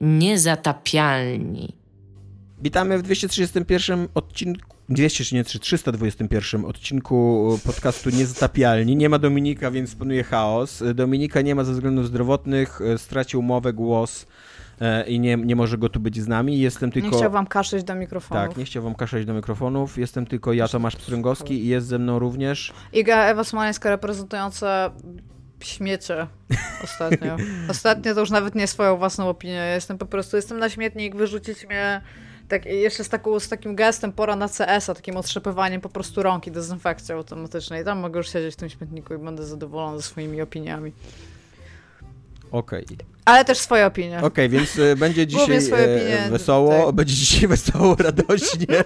Niezatapialni. Witamy w 231 odcinku, 233, 321 odcinku podcastu Niezatapialni. Nie ma Dominika, więc panuje chaos. Dominika nie ma ze względów zdrowotnych, stracił mowę, głos e, i nie, nie może go tu być z nami. Jestem tylko... Nie chciał wam kaszeć do mikrofonów. Tak, nie chciał wam kaszeć do mikrofonów. Jestem tylko ja, Tomasz Pstręgowski i jest ze mną również... Iga Ewa Smoleńska reprezentująca śmiecie ostatnio. Ostatnio to już nawet nie swoją własną opinię. Ja jestem po prostu, jestem na śmietnik, wyrzucić mnie tak, jeszcze z, taką, z takim gestem pora na CS-a, takim otrzepywaniem po prostu rąk i dezynfekcją automatycznej. Tam mogę już siedzieć w tym śmietniku i będę zadowolona ze swoimi opiniami. Okej. Okay. Ale też swoje opinie. Okej, okay, więc e, będzie dzisiaj e, opinie, wesoło, tak. będzie dzisiaj wesoło, radośnie.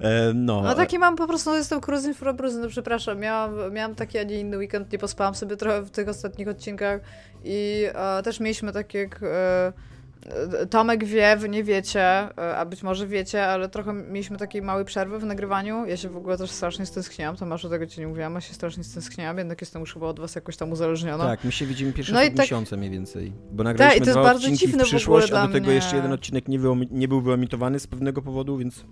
E, no. no taki mam po prostu, jestem cruzing for no przepraszam, miałam, miałam taki, a nie inny weekend, nie pospałam sobie trochę w tych ostatnich odcinkach i e, też mieliśmy takie jak e, Tomek wie, wy nie wiecie, e, a być może wiecie, ale trochę mieliśmy takiej małej przerwy w nagrywaniu. Ja się w ogóle też strasznie stęskniłam, to masz o tego ci nie mówiłam, ja się strasznie stęskniłam, jednak jestem już chyba od was jakoś tam uzależniona. Tak, my się widzimy pierwsze no tak... miesiące mniej więcej, bo nagraliśmy tak, dwa odcinki w przyszłość, a do tego mnie. jeszcze jeden odcinek nie, nie był wyemitowany z pewnego powodu, więc...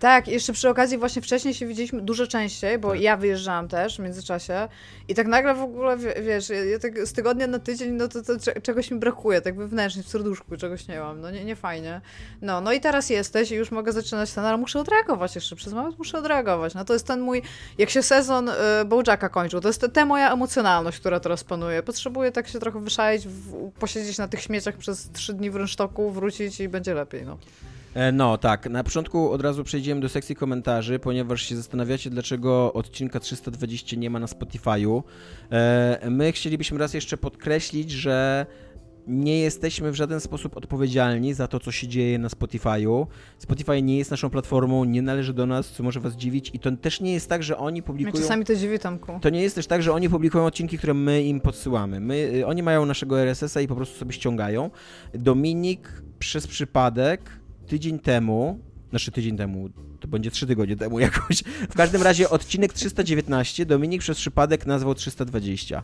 Tak, jeszcze przy okazji właśnie wcześniej się widzieliśmy dużo częściej, bo tak. ja wyjeżdżałam też w międzyczasie i tak nagle w ogóle, wiesz, ja tak z tygodnia na tydzień, no to, to czegoś mi brakuje, tak wewnętrznie, w serduszku czegoś nie mam, no nie, nie fajnie. No, no i teraz jesteś i już mogę zaczynać ten, ale muszę odreagować jeszcze, przez moment muszę odreagować. No to jest ten mój, jak się sezon y, Bojacka kończył, to jest ta moja emocjonalność, która teraz panuje. Potrzebuję tak się trochę wyszalić, w, posiedzieć na tych śmieciach przez trzy dni w rynsztoku, wrócić i będzie lepiej, no. E, no tak, na początku od razu przejdziemy do sekcji komentarzy, ponieważ się zastanawiacie, dlaczego odcinka 320 nie ma na Spotify'u. E, my chcielibyśmy raz jeszcze podkreślić, że nie jesteśmy w żaden sposób odpowiedzialni za to, co się dzieje na Spotify'u. Spotify nie jest naszą platformą, nie należy do nas, co może was dziwić i to też nie jest tak, że oni publikują... Mnie czasami to dziwi, Tomku. To nie jest też tak, że oni publikują odcinki, które my im podsyłamy. My, y, oni mają naszego RSS-a i po prostu sobie ściągają. Dominik przez przypadek tydzień temu, znaczy tydzień temu, to będzie trzy tygodnie temu jakoś. W każdym razie odcinek 319 Dominik przez przypadek nazwał 320.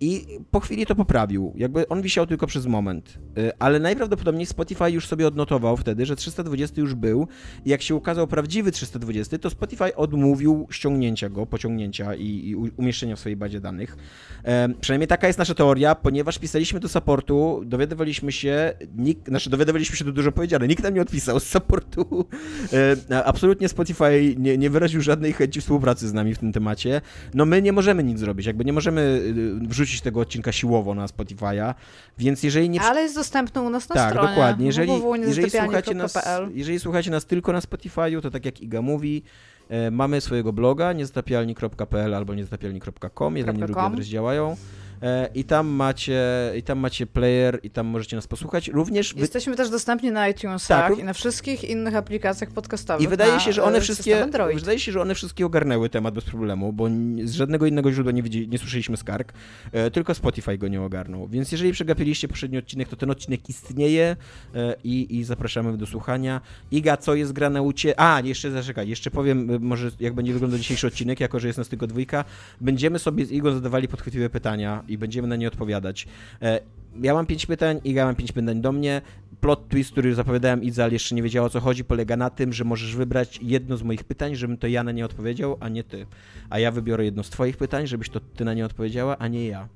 I po chwili to poprawił. Jakby on wisiał tylko przez moment. Y, ale najprawdopodobniej Spotify już sobie odnotował wtedy, że 320 już był. I jak się ukazał prawdziwy 320, to Spotify odmówił ściągnięcia go, pociągnięcia i, i umieszczenia w swojej bazie danych. E, przynajmniej taka jest nasza teoria, ponieważ pisaliśmy do supportu, dowiadywaliśmy się, nikt, znaczy dowiadywaliśmy się, to dużo powiedziane, nikt nam nie odpisał z supportu. E, absolutnie Spotify nie, nie wyraził żadnej chęci współpracy z nami w tym temacie. No my nie możemy nic zrobić, jakby nie możemy y, wrzucić wrzucić tego odcinka siłowo na Spotify'a, więc jeżeli nie... Ale jest dostępny u nas na tak, stronie. Tak, dokładnie. Jeżeli, jeżeli, słuchacie nas, jeżeli słuchacie nas tylko na Spotify'u, to tak jak Iga mówi, e, mamy swojego bloga niezatapialni.pl albo niezatapialni.com, jeden i drugi adres działają. E, i tam macie, i tam macie player i tam możecie nas posłuchać. Również wy... Jesteśmy też dostępni na iTunesach tak, i na wszystkich innych aplikacjach podcastowych. I wydaje się, że one wszystkie wydaje się, że one wszystkie ogarnęły temat bez problemu, bo z żadnego innego źródła nie, widzi, nie słyszeliśmy skarg, e, tylko Spotify go nie ogarnął. Więc jeżeli przegapiliście poprzedni odcinek, to ten odcinek istnieje e, i, i zapraszamy do słuchania. Iga, co jest grane u Ciebie? A, jeszcze zaczekaj, jeszcze powiem może jak będzie wyglądał dzisiejszy odcinek, jako że jest nas tylko dwójka. Będziemy sobie z Igą zadawali podchwytliwe pytania i będziemy na nie odpowiadać. E, ja mam pięć pytań, Iga mam pięć pytań do mnie. Plot twist, który zapowiadałem Idza, ale jeszcze nie wiedziała o co chodzi, polega na tym, że możesz wybrać jedno z moich pytań, żebym to ja na nie odpowiedział, a nie ty. A ja wybiorę jedno z twoich pytań, żebyś to ty na nie odpowiedziała, a nie ja.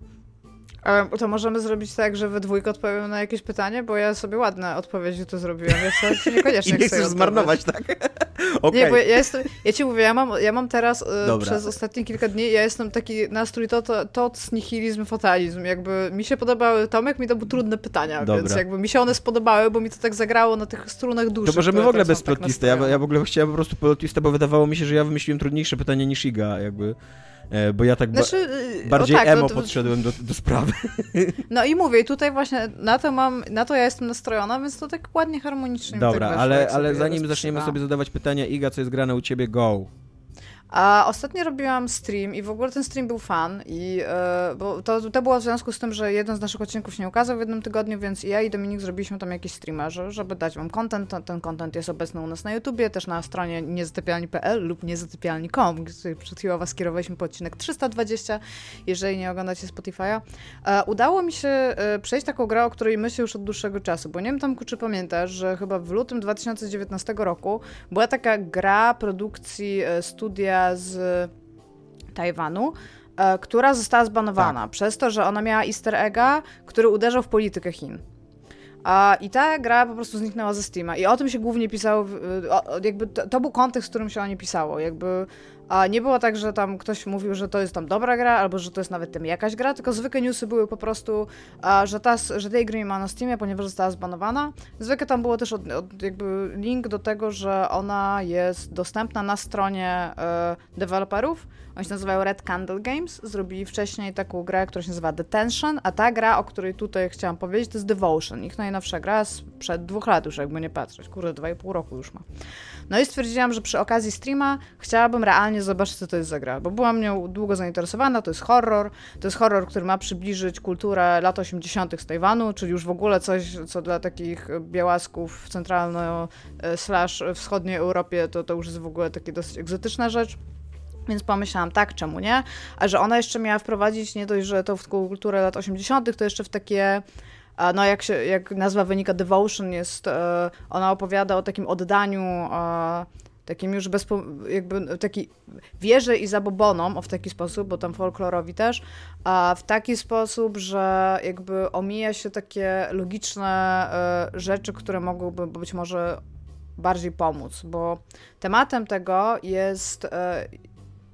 To możemy zrobić tak, że we dwójkę odpowiemy na jakieś pytanie, bo ja sobie ładne odpowiedzi tu zrobiłem, więc niekoniecznie I nie chcesz zmarnować, tak? okay. Nie, bo ja, jestem, ja ci mówię, ja mam, ja mam teraz y, przez ostatnie kilka dni, ja jestem taki nastrój to, to, to nihilizm, fatalizm, jakby mi się podobały, Tomek mi to były trudne pytania, Dobra. więc jakby mi się one spodobały, bo mi to tak zagrało na tych strunach duszy. To możemy w ogóle bez tak plotista, ja, ja w ogóle chciałem po prostu plotista, bo wydawało mi się, że ja wymyśliłem trudniejsze pytanie niż Iga, jakby. E, bo ja tak znaczy, ba bardziej tak, emo to, podszedłem do, do sprawy. No i mówię, tutaj właśnie na to mam, na to ja jestem nastrojona, więc to tak ładnie harmonicznie Dobra, tak ale, ale zanim zaczniemy sobie zadawać pytania, Iga, co jest grane u ciebie, go. A ostatnio robiłam stream i w ogóle ten stream był fan i e, bo to, to było w związku z tym, że jeden z naszych odcinków się nie ukazał w jednym tygodniu, więc ja i Dominik zrobiliśmy tam jakiś streamer, żeby dać wam content. Ten, ten content jest obecny u nas na YouTubie, też na stronie niezatypialni.pl lub niezatypialni.com, gdzie przed chwilą was kierowaliśmy po odcinek 320, jeżeli nie oglądacie Spotify'a. E, udało mi się e, przejść taką grę, o której myślę już od dłuższego czasu, bo nie wiem tam, czy pamiętasz, że chyba w lutym 2019 roku była taka gra produkcji e, z Tajwanu, e, która została zbanowana tak. przez to, że ona miała easter egga, który uderzał w politykę Chin. A, I ta gra po prostu zniknęła ze Steama. I o tym się głównie pisało, jakby to, to, był kontekst, w którym się o niej pisało. Jakby a nie było tak, że tam ktoś mówił, że to jest tam dobra gra, albo że to jest nawet tym jakaś gra, tylko zwykłe newsy były po prostu, że, ta, że tej gry nie ma na Steamie, ponieważ została zbanowana. Zwykle tam było też od, od, jakby link do tego, że ona jest dostępna na stronie e, deweloperów. Oni się nazywają Red Candle Games. Zrobili wcześniej taką grę, która się nazywa Detention, a ta gra, o której tutaj chciałam powiedzieć, to jest Devotion. Ich najnowsza gra sprzed dwóch lat już, jakby nie patrzeć. Kurde, dwa i pół roku już ma. No i stwierdziłam, że przy okazji streama chciałabym realnie zobaczyć, co to jest za gra, bo byłam nią długo zainteresowana, to jest horror, to jest horror, który ma przybliżyć kulturę lat 80. z Tajwanu, czyli już w ogóle coś, co dla takich białasków w centralno-wschodniej Europie to, to już jest w ogóle taka dosyć egzotyczna rzecz. Więc pomyślałam, tak, czemu nie? A że ona jeszcze miała wprowadzić nie dość, że to w kulturę lat 80., to jeszcze w takie no jak, się, jak nazwa wynika, devotion jest, e, ona opowiada o takim oddaniu, e, takim już bez, jakby taki wierzy i zabobonom, o w taki sposób, bo tam folklorowi też, a w taki sposób, że jakby omija się takie logiczne e, rzeczy, które mogłyby być może bardziej pomóc, bo tematem tego jest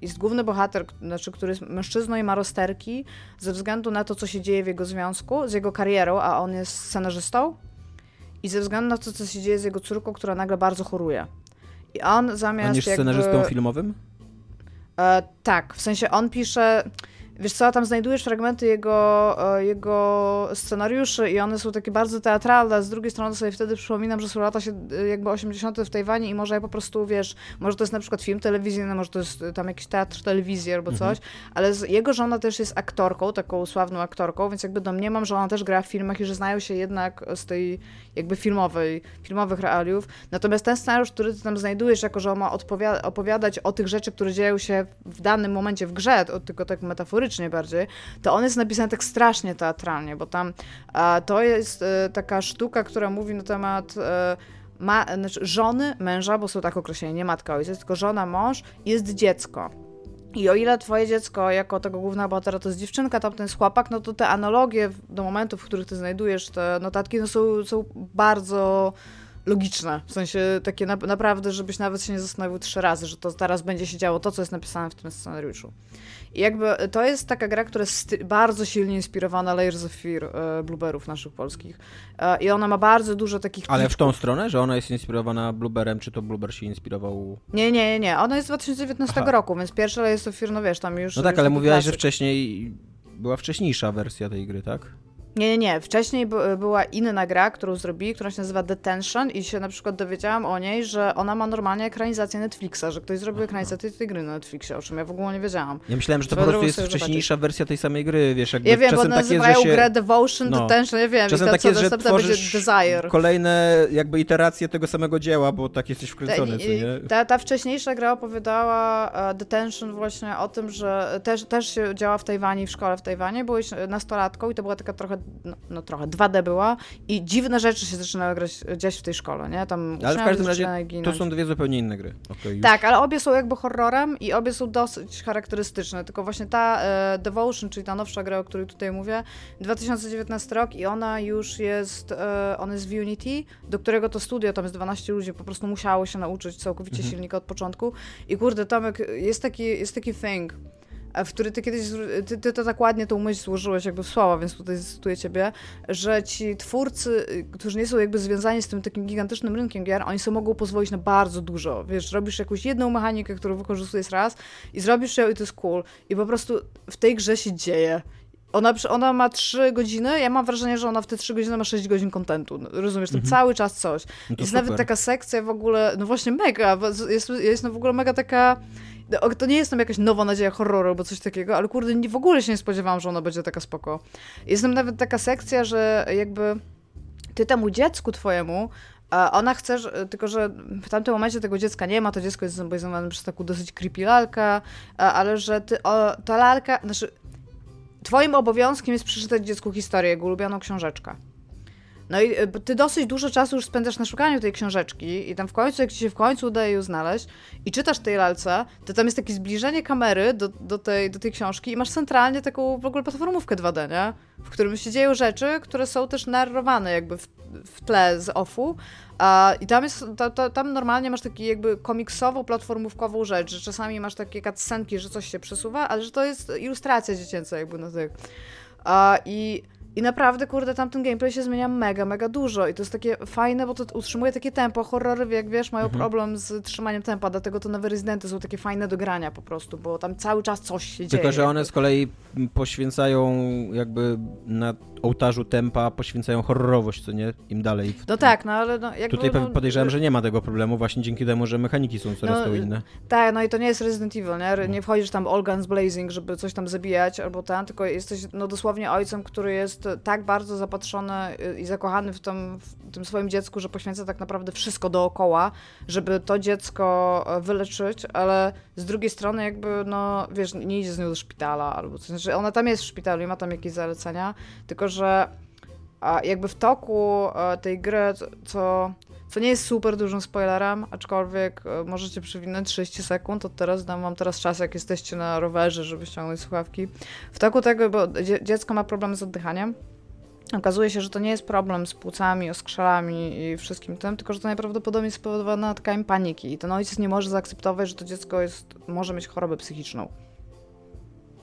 jest główny bohater, znaczy, który jest mężczyzną i ma rozterki ze względu na to, co się dzieje w jego związku, z jego karierą, a on jest scenarzystą i ze względu na to, co się dzieje z jego córką, która nagle bardzo choruje. I on zamiast On jest jakby... scenarzystą filmowym? E, tak, w sensie on pisze wiesz co, tam znajdujesz fragmenty jego, e, jego scenariuszy i one są takie bardzo teatralne, z drugiej strony sobie wtedy przypominam, że są lata się, jakby 80. w Tajwanie i może ja po prostu, wiesz, może to jest na przykład film telewizyjny, może to jest e, tam jakiś teatr telewizji albo mhm. coś, ale jego żona też jest aktorką, taką sławną aktorką, więc jakby domniemam, że ona też gra w filmach i że znają się jednak z tej jakby filmowej, filmowych realiów. Natomiast ten scenariusz, który ty tam znajdujesz, jako że on ma opowiadać o tych rzeczy, które dzieją się w danym momencie w grze, tylko tak metaforycznie bardziej, to on jest napisany tak strasznie teatralnie, bo tam to jest e, taka sztuka, która mówi na temat e, ma, znaczy żony, męża, bo są tak określeni, nie matka, ojciec, tylko żona, mąż, jest dziecko. I o ile twoje dziecko jako tego głównego bohatera to jest dziewczynka, tamten jest chłopak, no to te analogie do momentów, w których ty znajdujesz te notatki, no są, są bardzo logiczne. W sensie takie na, naprawdę, żebyś nawet się nie zastanowił trzy razy, że to teraz będzie się działo to, co jest napisane w tym scenariuszu. I jakby to jest taka gra, która jest bardzo silnie inspirowana Layers of Fear e, Blueberów naszych polskich. E, I ona ma bardzo dużo takich Ale kiczków. w tą stronę, że ona jest inspirowana Blueberem, czy to Blueber się inspirował? Nie, nie, nie, nie. Ona jest z 2019 Aha. roku, więc pierwsza Layers of Fear, no wiesz, tam już... No tak, ale mówiłaś, że wcześniej była wcześniejsza wersja tej gry, tak? Nie, nie, nie. Wcześniej była inna gra, którą zrobili, która się nazywa Detention i się na przykład dowiedziałam o niej, że ona ma normalnie ekranizację Netflixa, że ktoś zrobił ekranizację tej gry na Netflixie, o czym ja w ogóle nie wiedziałam. Ja myślałem, że to po prostu jest wcześniejsza zobaczyć. wersja tej samej gry, wiesz, jakby Ja wiem, czasem bo nazywają jest, się... grę Devotion, no. Detention, ja wiem. Czasem i tak jest, że tworzysz Desire. kolejne jakby iteracje tego samego dzieła, bo tak jesteś wkręcony, ta, co nie? Ta, ta wcześniejsza gra opowiadała uh, Detention właśnie o tym, że też, też się działa w Tajwanie, w szkole w Tajwanie, byłeś nastolatką i to była taka trochę, no, no trochę 2D była i dziwne rzeczy się zaczynały grać, dziać w tej szkole, nie? Tam ale w każdym razie to są dwie zupełnie inne gry. Okay, tak, ale obie są jakby horrorem i obie są dosyć charakterystyczne, tylko właśnie ta e, Devotion, czyli ta nowsza gra, o której tutaj mówię, 2019 rok i ona już jest, e, on jest w Unity, do którego to studio, tam jest 12 ludzi, po prostu musiało się nauczyć całkowicie mhm. silnika od początku i kurde, Tomek, jest taki, jest taki thing, w który ty kiedyś, ty, ty to tak ładnie tą myśl złożyłeś jakby w słowa, więc tutaj cytuję ciebie, że ci twórcy, którzy nie są jakby związani z tym takim gigantycznym rynkiem gier, oni sobie mogą pozwolić na bardzo dużo. Wiesz, robisz jakąś jedną mechanikę, którą wykorzystujesz raz i zrobisz ją i to jest cool. I po prostu w tej grze się dzieje. Ona, ona ma 3 godziny, ja mam wrażenie, że ona w te 3 godziny ma 6 godzin kontentu. Rozumiesz, tam mhm. cały czas coś. No jest super. nawet taka sekcja w ogóle, no właśnie mega, jest, jest no w ogóle mega taka to nie jest tam jakaś nowa nadzieja horroru albo coś takiego, ale kurde, nie, w ogóle się nie spodziewałam, że ona będzie taka spoko. Jest tam nawet taka sekcja, że jakby ty temu dziecku twojemu ona chce, tylko że w tamtym momencie tego dziecka nie ma, to dziecko jest zombolizowane przez taką dosyć creepy lalkę, ale że ty, o, ta lalka, znaczy twoim obowiązkiem jest przeczytać dziecku historię, jego ulubioną książeczkę. No i e, ty dosyć dużo czasu już spędzasz na szukaniu tej książeczki i tam w końcu, jak ci się w końcu udaje ją znaleźć i czytasz tej lalce, to tam jest takie zbliżenie kamery do, do, tej, do tej książki i masz centralnie taką w ogóle platformówkę 2D, nie? W którym się dzieją rzeczy, które są też narrowane jakby w, w tle z offu. A, I tam jest, ta, ta, tam normalnie masz taki jakby komiksową, platformówkową rzecz, że czasami masz takie cutscenki, że coś się przesuwa, ale że to jest ilustracja dziecięca jakby na tych. A, I i naprawdę, kurde, tamten gameplay się zmienia mega, mega dużo. I to jest takie fajne, bo to utrzymuje takie tempo. Horrory, jak wiesz, mają mhm. problem z trzymaniem tempa, dlatego to nowe Rezydenty są takie fajne do grania po prostu, bo tam cały czas coś się Tylko, dzieje. Tylko, że one z kolei poświęcają jakby na ołtarzu tempa poświęcają horrorowość, co nie? Im dalej. No tak, no ale no, jakby, Tutaj no, podejrzewam, że nie ma tego problemu właśnie dzięki temu, że mechaniki są coraz no, to inne. Tak, no i to nie jest Resident Evil, nie? No. Nie wchodzisz tam all guns blazing, żeby coś tam zabijać albo ten, tylko jesteś no dosłownie ojcem, który jest tak bardzo zapatrzony i zakochany w tym, w tym swoim dziecku, że poświęca tak naprawdę wszystko dookoła, żeby to dziecko e, wyleczyć, ale z drugiej strony jakby, no wiesz, nie idzie z nią do szpitala albo coś. Znaczy ona tam jest w szpitalu i ma tam jakieś zalecenia, tylko że jakby w toku e, tej gry, co, co nie jest super dużym spoilerem, aczkolwiek e, możecie przewinąć 30 sekund, to teraz dam wam teraz czas, jak jesteście na rowerze, żeby ściągnąć słuchawki. W toku tego, bo dziecko ma problemy z oddychaniem, Okazuje się, że to nie jest problem z płucami, oskrzelami i wszystkim tym, tylko że to najprawdopodobniej spowodowane atakami paniki. I ten ojciec nie może zaakceptować, że to dziecko jest, może mieć chorobę psychiczną.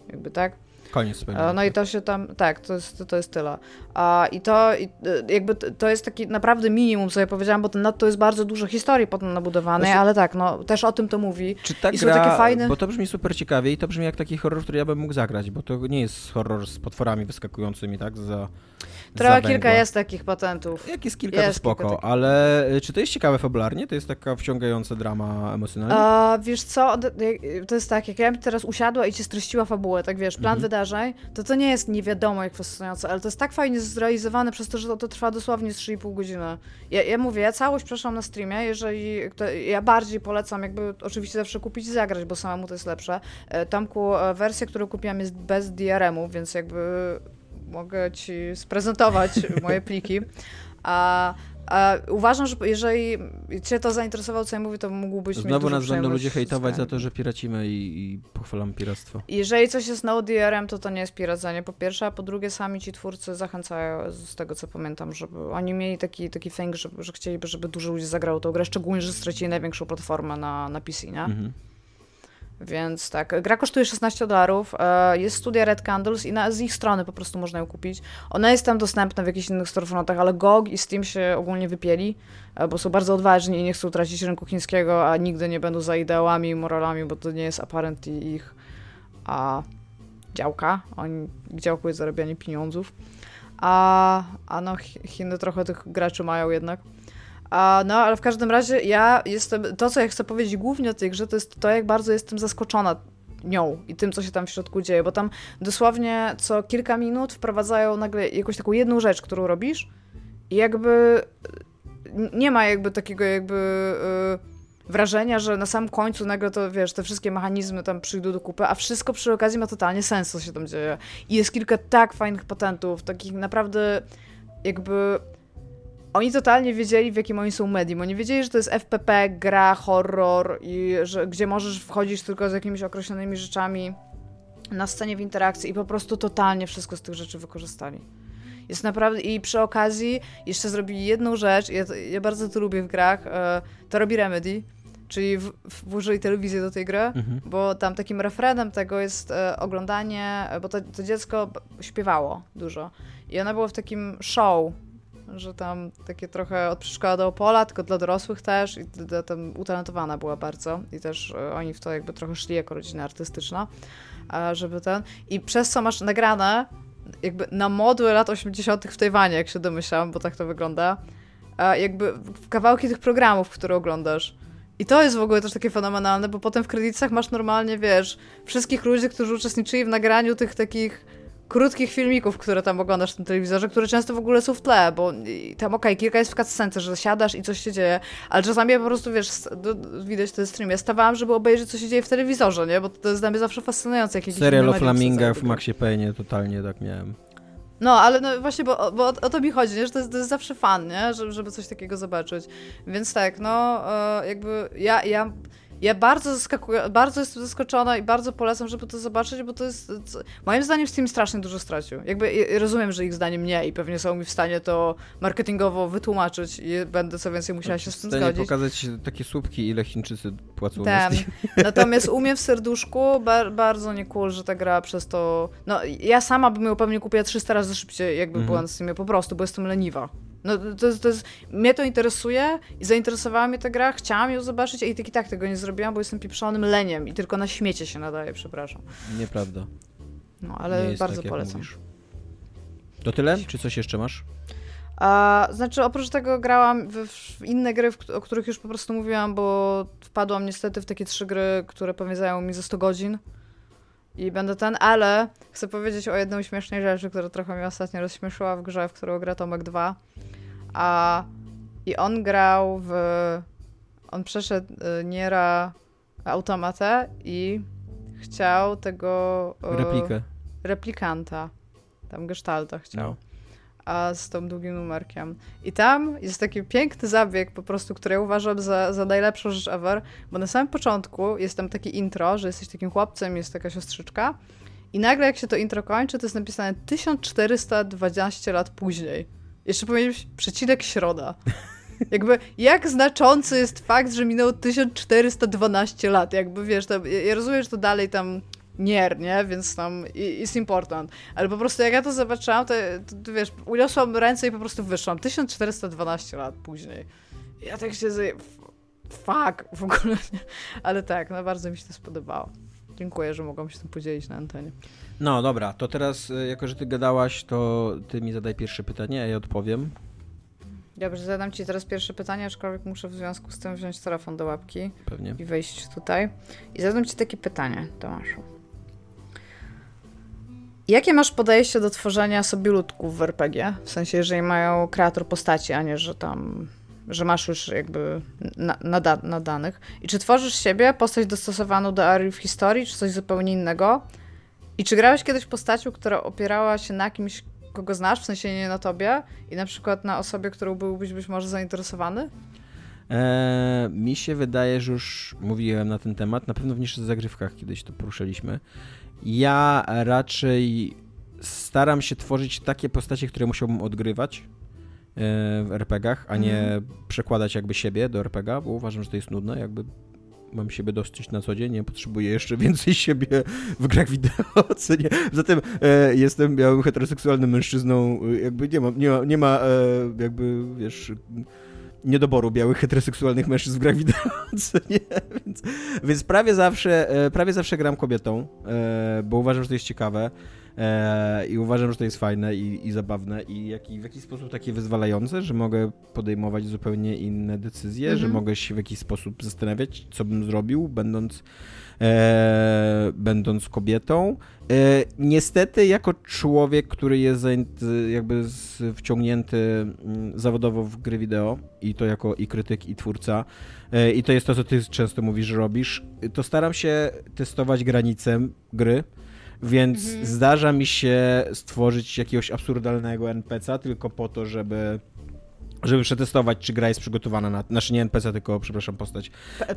Jakby tak? Koniec. E, no i to się tam, tak, to jest, to jest tyle. A, I to i, e, jakby to jest taki naprawdę minimum, co ja powiedziałam, bo ten to jest bardzo dużo historii potem nabudowanej, ale tak, no też o tym to mówi. Czy ta I gra, są takie fajne... bo to brzmi super ciekawie i to brzmi jak taki horror, który ja bym mógł zagrać, bo to nie jest horror z potworami wyskakującymi, tak, za Trochę kilka jest takich patentów. Jak jest kilka, jest to spoko, kilka ale y, czy to jest ciekawe fabularnie? To jest taka wciągająca drama emocjonalna? A, wiesz co, to jest tak, jak ja bym teraz usiadła i ci streściła fabułę, tak wiesz, plan mhm. wydarzeń, to to nie jest nie wiadomo jak fascynujące, ale to jest tak fajnie zrealizowane przez to, że to, to trwa dosłownie 3,5 godziny. Ja, ja mówię, ja całość przeszłam na streamie, jeżeli, ja bardziej polecam jakby oczywiście zawsze kupić i zagrać, bo samemu to jest lepsze. E, Tomku, e, wersja, którą kupiłam jest bez DRM-u, więc jakby mogę ci sprezentować moje pliki. A, a uważam, że jeżeli cię to zainteresowało, co ja mówię, to mógłbyś Znowu mieć nas będą ludzie hejtować za to, że piracimy i, i pochwalam piractwo. Jeżeli coś jest no DRM, to to nie jest piracenie, po pierwsze, a po drugie sami ci twórcy zachęcają, z tego co pamiętam, żeby oni mieli taki, taki thing, że, że chcieliby, żeby dużo ludzi zagrało tą grę, szczególnie, że stracili największą platformę na, na PC, nie? Mhm. Więc tak, gra kosztuje 16 dolarów, e, jest studia Red Candles i na, z ich strony po prostu można ją kupić. Ona jest tam dostępna w jakichś innych storefrontach, ale GOG i Steam się ogólnie wypieli, e, bo są bardzo odważni i nie chcą tracić rynku chińskiego, a nigdy nie będą za ideałami i moralami, bo to nie jest apparently ich a, działka. Oni, ich działką jest zarabianie pieniądzów. A, a no, Chiny trochę tych graczy mają jednak. A, no, ale w każdym razie ja jestem, to co ja chcę powiedzieć głównie o tej grze, to jest to, jak bardzo jestem zaskoczona nią i tym, co się tam w środku dzieje, bo tam dosłownie co kilka minut wprowadzają nagle jakąś taką jedną rzecz, którą robisz i jakby nie ma jakby takiego jakby yy, wrażenia, że na samym końcu nagle to, wiesz, te wszystkie mechanizmy tam przyjdą do kupy, a wszystko przy okazji ma totalnie sens, co się tam dzieje. I jest kilka tak fajnych patentów, takich naprawdę jakby oni totalnie wiedzieli, w jakim oni są medium. Oni wiedzieli, że to jest FPP, gra, horror, i że, gdzie możesz wchodzić tylko z jakimiś określonymi rzeczami na scenie w interakcji i po prostu totalnie wszystko z tych rzeczy wykorzystali. Jest naprawdę, i przy okazji jeszcze zrobili jedną rzecz, ja, ja bardzo to lubię w grach, e, to robi Remedy, czyli w, włożyli telewizję do tej gry, mhm. bo tam takim refrenem tego jest e, oglądanie, bo to, to dziecko śpiewało dużo i ona była w takim show, że tam takie trochę od przedszkola do Opola, tylko dla dorosłych też i tam utalentowana była bardzo i też e, oni w to jakby trochę szli jako rodzina artystyczna, żeby ten... I przez co masz nagrane jakby na modły lat 80. w Tajwanie, jak się domyślam, bo tak to wygląda, jakby kawałki tych programów, które oglądasz. I to jest w ogóle też takie fenomenalne, bo potem w kredytach masz normalnie, wiesz, wszystkich ludzi, którzy uczestniczyli w nagraniu tych takich krótkich filmików, które tam oglądasz w tym telewizorze, które często w ogóle są w tle, bo tam okej, okay, kilka jest w cutscence, że siadasz i coś się dzieje, ale czasami ja po prostu, wiesz, widać ten stream, ja stawałam, żeby obejrzeć, co się dzieje w telewizorze, nie? Bo to jest dla mnie zawsze fascynujące. Jak Serial o flamingach w Maxie Payne totalnie tak miałem. No, ale no właśnie, bo, bo o, o, to mi chodzi, nie? że to jest, to jest zawsze fan, nie? Żeby, żeby coś takiego zobaczyć. Więc tak, no, e, jakby ja, ja ja bardzo zaskakuję, bardzo jestem zaskoczona i bardzo polecam, żeby to zobaczyć, bo to jest. Moim zdaniem Steam strasznie dużo stracił. Jakby rozumiem, że ich zdaniem nie i pewnie są mi w stanie to marketingowo wytłumaczyć i będę co więcej musiała się z tym zgodzić. pokazać takie słupki, ile Chińczycy płacą Ten. Natomiast u mnie w serduszku bar bardzo nie cool, że ta gra przez to. No, ja sama bym ją pewnie kupiła 300 razy szybciej, jakby mhm. była na Steamie, po prostu, bo jestem leniwa. No, to, jest, to jest, mnie to interesuje i zainteresowała mnie ta gra, chciałam ją zobaczyć, i tak i tak tego nie zrobiłam, bo jestem pieprzonym leniem i tylko na śmiecie się nadaje, przepraszam. Nieprawda. No, ale bardzo tak, polecam. To tyle? Czy coś jeszcze masz? A, znaczy, oprócz tego grałam w, inne gry, o których już po prostu mówiłam, bo wpadłam niestety w takie trzy gry, które pewnie zajęły mi ze 100 godzin. I będę ten, ale chcę powiedzieć o jednej śmiesznej rzeczy, która trochę mnie ostatnio rozśmieszyła w grze, w którą gra Tomek 2. A i on grał w. On przeszedł y, Niera automatę i chciał tego. Y, Replikę. Replikanta. Tam gestalta chciał. No. A z tą długim numerkiem. I tam jest taki piękny zabieg, po prostu, który ja uważam za, za najlepszą rzecz ever, bo na samym początku jest tam takie intro, że jesteś takim chłopcem, jest taka siostrzyczka. I nagle, jak się to intro kończy, to jest napisane 1412 lat później. Jeszcze być przecinek środa. Jakby, jak znaczący jest fakt, że minęło 1412 lat, jakby, wiesz, tam, ja rozumiem, że to dalej tam nier, nie, więc tam jest important, ale po prostu jak ja to zobaczyłam, to, to, to wiesz, uniosłam ręce i po prostu wyszłam, 1412 lat później. Ja tak się zje... fuck, w ogóle, nie? ale tak, no bardzo mi się to spodobało. Dziękuję, że mogłam się tym podzielić na antenie. No dobra, to teraz, e, jako że ty gadałaś, to ty mi zadaj pierwsze pytanie, a ja odpowiem. Dobrze, zadam ci teraz pierwsze pytanie, aczkolwiek muszę w związku z tym wziąć telefon do łapki Pewnie. i wejść tutaj. I zadam ci takie pytanie, Tomaszu. Jakie masz podejście do tworzenia sobie ludków w RPG? W sensie, jeżeli mają kreator postaci, a nie, że tam że masz już jakby nada, nadanych. I czy tworzysz siebie, postać dostosowaną do arii w historii, czy coś zupełnie innego? I czy grałeś kiedyś postacią, która opierała się na kimś, kogo znasz, w sensie nie na tobie, i na przykład na osobie, którą byłbyś być może zainteresowany? Eee, mi się wydaje, że już mówiłem na ten temat, na pewno w niższych zagrywkach kiedyś to poruszyliśmy. Ja raczej staram się tworzyć takie postacie, które musiałbym odgrywać, w RPGach, a nie mm. przekładać jakby siebie do RPGa, bo uważam, że to jest nudne, jakby mam siebie dosyć na co dzień, nie potrzebuję jeszcze więcej siebie w grach wideo, co nie. Zatem e, jestem białym heteroseksualnym mężczyzną, jakby nie ma, nie ma, nie ma e, jakby, wiesz, niedoboru białych heteroseksualnych mężczyzn w grach wideo? Więc, więc prawie zawsze, e, prawie zawsze gram kobietą, e, bo uważam, że to jest ciekawe. E, I uważam, że to jest fajne i, i zabawne i jak, w jakiś sposób takie wyzwalające, że mogę podejmować zupełnie inne decyzje, że mhm. mogę się w jakiś sposób zastanawiać, co bym zrobił, będąc, e, będąc kobietą. E, niestety, jako człowiek, który jest jakby wciągnięty mm, zawodowo w gry wideo i to jako i krytyk, i twórca, e, i to jest to, co ty często mówisz, że robisz, to staram się testować granice gry więc mhm. zdarza mi się stworzyć jakiegoś absurdalnego NPC'a tylko po to, żeby żeby przetestować, czy gra jest przygotowana na... Znaczy nie NPC, tylko, przepraszam, postać...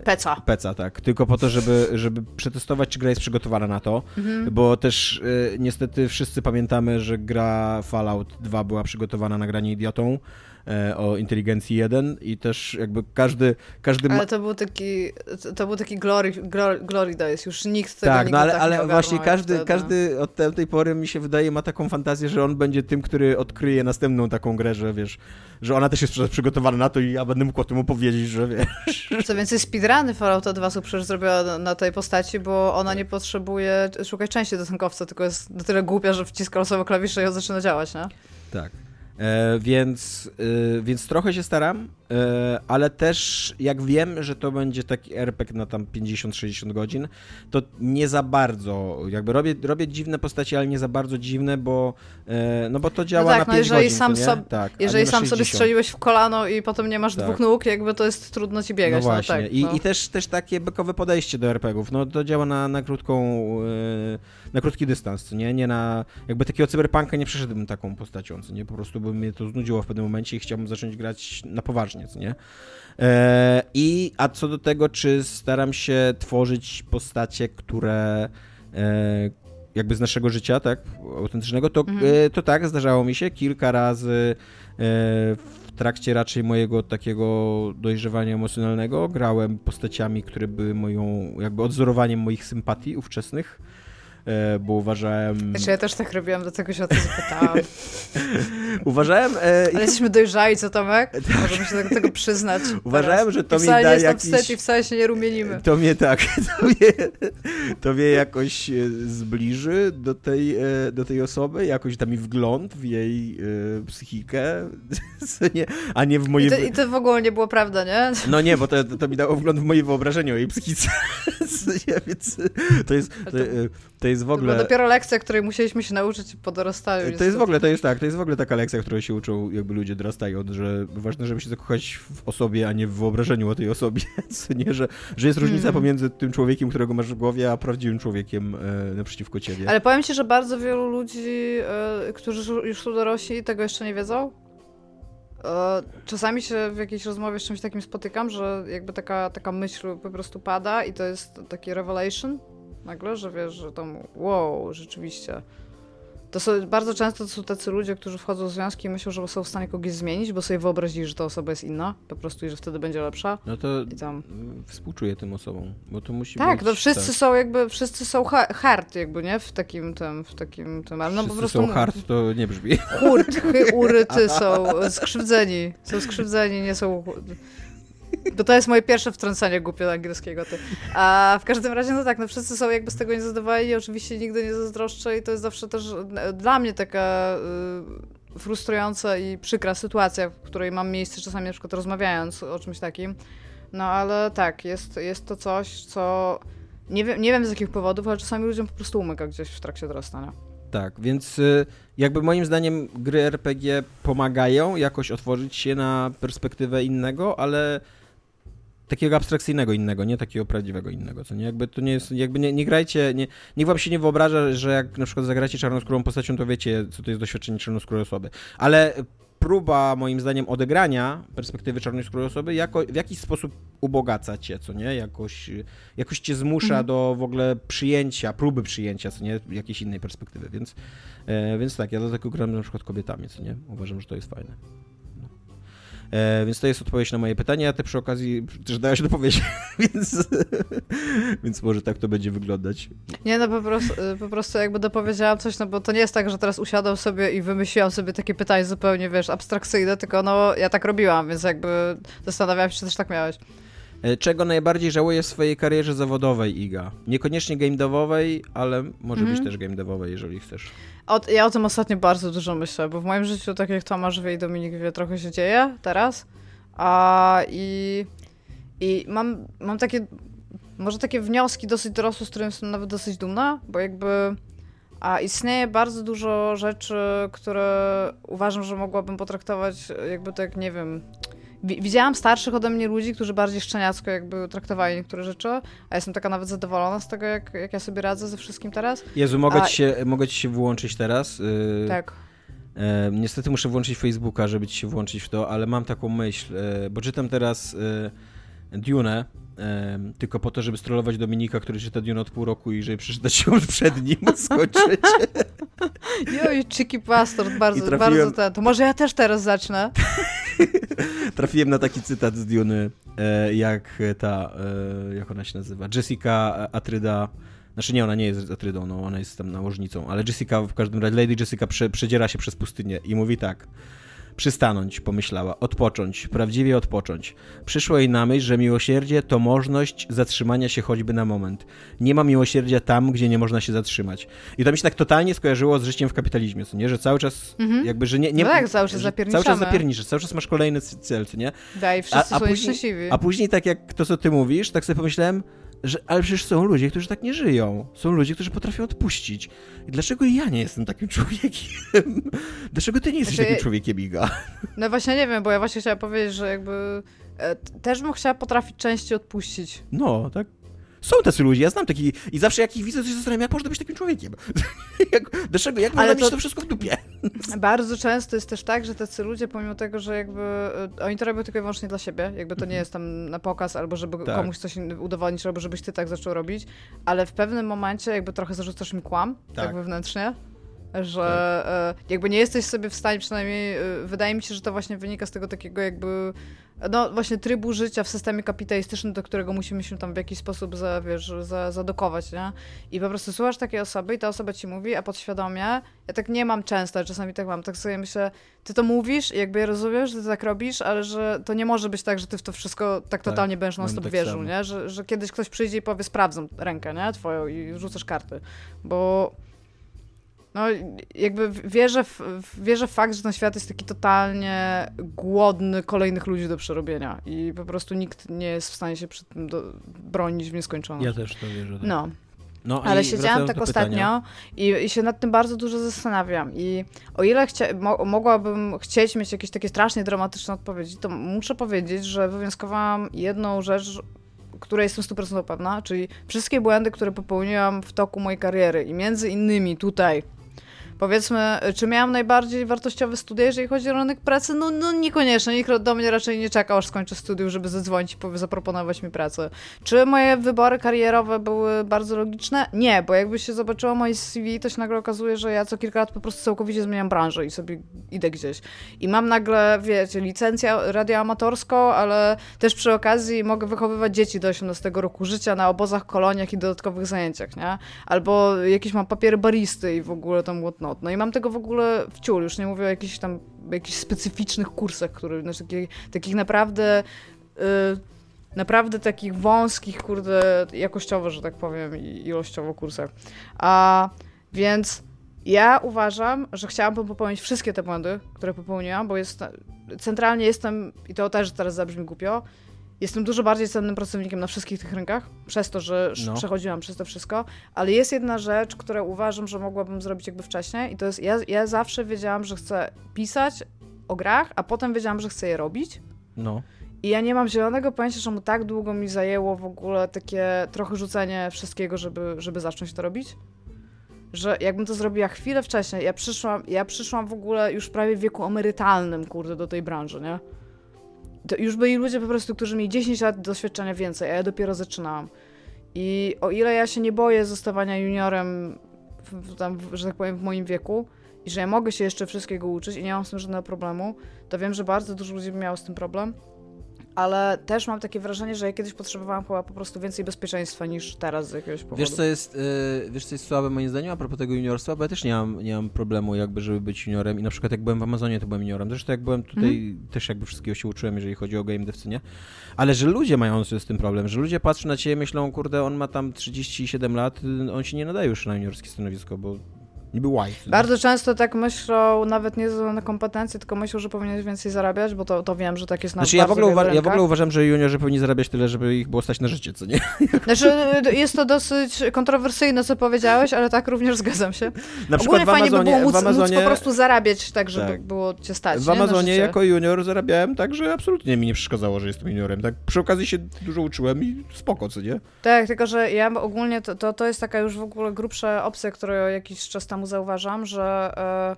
Peca. Peca, tak. Tylko po to, żeby, żeby przetestować, czy gra jest przygotowana na to, mhm. bo też y, niestety wszyscy pamiętamy, że gra Fallout 2 była przygotowana na granie idiotą, o inteligencji 1 i też jakby każdy... każdy ma... Ale to był taki, to był taki glory, glory, glory days, już nikt tego Tak, no ale, tak ale właśnie każdy, wtedy. każdy od tej pory mi się wydaje ma taką fantazję, że on będzie tym, który odkryje następną taką grę, że wiesz, że ona też jest przygotowana na to i ja będę mógł o tym opowiedzieć, że wiesz. Co więcej, speedruny Fallouta 2 są przecież zrobione na tej postaci, bo ona nie potrzebuje szukać części do tankowca, tylko jest na tyle głupia, że wciska losowo klawisze i on zaczyna działać, nie? Tak. E, więc, e, więc trochę się staram, ale też jak wiem, że to będzie taki RPG na tam 50-60 godzin, to nie za bardzo, jakby robię, robię dziwne postaci, ale nie za bardzo dziwne, bo, e, no bo to działa tak, na no 5 jeżeli godzin, sam nie? sob- tak, Jeżeli sam sobie 60. strzeliłeś w kolano i potem nie masz Tak. dwóch nóg, jakby to jest trudno ci biegać. No No, właśnie. tak, I, no. I też, też takie bekowe podejście do RPGów. No to działa na, na krótką, e, na krótki dystans, nie? Nie na, jakby takiego cyberpunka nie przeszedłbym taką postacią, nie? Po prostu by mnie to znudziło w pewnym momencie i chciałbym zacząć grać na poważnie, co nie? E, I, a co do tego, czy staram się tworzyć postacie, które e, jakby z naszego życia, tak, autentycznego, to, Mhm. e, to tak, zdarzało mi się kilka razy e, w trakcie raczej mojego takiego dojrzewania emocjonalnego grałem postaciami, które były moją, jakby odzorowaniem moich sympatii ówczesnych, bo uważałem... Znaczy, ja też tak robiłam, dlatego się o to zapytałam. Uważałem... e, Ale jesteśmy dojrzali, co Tomek? Możemy się do tego przyznać. Uważałem, teraz. że to mi wcale da nie jest jakiś- wstyd i wcale się nie rumienimy. To mnie tak, to mnie, to mnie jakoś e, zbliży do tej, e, do tej osoby, jakoś da mi wgląd w jej e, psychikę, a nie w moje... I to, I to w ogóle nie było prawda, nie? No nie, bo to, to mi dało wgląd w moje wyobrażenie o jej psychice, więc to jest, to, to- e, to jest w To ogóle... dopiero lekcja, której musieliśmy się nauczyć po dorastaniu. To jest w ogóle, to jest tak, to jest w ogóle taka lekcja, którą się uczą jakby ludzie dorastając, że ważne, żeby się zakochać w osobie, a nie w wyobrażeniu o tej osobie, co nie, że, że jest różnica Mhm. pomiędzy tym człowiekiem, którego masz w głowie, a prawdziwym człowiekiem e, naprzeciwko ciebie. Ale powiem ci, że bardzo wielu ludzi, e, którzy już są dorośli, tego jeszcze nie wiedzą. E, czasami się w jakiejś rozmowie z czymś takim spotykam, że jakby taka, taka myśl po prostu pada i to jest taki revelation nagle, że wiesz, że tam wow, rzeczywiście. To są, bardzo często to są tacy ludzie, którzy wchodzą w związki i myślą, że są w stanie kogoś zmienić, bo sobie wyobrazili, że ta osoba jest inna, po prostu i że wtedy będzie lepsza. No to I tam. mm, współczuję tym osobom, bo to musi Tak, być... to wszyscy tak. są jakby, wszyscy są ha- hard jakby, nie? W takim tym, w takim tym, ale no Wszyscy po prostu... są hard, to nie brzmi. Hurt, uryty są skrzywdzeni. Są skrzywdzeni, nie są... Bo to jest moje pierwsze wtrącenie głupie do angielskiego. Ty. A w każdym razie, no tak, no wszyscy są jakby z tego niezadowoleni, oczywiście nigdy nie zazdroszczę i to jest zawsze też dla mnie taka y, frustrująca i przykra sytuacja, w której mam miejsce czasami na przykład rozmawiając o czymś takim. No ale tak, jest, jest to coś, co nie wiem, nie wiem z jakich powodów, ale czasami ludziom po prostu umyka gdzieś w trakcie dorastania. Tak, więc y, jakby moim zdaniem gry RPG pomagają jakoś otworzyć się na perspektywę innego, ale takiego abstrakcyjnego innego, nie takiego prawdziwego innego, co nie? Jakby to nie jest, jakby nie, nie grajcie, nie, niech wam się nie wyobraża, że jak na przykład zagracie czarnoskórą postacią, to wiecie, co to jest doświadczenie czarnoskórej osoby. Ale próba, moim zdaniem, odegrania perspektywy czarnoskórej osoby jako, w jakiś sposób ubogaca cię, co nie? Jakoś, jakoś cię zmusza Mhm. do w ogóle przyjęcia, próby przyjęcia, co nie? Jakiejś innej perspektywy, więc, e, więc tak, ja dlatego gram na przykład kobietami, co nie? Uważam, że to jest fajne. E, więc to jest odpowiedź na moje pytanie, a ty przy okazji też dałeś dopowiedź, więc, więc może tak to będzie wyglądać. Nie, no po prostu, y, po prostu jakby dopowiedziałam coś, no bo to nie jest tak, że teraz usiadam sobie i wymyśliłam sobie takie pytanie zupełnie, wiesz, abstrakcyjne, tylko no ja tak robiłam, więc jakby zastanawiałam się, czy też tak miałeś. E, Czego najbardziej żałuję w swojej karierze zawodowej, Iga? Niekoniecznie game devowej, ale może Mhm. być też game devowej, jeżeli chcesz. O, ja o tym ostatnio bardzo dużo myślę, bo w moim życiu, tak jak Tomasz wie i Dominik wie, trochę się dzieje teraz. A i, i mam, mam takie, może takie wnioski dosyć dorosłe, z których jestem nawet dosyć dumna, bo jakby a istnieje bardzo dużo rzeczy, które uważam, że mogłabym potraktować jakby tak, nie wiem... wi- Widziałam starszych ode mnie ludzi, którzy bardziej szczeniacko jakby traktowali niektóre rzeczy, a jestem taka nawet zadowolona z tego, jak, jak ja sobie radzę ze wszystkim teraz. Jezu, mogę, A- ci, się, mogę ci się włączyć teraz? Yy, Tak. E, niestety muszę włączyć Facebooka, żeby ci się włączyć w to, ale mam taką myśl, e, bo czytam teraz e, Dune, tylko po to, żeby strollować Dominika, który czyta Dune od pół roku i żeby przeczytać ją przed nim, skończyć. Joj, Chicky Bastard, bardzo, trafiłem- bardzo ten. To może ja też teraz zacznę. Trafiłem na taki cytat z Duny, e, jak ta, e, jak ona się nazywa, Jessica Atryda, znaczy nie, ona nie jest Atrydą, no, ona jest tam nałożnicą, ale Jessica w każdym razie, Lady Jessica prze, przedziera się przez pustynię i mówi tak, Przystanąć, pomyślała, odpocząć, prawdziwie odpocząć. Przyszło jej na myśl, że miłosierdzie to możliwość zatrzymania się choćby na moment. Nie ma miłosierdzia tam, gdzie nie można się zatrzymać. I to mi się tak totalnie skojarzyło z życiem w kapitalizmie, co nie? Że cały czas Mhm. jakby, że nie... nie No tak, cały czas zapierniczamy. Cały czas zapierniczysz, cały czas masz kolejny cel, co nie? Daj, wszyscy A- a są później- szczęśliwi. A później tak jak to, co ty mówisz, tak sobie pomyślałem, że ale przecież są ludzie, którzy tak nie żyją. Są ludzie, którzy potrafią odpuścić. I dlaczego ja nie jestem takim człowiekiem? Dlaczego ty nie jesteś Znaczy- takim człowiekiem, Iga? No właśnie nie wiem, bo ja właśnie chciałam powiedzieć, że jakby e, też bym chciała potrafić częściej odpuścić. No, tak. Są tacy ludzie, ja znam taki i zawsze jak ich widzę, to się zastanawiam, jak można być takim człowiekiem. jak, dlaczego, jak można Ale mieć to- to wszystko w dupie? Bardzo często jest też tak, że tacy ludzie, pomimo tego, że jakby e, oni to robią tylko i wyłącznie dla siebie, jakby to nie jest tam na pokaz, albo żeby Tak. komuś coś udowodnić, albo żebyś ty tak zaczął robić, ale w pewnym momencie jakby trochę zarzucasz mi kłam, tak, Tak. wewnętrznie, że e, jakby nie jesteś sobie w stanie, przynajmniej e, wydaje mi się, że to właśnie wynika z tego takiego jakby no właśnie trybu życia w systemie kapitalistycznym, do którego musimy się tam w jakiś sposób za, wiesz, za, zadokować, nie? I po prostu słuchasz takiej osoby i ta osoba ci mówi, a podświadomie, ja tak nie mam często, czasami tak mam, tak sobie myślę, ty to mówisz i jakby ja rozumiem, że ty tak robisz, ale że to nie może być tak, że ty w to wszystko tak totalnie będziesz non mam stop tak wierzył, nie? Że, że kiedyś ktoś przyjdzie i powie, sprawdzam rękę, nie? Twoją i rzucasz karty, bo no, jakby wierzę w, wierzę w fakt, że ten świat jest taki totalnie głodny kolejnych ludzi do przerobienia i po prostu nikt nie jest w stanie się przed tym do, bronić w nieskończoność. też to wierzę. No, no ale siedziałam tak ostatnio i, i się nad tym bardzo dużo zastanawiam. I o ile chcia, mo, mogłabym chcieć mieć jakieś takie strasznie dramatyczne odpowiedzi, to muszę powiedzieć, że wywnioskowałam jedną rzecz, której jestem 100% pewna, czyli wszystkie błędy, które popełniłam w toku mojej kariery i między innymi tutaj. Powiedzmy, czy miałam najbardziej wartościowe studia, jeżeli chodzi o rynek pracy? No, no niekoniecznie. Nikt do mnie raczej nie czekał, aż skończę studiów, żeby zadzwonić i zaproponować mi pracę. Czy moje wybory karierowe były bardzo logiczne? Nie, bo jakby się zobaczyło moje CV, to się nagle okazuje, że ja co kilka lat po prostu całkowicie zmieniam branżę i sobie idę gdzieś. I mam nagle, wiecie, licencję radioamatorską, ale też przy okazji mogę wychowywać dzieci do 18 roku życia na obozach, koloniach i dodatkowych zajęciach, nie? Albo jakieś mam papiery baristy i w ogóle tam No i mam tego w ogóle w ciul, już nie mówię o jakichś tam jakichś specyficznych kursach, które, znaczy takich, takich naprawdę y, naprawdę takich wąskich, kurde, jakościowo, że tak powiem, ilościowo kursach. A więc ja uważam, że chciałabym popełnić wszystkie te błędy, które popełniłam, bo jest, centralnie jestem, i to też teraz zabrzmi głupio, jestem dużo bardziej cennym pracownikiem na wszystkich tych rynkach, przez to, że No. przechodziłam przez to wszystko, ale jest jedna rzecz, którą uważam, że mogłabym zrobić jakby wcześniej i to jest, ja, ja zawsze wiedziałam, że chcę pisać o grach, a potem wiedziałam, że chcę je robić. No. I ja nie mam zielonego pojęcia, czemu tak długo mi zajęło w ogóle takie trochę rzucenie wszystkiego, żeby, żeby zacząć to robić. Że jakbym to zrobiła chwilę wcześniej, ja przyszłam, ja przyszłam w ogóle już prawie w wieku emerytalnym, kurde, do tej branży, nie? To już byli ludzie po prostu, którzy mieli 10 lat doświadczenia więcej, a ja dopiero zaczynałam. I o ile ja się nie boję zostawania juniorem, w, tam, że tak powiem, w moim wieku, i że ja mogę się jeszcze wszystkiego uczyć i nie mam z tym żadnego problemu, to wiem, że bardzo dużo ludzi miało z tym problem ale też mam takie wrażenie, że ja kiedyś potrzebowałam chyba po prostu więcej bezpieczeństwa niż teraz z jakiegoś powodu. Wiesz co, jest, y, wiesz, co jest słabe moim zdaniem a propos tego juniorstwa? Bo ja też nie mam, nie mam problemu jakby, żeby być juniorem i na przykład jak byłem w Amazonie, to byłem juniorem. Zresztą jak byłem tutaj, też jakby wszystkiego się uczyłem, jeżeli chodzi o game nie? Ale że ludzie mają z tym problem, że ludzie patrzą na ciebie myślą, kurde, on ma tam 37 lat, on się nie nadaje już na juniorskie stanowisko, bo niby co nie? Bardzo często tak myślą, nawet nie ze na kompetencje, tylko myślą, że powinieneś więcej zarabiać, bo to, to wiem, że tak jest na Znaczy ja w, ogóle uwa- ja w ogóle uważam, że juniorzy powinni zarabiać tyle, żeby ich było stać na życie, co nie? Znaczy, jest to dosyć kontrowersyjne, co powiedziałeś, ale tak również zgadzam się. Na Ogólnie w fajnie by Amazonie, było móc, w Amazonie, móc po prostu zarabiać tak, żeby Tak. było cię stać. w nie? Na Amazonie jako junior zarabiałem tak, że absolutnie mi nie przeszkadzało, że jestem juniorem. Tak przy okazji się dużo uczyłem i spoko, co nie? Tak, tylko że ja ogólnie to, to, to jest taka już w ogóle grubsza opcja, którą jakiś czas zauważam, że e,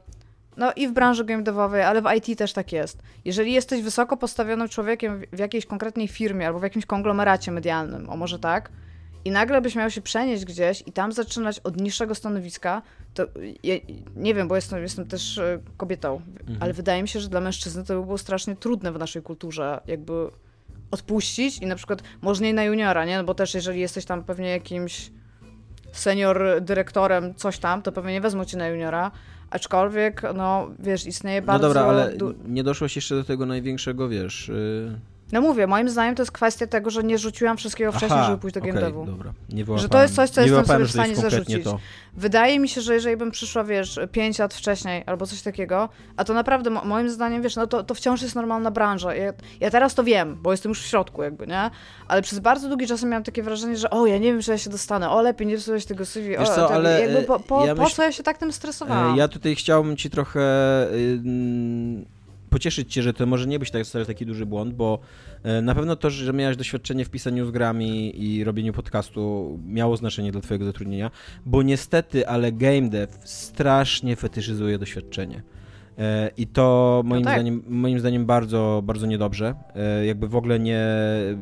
no i w branży game devowej, ale w IT też tak jest. Jeżeli jesteś wysoko postawionym człowiekiem w- jakiejś konkretnej firmie albo w jakimś konglomeracie medialnym, o może tak, i nagle byś miał się przenieść gdzieś i tam zaczynać od niższego stanowiska, to ja, nie wiem, bo jestem, jestem też e, kobietą, ale wydaje mi się, że dla mężczyzny to by było strasznie trudne w naszej kulturze, jakby odpuścić i na przykład może nie na juniora, nie? No bo też jeżeli jesteś tam pewnie jakimś senior dyrektorem, coś tam, to pewnie nie wezmą cię na juniora, Aczkolwiek, no wiesz, istnieje No bardzo... dobra, ale du- nie doszłaś jeszcze do tego największego, wiesz... y, No mówię, moim zdaniem to jest kwestia tego, że nie rzuciłam wszystkiego wcześniej, Aha, żeby pójść do game okej, devu. dobra. Nie wyłapałem, Że to jest coś, co nie jestem sobie w stanie zarzucić. To. Wydaje mi się, że jeżeli bym przyszła, wiesz, 5 lat wcześniej albo coś takiego, a to naprawdę mo- moim zdaniem, wiesz, no to, to wciąż jest normalna branża. Ja, ja teraz to wiem, bo jestem już w środku jakby, nie? Ale przez bardzo długi czas miałam takie wrażenie, że o, ja nie wiem, czy ja się dostanę, o, lepiej nie rysować tego CV, o, co, tak, ale, jakby po, po, ja po myśl- co ja się tak tym stresowałam? E, Ja tutaj chciałbym ci trochę y, mm, pocieszyć cię, że to może nie być tak, wcale taki duży błąd, bo e, na pewno to, że miałeś doświadczenie w pisaniu z grami i robieniu podcastu miało znaczenie dla twojego zatrudnienia, bo niestety, ale game dev strasznie fetyszyzuje doświadczenie. E, I to moim, tak. zdaniem, moim zdaniem bardzo, bardzo niedobrze. E, Jakby w ogóle nie,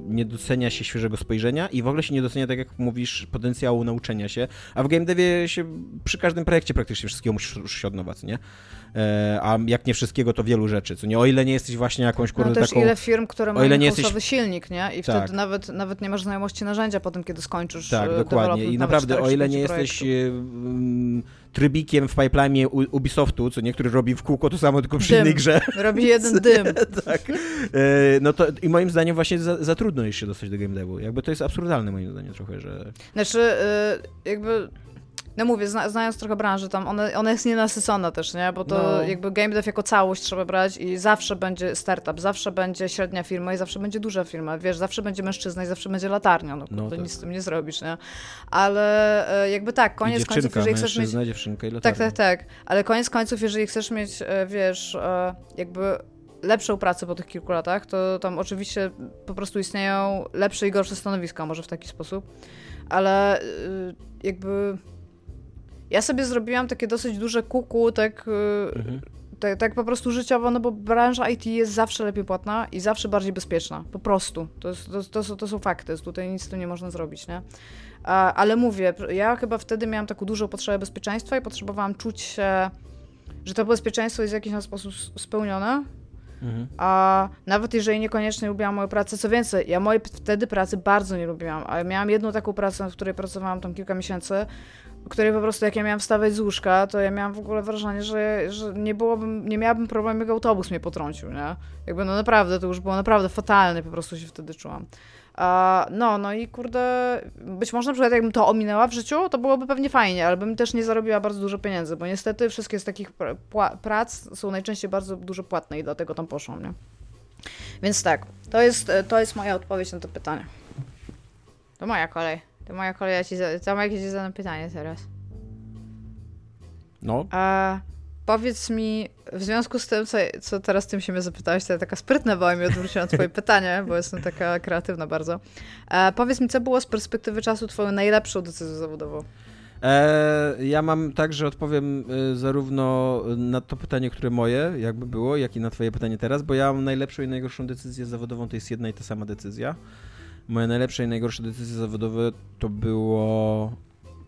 nie docenia się świeżego spojrzenia i w ogóle się nie docenia, tak jak mówisz, potencjału nauczenia się. A w game devie się przy każdym projekcie praktycznie wszystkiego musisz się od nowa, nie? E, A jak nie wszystkiego, to wielu rzeczy, co nie? O ile nie jesteś właśnie jakąś, No kurde, też taką... ile firm, które mają house'owy jesteś- silnik, nie? I Tak. wtedy nawet, nawet nie masz znajomości narzędzia potem, kiedy skończysz Tak, e, dokładnie. I naprawdę, o 4 ile nie 5 jesteś e, mm, trybikiem w pipeline Ubisoftu, co niektóry robi w kółko to samo, tylko przy Dym. innej grze, Robi jeden dym. tak. No to i moim zdaniem właśnie za, za trudno jest się dostać do game devu. Jakby to jest absurdalne moim zdaniem trochę, że... Znaczy, jakby. No mówię, zna, znając trochę branży, tam ona, ona jest nienasycona też, nie? Bo to No. jakby game dev jako całość trzeba brać i zawsze będzie startup, zawsze będzie średnia firma i zawsze będzie duża firma, wiesz, zawsze będzie mężczyzna i zawsze będzie latarnia, no, No kurde, tak. nic z tym nie zrobisz, nie? Ale y, jakby tak, koniec końców, jeżeli chcesz mieć... dziewczynka i Tak, latarnia. tak, tak, ale koniec końców, jeżeli chcesz mieć, e, wiesz, e, jakby lepszą pracę po tych kilku latach, to tam oczywiście po prostu istnieją lepsze i gorsze stanowiska, może w taki sposób, ale jakby ja sobie zrobiłam takie dosyć duże kuku, tak, y, Mhm. tak, tak po prostu życiowo, no bo branża IT jest zawsze lepiej płatna i zawsze bardziej bezpieczna, po prostu. To, jest, to, to, są, to są fakty, tutaj nic tym nie można zrobić, nie? Ale mówię, ja chyba wtedy miałam taką dużą potrzebę bezpieczeństwa i potrzebowałam czuć się, że to bezpieczeństwo jest w jakiś sposób spełnione, Mhm. a nawet jeżeli niekoniecznie lubiłam moją pracę, co więcej, ja mojej wtedy pracy bardzo nie lubiłam, a miałam jedną taką pracę, w której pracowałam tam kilka miesięcy, której po prostu jak ja miałam wstawać z łóżka, to ja miałam w ogóle wrażenie, że, że nie byłobym, nie miałabym problemu, jak autobus mnie potrącił, nie? Jakby no naprawdę, to już było naprawdę fatalne, po prostu się wtedy czułam. A, no, no i kurde, być może na przykład jakbym to ominęła w życiu, to byłoby pewnie fajnie, ale bym też nie zarobiła bardzo dużo pieniędzy, bo niestety wszystkie z takich prac są najczęściej bardzo dużo płatne i dlatego tam poszłam, nie? Więc tak, to jest, to jest moja odpowiedź na to pytanie. To moja kolej. To moja kolej, ja ci, za- Tomek, ja ci zadam pytanie teraz. No, A powiedz mi, w związku z tym, co, co teraz tym się mnie zapytałeś, to ja taka sprytna byłam i odwróciłam twoje pytanie, bo jestem taka kreatywna bardzo. Powiedz mi, co było z perspektywy czasu twoją najlepszą decyzją zawodową? E, ja mam tak, że odpowiem e, zarówno na to pytanie, które moje, jakby było, jak i na twoje pytanie teraz, bo ja mam najlepszą i najgorszą decyzję zawodową, to jest jedna i ta sama decyzja. Moje najlepsze i najgorsze decyzje zawodowe to było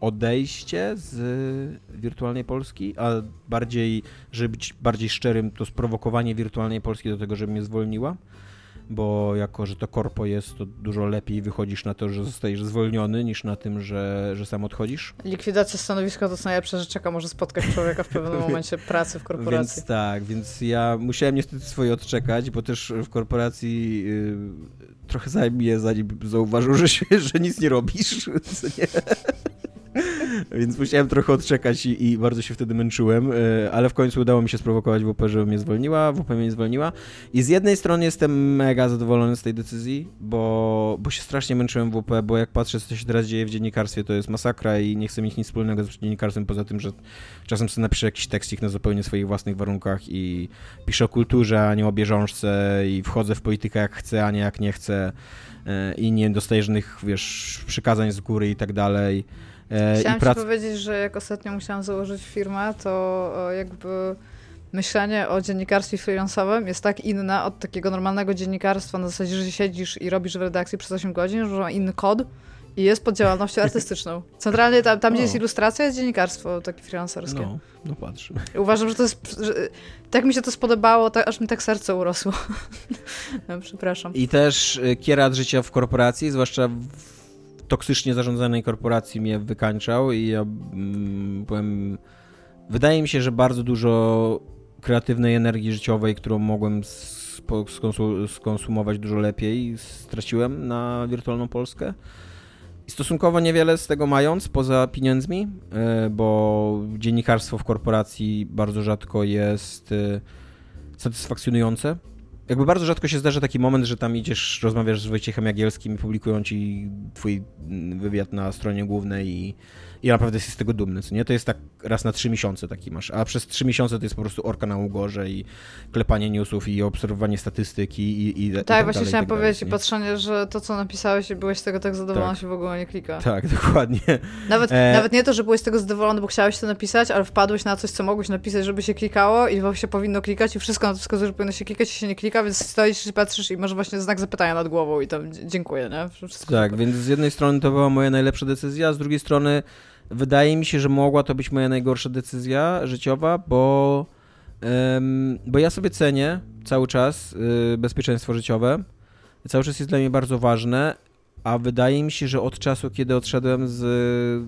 odejście z wirtualnej Polski, a bardziej, żeby być bardziej szczerym, to sprowokowanie wirtualnej Polski do tego, żeby mnie zwolniła, bo jako, że to korpo jest, to dużo lepiej wychodzisz na to, że zostajesz zwolniony, niż na tym, że, że sam odchodzisz. Likwidacja stanowiska to jest najlepsza rzecz, jaka może spotkać człowieka w pewnym momencie pracy w korporacji. Więc tak, więc ja musiałem niestety swoje odczekać, bo też w korporacji y, trochę zajmie, zanim zauważył, że, się, że nic nie robisz. Nie? Więc musiałem trochę odczekać i, i bardzo się wtedy męczyłem, y, ale w końcu udało mi się sprowokować WP, żeby mnie zwolniła, WP mnie zwolniła. I z jednej strony jestem mega zadowolony z tej decyzji, bo, bo się strasznie męczyłem w WP, bo jak patrzę, co się teraz dzieje w dziennikarstwie, to jest masakra i nie chcę mieć nic wspólnego z dziennikarstwem, poza tym, że czasem sobie napiszę jakiś tekstik na zupełnie swoich własnych warunkach i piszę o kulturze, a nie o bieżączce i wchodzę w politykę jak chcę, a nie jak nie chcę e, i nie dostaję żadnych, wiesz, przykazań z góry i tak dalej. E, Chciałam I ci prac... powiedzieć, że jak ostatnio musiałam założyć firmę, to o, jakby myślenie o dziennikarstwie freelansowym jest tak inne od takiego normalnego dziennikarstwa na zasadzie, że siedzisz i robisz w redakcji przez 8 godzin, że ma inny kod i jest pod działalnością artystyczną. Centralnie tam, tam gdzie jest ilustracja, jest dziennikarstwo takie freelancerskie. No, no patrz. I Uważam, że to jest. Że, tak mi się to spodobało, tak, aż mi tak serce urosło. no, przepraszam. I też e, kierat życia w korporacji, zwłaszcza w toksycznie zarządzanej korporacji mnie wykańczał i ja mm, byłem wydaje mi się, że bardzo dużo kreatywnej energii życiowej, którą mogłem skonsumować dużo lepiej, straciłem na wirtualną Polskę. I stosunkowo niewiele z tego mając, poza pieniędzmi, e, bo dziennikarstwo w korporacji bardzo rzadko jest e, satysfakcjonujące. Jakby bardzo rzadko się zdarza taki moment, że tam idziesz, rozmawiasz z Wojciechem Jagielskim i publikują ci twój wywiad na stronie głównej i i naprawdę jesteś z tego dumny, co nie? To jest tak raz na trzy miesiące taki masz, a przez trzy miesiące to jest po prostu orka na ugorze i klepanie newsów i obserwowanie statystyki i, i, tak, i tak właśnie dalej, chciałem tak powiedzieć i patrzenie, że to, co napisałeś i byłeś z tego tak zadowolony, tak. się w ogóle nie klika. Tak, dokładnie. Nawet, e... nawet nie to, że byłeś z tego zadowolony, bo chciałeś to napisać, ale wpadłeś na coś, co mogłeś napisać, żeby się klikało i się powinno klikać i wszystko na to wskazuje, że powinno się klikać i się nie klika, więc stoisz i patrzysz i masz właśnie znak zapytania nad głową i tam dziękuję, nie? Wszystko tak, super. więc z jednej strony to była moja najlepsza decyzja, a z drugiej strony Wydaje mi się, że mogła to być moja najgorsza decyzja życiowa, bo, bo ja sobie cenię cały czas y, bezpieczeństwo życiowe. Cały czas jest dla mnie bardzo ważne, a wydaje mi się, że od czasu, kiedy odszedłem z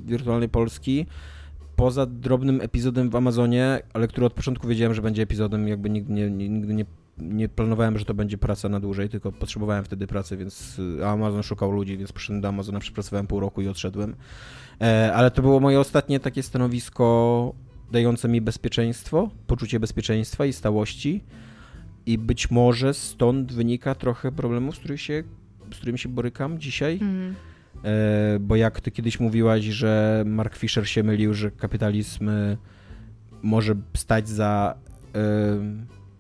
wirtualnej Polski, poza drobnym epizodem w Amazonie, ale który od początku wiedziałem, że będzie epizodem, jakby nigdy nie, nigdy nie, nie planowałem, że to będzie praca na dłużej, tylko potrzebowałem wtedy pracy, więc Amazon szukał ludzi, więc poszedłem do Amazona, przepracowałem pół roku i odszedłem. E, ale to było moje ostatnie takie stanowisko dające mi bezpieczeństwo, poczucie bezpieczeństwa i stałości. I być może stąd wynika trochę problemów, z, których się, z którymi się borykam dzisiaj. Mm. E, bo jak ty kiedyś mówiłaś, że Mark Fisher się mylił, że kapitalizm e, może stać za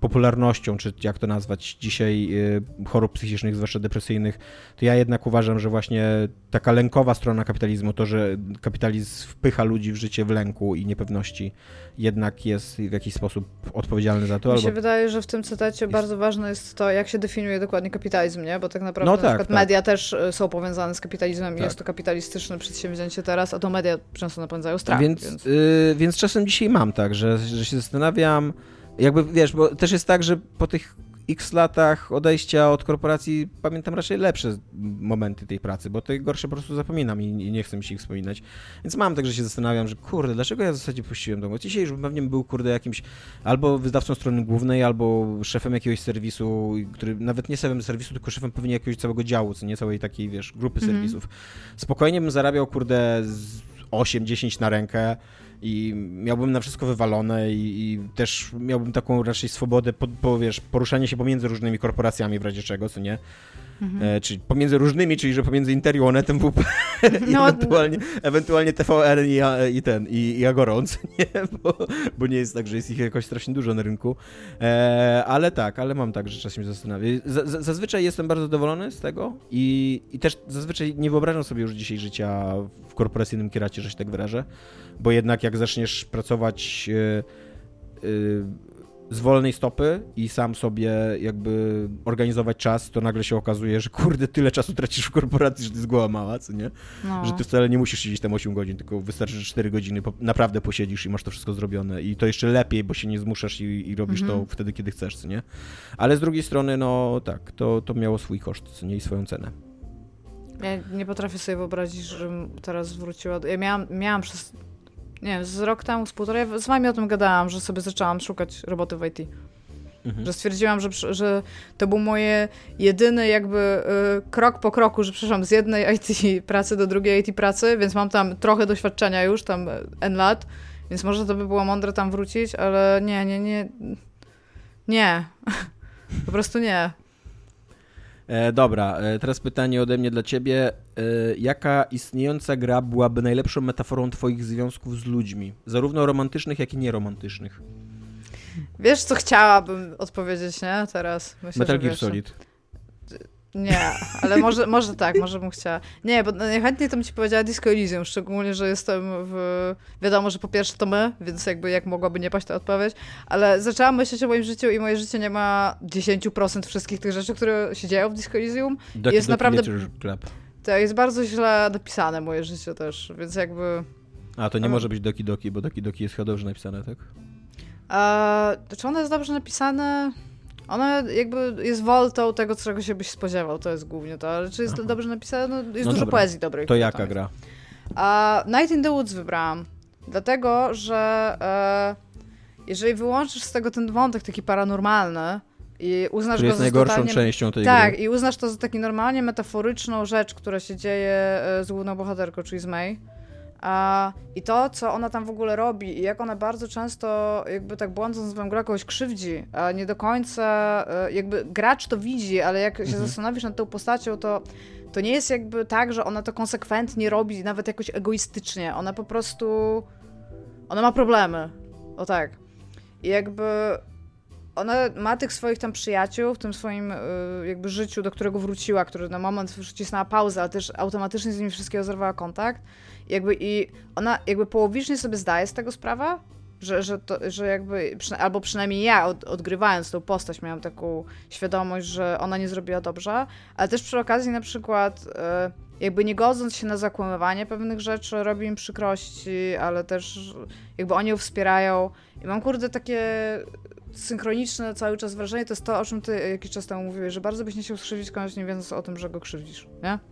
popularnością, czy jak to nazwać dzisiaj, y, chorób psychicznych, zwłaszcza depresyjnych, to ja jednak uważam, że właśnie taka lękowa strona kapitalizmu, to, że kapitalizm wpycha ludzi w życie w lęku i niepewności, jednak jest w jakiś sposób odpowiedzialny za to. Mi albo... się wydaje, że w tym cytacie jest... bardzo ważne jest to, jak się definiuje dokładnie kapitalizm, nie? Bo tak naprawdę no tak, na przykład tak. media też y, są powiązane z kapitalizmem tak. i jest to kapitalistyczne przedsięwzięcie teraz, a to media często napędzają strach. Więc, więc... Yy, więc czasem dzisiaj mam tak, że, że się zastanawiam, jakby wiesz, bo też jest tak, że po tych x latach odejścia od korporacji pamiętam raczej lepsze momenty tej pracy, bo te gorsze po prostu zapominam i, nie chcę mi się ich wspominać. Więc mam tak, że się zastanawiam, że kurde, dlaczego ja w zasadzie puściłem dom? Dzisiaj już pewnie był kurde jakimś albo wydawcą strony głównej, albo szefem jakiegoś serwisu, który nawet nie szefem serwisu, tylko szefem pewnie jakiegoś całego działu, co nie całej takiej, wiesz, grupy mm -hmm. serwisów. Spokojnie bym zarabiał kurde 8-10 na rękę i miałbym na wszystko wywalone i, i też miałbym taką raczej swobodę, po, po, wiesz, poruszanie się pomiędzy różnymi korporacjami w razie czego, co nie? Mhm. E, czyli pomiędzy różnymi, czyli że pomiędzy Interiu, Onetem, WP no, ewentualnie, ewentualnie TVN i, i ten, i, i Agorą, nie? Bo, bo, nie jest tak, że jest ich jakoś strasznie dużo na rynku. E, ale tak, ale mam tak, że czasem się zastanawiam. zazwyczaj jestem bardzo zadowolony z tego i, i też zazwyczaj nie wyobrażam sobie już dzisiaj życia w korporacyjnym kieracie, że się tak wyrażę, bo jednak jak zaczniesz pracować... Yy, yy, z wolnej stopy i sam sobie jakby organizować czas, to nagle się okazuje, że kurde, tyle czasu tracisz w korporacji, że to jest głowa mała, co nie? No. Że ty wcale nie musisz siedzieć tam 8 godzin, tylko wystarczy, że 4 godziny naprawdę posiedzisz i masz to wszystko zrobione i to jeszcze lepiej, bo się nie zmuszasz i, i robisz mhm. to wtedy, kiedy chcesz, co nie? Ale z drugiej strony, no tak, to, to miało swój koszt, co nie? I swoją cenę. Ja nie potrafię sobie wyobrazić, żebym teraz wróciła. Ja miałam, miałam przez nie wiem, z rok temu, z półtorej, z wami o tym gadałam, że sobie zaczęłam szukać roboty w IT. Mhm. Że stwierdziłam, że, że to był moje jedyny jakby y, krok po kroku, że przeszłam z jednej IT pracy do drugiej IT pracy, więc mam tam trochę doświadczenia już, tam N lat, więc może to by było mądre tam wrócić, ale nie, nie, nie. Nie. po prostu nie. E, dobra, e, teraz pytanie ode mnie dla ciebie. E, jaka istniejąca gra byłaby najlepszą metaforą twoich związków z ludźmi? Zarówno romantycznych, jak i nieromantycznych. Wiesz, co chciałabym odpowiedzieć, nie? Teraz. Myślę, Metal Gear Solid. Nie, ale może, może tak, może bym chciała. Nie, bo najchętniej to bym ci powiedziała Disco Elysium, szczególnie, że jestem w... Wiadomo, że po pierwsze to my, więc jakby jak mogłaby nie paść ta odpowiedź, ale zaczęłam myśleć o moim życiu i moje życie nie ma 10% wszystkich tych rzeczy, które się dzieją w Disco Elysium. Doki, jest naprawdę... Club. To jest bardzo źle napisane moje życie też, więc jakby... A, to nie może być Doki Doki, bo Doki Doki jest chyba dobrze napisane, tak? A, czy ono jest dobrze napisane? Ona jakby jest woltą tego, czego się byś spodziewał, to jest głównie to. Ale czy jest Aha. dobrze napisane? No, jest no dużo dobra. poezji dobrej. To jaka gra? A Night in the Woods wybrałam. Dlatego, że e, jeżeli wyłączysz z tego ten wątek taki paranormalny i uznasz Który go jest za najgorszą totalnie... częścią tej Tak, gry. i uznasz to za taki normalnie metaforyczną rzecz, która się dzieje e, z główną bohaterką, czyli z May. A, I to, co ona tam w ogóle robi i jak ona bardzo często jakby tak błądząc w grę kogoś krzywdzi, a nie do końca e, jakby gracz to widzi, ale jak się Mhm. zastanowisz nad tą postacią, to to nie jest jakby tak, że ona to konsekwentnie robi, nawet jakoś egoistycznie. Ona po prostu ona ma problemy. O tak. I jakby ona ma tych swoich tam przyjaciół w tym swoim y, jakby życiu, do którego wróciła, który na moment wcisnęła pauzę, ale też automatycznie z nimi wszystkiego zerwała kontakt. Jakby i ona jakby połowicznie sobie zdaje z tego sprawę, że, że, to, że jakby, albo przynajmniej ja od, odgrywając tą postać miałam taką świadomość, że ona nie zrobiła dobrze, ale też przy okazji na przykład y, jakby nie godząc się na zakłamywanie pewnych rzeczy, robi im przykrości, ale też jakby oni ją wspierają. I mam kurde takie synchroniczne cały czas wrażenie, to jest to, o czym ty jakiś czas temu mówiłeś, że bardzo byś nie chciał skrzywdzić kogoś, nie wiedząc o tym, że go krzywdzisz, nie?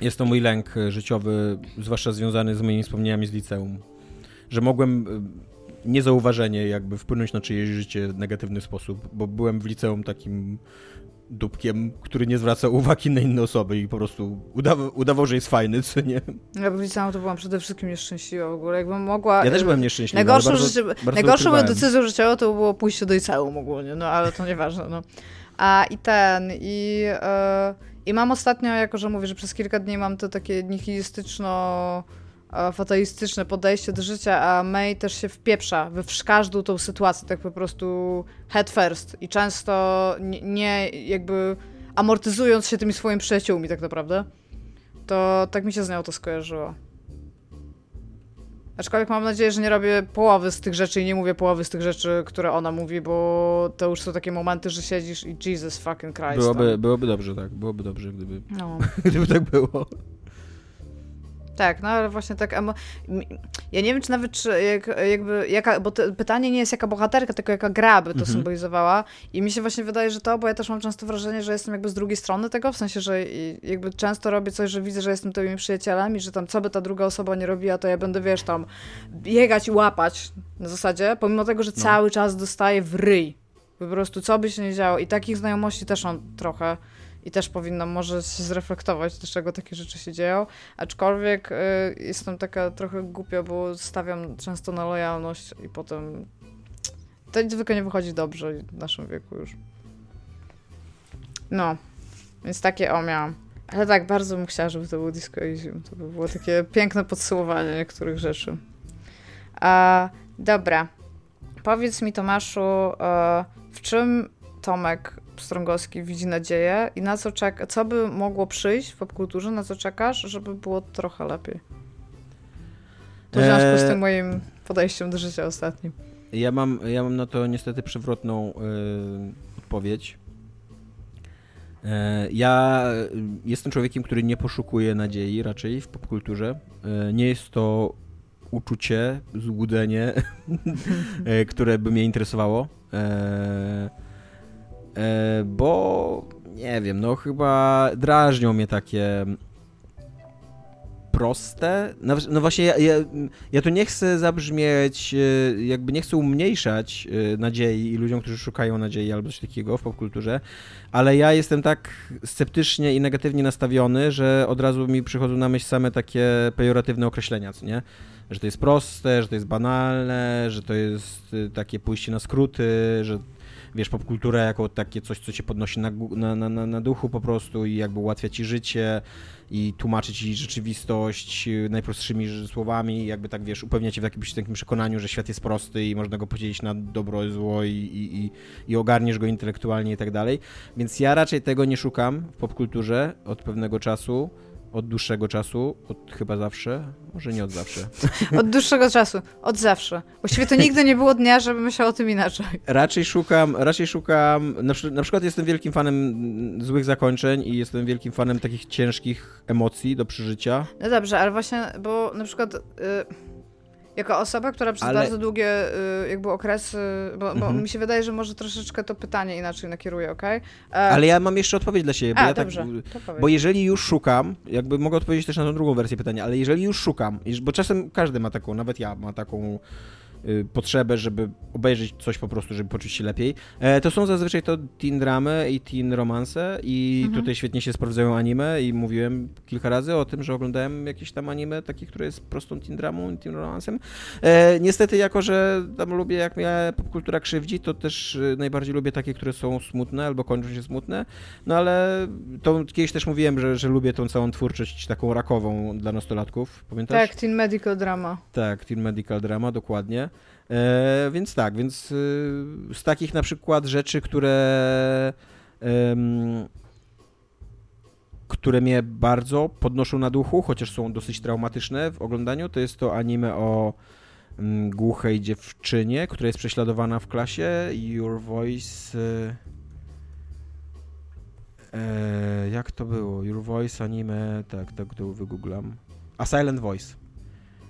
Jest to mój lęk e, życiowy, zwłaszcza związany z moimi wspomnieniami z liceum. Że mogłem e, niezauważenie jakby wpłynąć na czyjeś życie w negatywny sposób, bo byłem w liceum takim dupkiem, który nie zwraca uwagi na inne osoby i po prostu udawał, udawał że jest fajny, co nie? Ja w liceum to byłam przede wszystkim nieszczęśliwa w ogóle, jakbym mogła... Ja też e, byłem nieszczęśliwy, ale Najgorszą, bardzo, życie, bardzo najgorszą moją decyzją życiową to było pójście do liceum ogólnie, no ale to nieważne, no. A i ten, i, e, i mam ostatnio, jako że mówię, że przez kilka dni mam to takie nihilistyczno e, fatalistyczne podejście do życia, a May też się wpieprza we każdą tą sytuację, tak po prostu head first i często nie jakby amortyzując się tymi swoimi przyjaciółmi tak naprawdę, to tak mi się z nią to skojarzyło. Aczkolwiek mam nadzieję, że nie robię połowy z tych rzeczy i nie mówię połowy z tych rzeczy, które ona mówi, bo to już są takie momenty, że siedzisz i Jesus fucking Christ. Byłoby, tam. byłoby dobrze, tak. Byłoby dobrze, gdyby, No. gdyby tak było. Tak, no ale właśnie tak. Ja nie wiem, czy nawet, czy jak, jakby, jaka, bo to pytanie nie jest jaka bohaterka, tylko jaka gra by to Mhm. symbolizowała. I mi się właśnie wydaje, że to, bo ja też mam często wrażenie, że jestem jakby z drugiej strony tego, w sensie, że jakby często robię coś, że widzę, że jestem twoimi przyjacielem i że tam co by ta druga osoba nie robiła, to ja będę, wiesz, tam biegać i łapać na zasadzie, pomimo tego, że No. cały czas dostaję w ryj. Po prostu co by się nie działo. I takich znajomości też mam trochę. I też powinnam może się zreflektować, dlaczego takie rzeczy się dzieją. Aczkolwiek y, jestem taka trochę głupia, bo stawiam często na lojalność i potem to zwykle nie wychodzi dobrze w naszym wieku już. No, więc takie o miałam. Ale tak, bardzo bym chciała, żeby to był Disco Elysium. To by było takie piękne podsumowanie niektórych rzeczy. A, dobra. Powiedz mi, Tomaszu, e, w czym Tomek Strągowski widzi nadzieję i na co czeka, co by mogło przyjść w popkulturze, na co czekasz, żeby było trochę lepiej? To w związku z Eee. tym moim podejściem do życia ostatnim. Ja mam, ja mam na to niestety przewrotną y, odpowiedź. E, Ja y, jestem człowiekiem, który nie poszukuje nadziei raczej w popkulturze. E, Nie jest to uczucie, złudzenie, e, które by mnie interesowało. E, Bo nie wiem, no chyba drażnią mnie takie proste. No, no właśnie, ja, ja, ja tu nie chcę zabrzmieć, e, jakby nie chcę umniejszać e, nadziei i ludziom, którzy szukają nadziei albo coś takiego w popkulturze, ale ja jestem tak sceptycznie i negatywnie nastawiony, że od razu mi przychodzą na myśl same takie pejoratywne określenia, co nie? Że to jest proste, że to jest banalne, że to jest e, takie pójście na skróty, że wiesz, popkultura jako takie coś, co cię podnosi na, na, na, na, duchu po prostu i jakby ułatwia ci życie i tłumaczy ci rzeczywistość y, najprostszymi słowami, jakby tak, wiesz, upewnia cię w jakimś takim przekonaniu, że świat jest prosty i można go podzielić na dobro i zło i, i, i ogarniesz go intelektualnie i tak dalej. Więc ja raczej tego nie szukam w popkulturze od pewnego czasu, od dłuższego czasu, od chyba zawsze, może nie od zawsze. Od dłuższego czasu, od zawsze. Właściwie to nigdy nie było dnia, żebym myślał o tym inaczej. Raczej szukam, raczej szukam, na, na przykład jestem wielkim fanem złych zakończeń i jestem wielkim fanem takich ciężkich emocji do przeżycia. No dobrze, ale właśnie, bo na przykład y, Jako osoba, która przez Ale- bardzo długie y, jakby okresy, bo, bo Mhm. mi się wydaje, że może troszeczkę to pytanie inaczej nakieruję, okej? E, Ale ja mam jeszcze odpowiedź dla siebie, bo A, ja dobrze, tak... Bo jeżeli już szukam, jakby mogę odpowiedzieć też na tą drugą wersję pytania, ale jeżeli już szukam, bo czasem każdy ma taką, nawet ja ma taką y, potrzebę, żeby obejrzeć coś po prostu, żeby poczuć się lepiej, e, to są zazwyczaj to teen dramy i teen romanse i Mhm. tutaj świetnie się sprawdzają anime i mówiłem kilka razy o tym, że oglądałem jakieś tam anime takie, które jest prostą teen dramą i teen romansem. E, niestety jako, że tam lubię jak mnie popkultura krzywdzi, to też y, najbardziej lubię takie, które są smutne albo kończą się smutne, no ale to kiedyś też mówiłem, że, że lubię tą całą twórczość taką rakową dla nastolatków, pamiętasz? Tak, teen medical drama. Tak, Teen Medical Drama, dokładnie. E, więc tak, więc y, z takich na przykład rzeczy, które które mnie bardzo podnoszą na duchu, chociaż są dosyć traumatyczne w oglądaniu, to jest to anime o mm, głuchej dziewczynie, która jest prześladowana w klasie. Your Voice... y, E, jak to było? Your Voice anime, tak, tak to wygooglam. A Silent Voice.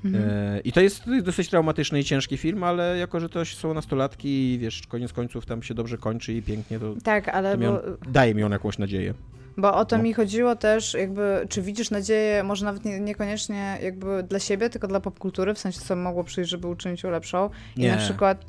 Mhm. E, I to jest dosyć traumatyczny i ciężki film, ale jako, że to są nastolatki i wiesz, koniec końców tam się dobrze kończy i pięknie, to, Tak, ale to mi bo, on, daje mi on jakąś nadzieję. bo o to no. mi chodziło też, jakby, czy widzisz nadzieję, może nawet nie, niekoniecznie jakby dla siebie, tylko dla popkultury, w sensie co mogło przyjść, żeby uczynić ją lepszą. I Nie. na przykład...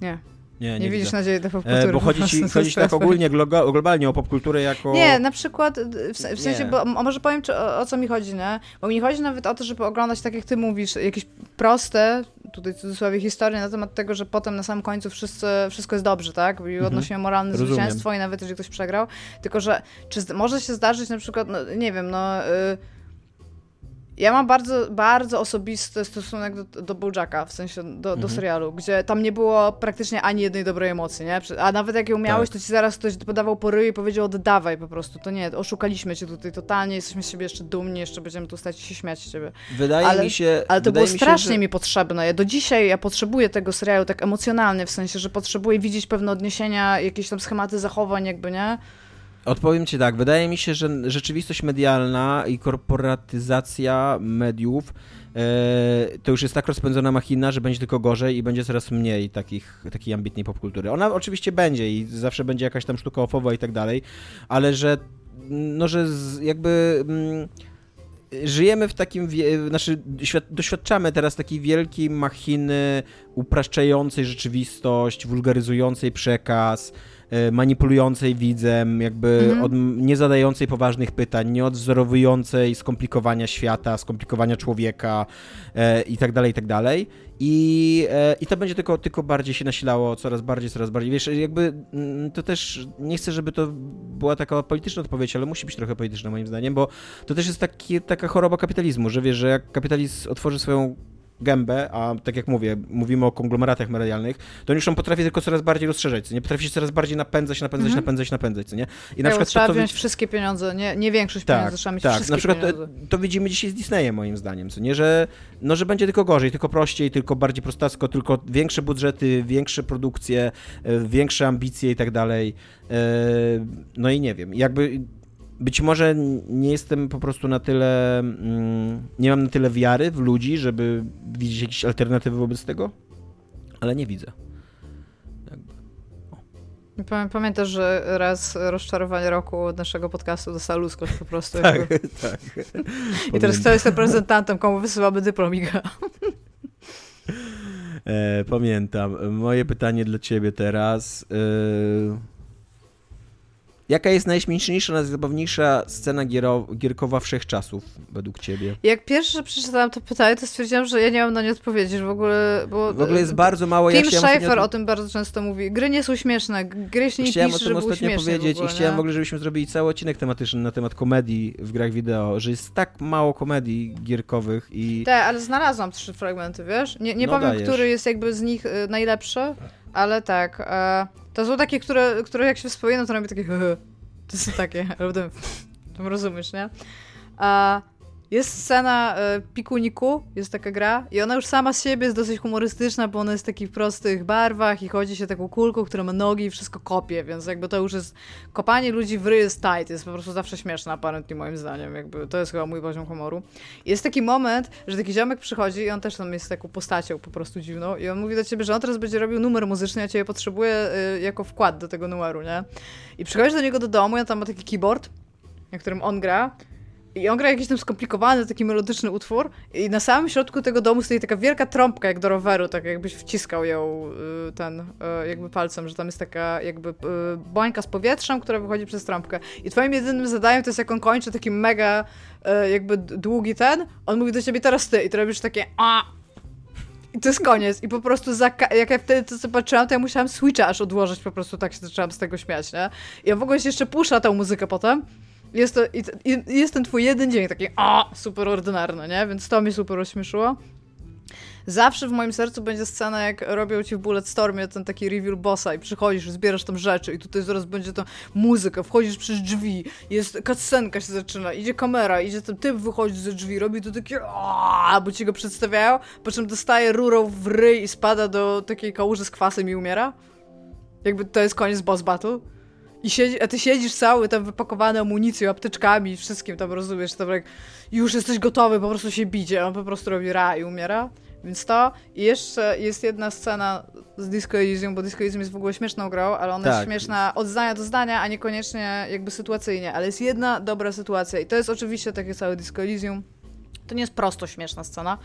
Nie, Nie, nie, widzisz widzę. nadziei dla popkultury. E, bo chodzi ci, chodzi tak ogólnie, globalnie o popkulturę jako... Nie, na przykład, w, w sensie, Nie. bo a może powiem, czy, o, o co mi chodzi, nie? Bo mi nie chodzi nawet o to, żeby oglądać, tak jak ty mówisz, jakieś proste, tutaj w cudzysłowie, historie na temat tego, że potem na samym końcu wszyscy, wszystko jest dobrze, tak? I odnosimy moralne Mhm. Rozumiem. zwycięstwo i nawet jeżeli ktoś przegrał. Tylko, że czy może się zdarzyć na przykład, no nie wiem, no... Y, ja mam bardzo, bardzo osobisty stosunek do, do Bojacka, w sensie do, do Mhm. serialu, gdzie tam nie było praktycznie ani jednej dobrej emocji, nie? A nawet jak ją miałeś, Tak. to ci zaraz ktoś podawał po ryju i powiedział oddawaj po prostu. To nie, oszukaliśmy cię tutaj totalnie, jesteśmy z siebie jeszcze dumni, jeszcze będziemy tu stać i się śmiać z ciebie. Wydaje ale- mi się... Ale to było mi się, strasznie że- mi potrzebne. Ja do dzisiaj ja potrzebuję tego serialu tak emocjonalnie, w sensie, że potrzebuję widzieć pewne odniesienia, jakieś tam schematy zachowań jakby, nie? Odpowiem ci tak, wydaje mi się, że rzeczywistość medialna i korporatyzacja mediów e, to już jest tak rozpędzona machina, że będzie tylko gorzej i będzie coraz mniej takich, takiej ambitnej popkultury. Ona oczywiście będzie i zawsze będzie jakaś tam sztuka ofowa i tak dalej, ale że no, że jakby mm, żyjemy w takim, znaczy doświadczamy teraz takiej wielkiej machiny upraszczającej rzeczywistość, wulgaryzującej przekaz, manipulującej widzem, jakby Mhm. od, nie zadającej poważnych pytań, nie odwzorowującej skomplikowania świata, skomplikowania człowieka e, i tak dalej, i tak dalej. I, e, I to będzie tylko, tylko bardziej się nasilało, coraz bardziej, coraz bardziej. Wiesz, jakby mm, to też, nie chcę, żeby to była taka polityczna odpowiedź, ale musi być trochę polityczna moim zdaniem, bo to też jest taki, taka choroba kapitalizmu, że wiesz, że jak kapitalizm otworzy swoją gębę, a tak jak mówię, mówimy o konglomeratach medialnych, to już on potrafi tylko coraz bardziej rozszerzać, co nie? Potrafi się coraz bardziej napędzać, napędzać, Mhm. napędzać, napędzać, co nie? I Tak, bo trzeba to, wziąć wszystkie pieniądze, nie, nie większość tak, pieniędzy, trzeba mieć tak. wszystkie Na przykład to, pieniądze. to widzimy dzisiaj z Disneyem moim zdaniem, co nie, że, no, że będzie tylko gorzej, tylko prościej, tylko bardziej prostacko, tylko większe budżety, większe produkcje, e, większe ambicje i tak dalej. E, No i nie wiem, jakby być może nie jestem po prostu na tyle, mm, nie mam na tyle wiary w ludzi, żeby widzieć jakieś alternatywy wobec tego, ale nie widzę. Pamię- Pamiętasz, że raz rozczarowanie roku od naszego podcastu dostał ludzkość po prostu. Tak, jakby. tak. I teraz kto jest reprezentantem, komu wysyłamy dyplom Iga? E, pamiętam. Moje pytanie dla ciebie teraz. E, jaka jest najśmieszniejsza, najzabawniejsza scena giero, gierkowa wszechczasów według ciebie? Jak pierwsze przeczytałam to pytanie, to stwierdziłam, że ja nie mam na nie odpowiedzieć w ogóle, bo... W ogóle jest bardzo mało... Tim ja Schafer tym- o tym bardzo często mówi. Gry nie są śmieszne, gry się nie Chciałem o pisze, tym żeby były ostatnio powiedzieć ogóle, i chciałem nie? w ogóle, żebyśmy zrobili cały odcinek tematyczny na temat komedii w grach wideo, że jest tak mało komedii gierkowych i... Tak, ale znalazłam trzy fragmenty, wiesz? Nie, nie No powiem, dajesz. który jest jakby z nich y, najlepszy, ale tak. E, to są takie, które, które jak się wspomina, to robię takie To są takie, potem tam rozumiesz, nie? A, Jest scena e, Pikuniku, jest taka gra i ona już sama z siebie jest dosyć humorystyczna, bo ona jest w takich prostych barwach i chodzi się taką kulką, która ma nogi i wszystko kopie, więc jakby to już jest kopanie ludzi w ryj jest tight, jest po prostu zawsze śmieszne apparently moim zdaniem, jakby to jest chyba mój poziom humoru. Jest taki moment, że taki ziomek przychodzi i on też tam jest taką postacią po prostu dziwną i on mówi do ciebie, że on teraz będzie robił numer muzyczny, ja ciebie potrzebuję y, jako wkład do tego numeru, nie? I przychodzisz do niego do domu on tam ma taki keyboard, na którym on gra i on gra jakiś tam skomplikowany, taki melodyczny utwór i na samym środku tego domu stoi taka wielka trąbka jak do roweru, tak jakbyś wciskał ją y, ten, y, jakby palcem, że tam jest taka jakby y, bańka z powietrzem, która wychodzi przez trąbkę. I twoim jedynym zadaniem to jest jak on kończy taki mega jakby długi ten, on mówi do ciebie teraz ty i ty robisz takie a i to jest koniec. I po prostu jak ja wtedy to zobaczyłam, to ja musiałam switcha aż odłożyć, po prostu tak się zaczęłam z tego śmiać, nie? I on w ogóle się jeszcze pusza tą muzykę potem. Jest, to, jest ten twój jeden dzień taki a super ordynarny, nie? Więc to mi super rozśmieszyło. Zawsze w moim sercu będzie scena, jak robią ci w Bulletstormie ten taki reveal bossa i przychodzisz, zbierasz tam rzeczy i tutaj zaraz będzie to muzyka, wchodzisz przez drzwi, jest cutscenka się zaczyna, idzie kamera, idzie ten typ wychodzi ze drzwi, robi to takie aaa, bo ci go przedstawiają, po czym dostaje rurą w ryj i spada do takiej kałuży z kwasem i umiera. Jakby to jest koniec boss battle. I siedzi, a ty siedzisz cały tam wypakowany amunicją, apteczkami, wszystkim tam rozumiesz, tam jak już jesteś gotowy po prostu się bicie, on po prostu robi ra i umiera. Więc to i jeszcze jest jedna scena z Disco Elysium, bo Disco Elysium jest w ogóle śmieszną grą, ale ona tak. jest śmieszna od zdania do zdania, a niekoniecznie jakby sytuacyjnie, ale jest jedna dobra sytuacja i to jest oczywiście takie całe Disco Elysium. To nie jest prosto śmieszna scena,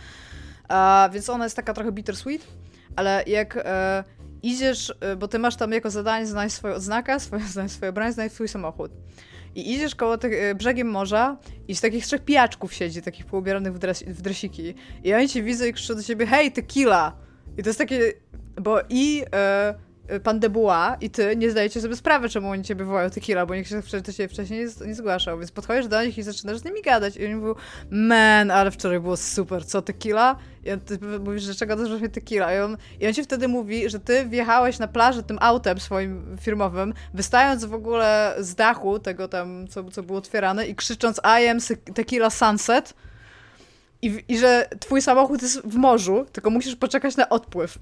uh, więc ona jest taka trochę bittersweet, ale jak... Uh, idziesz, y, bo ty masz tam jako zadanie znaleźć swoją odznakę, swoje, znaleźć swoją broń, znaleźć swój samochód. I idziesz koło y, brzegiem morza i z takich trzech pijaczków siedzi, takich poubieranych w, dres, w dresiki. I oni cię widzą i krzyczą do ciebie, hej, tequila! I to jest takie, bo i... E, Y, pan Debuła i ty nie zdajecie sobie sprawy, czemu oni ciebie wołają tequila, bo nikt się ciebie wcześniej nie, nie zgłaszał, więc podchodzisz do nich i zaczynasz z nimi gadać i oni mówią, man, ale wczoraj było super, co tequila? I on, ty mówisz, że czego też właśnie tequila? I on, I on ci wtedy mówi, że ty wjechałeś na plażę tym autem swoim firmowym, wystając w ogóle z dachu tego tam, co, co było otwierane i krzycząc I am tequila sunset i, i że twój samochód jest w morzu, tylko musisz poczekać na odpływ.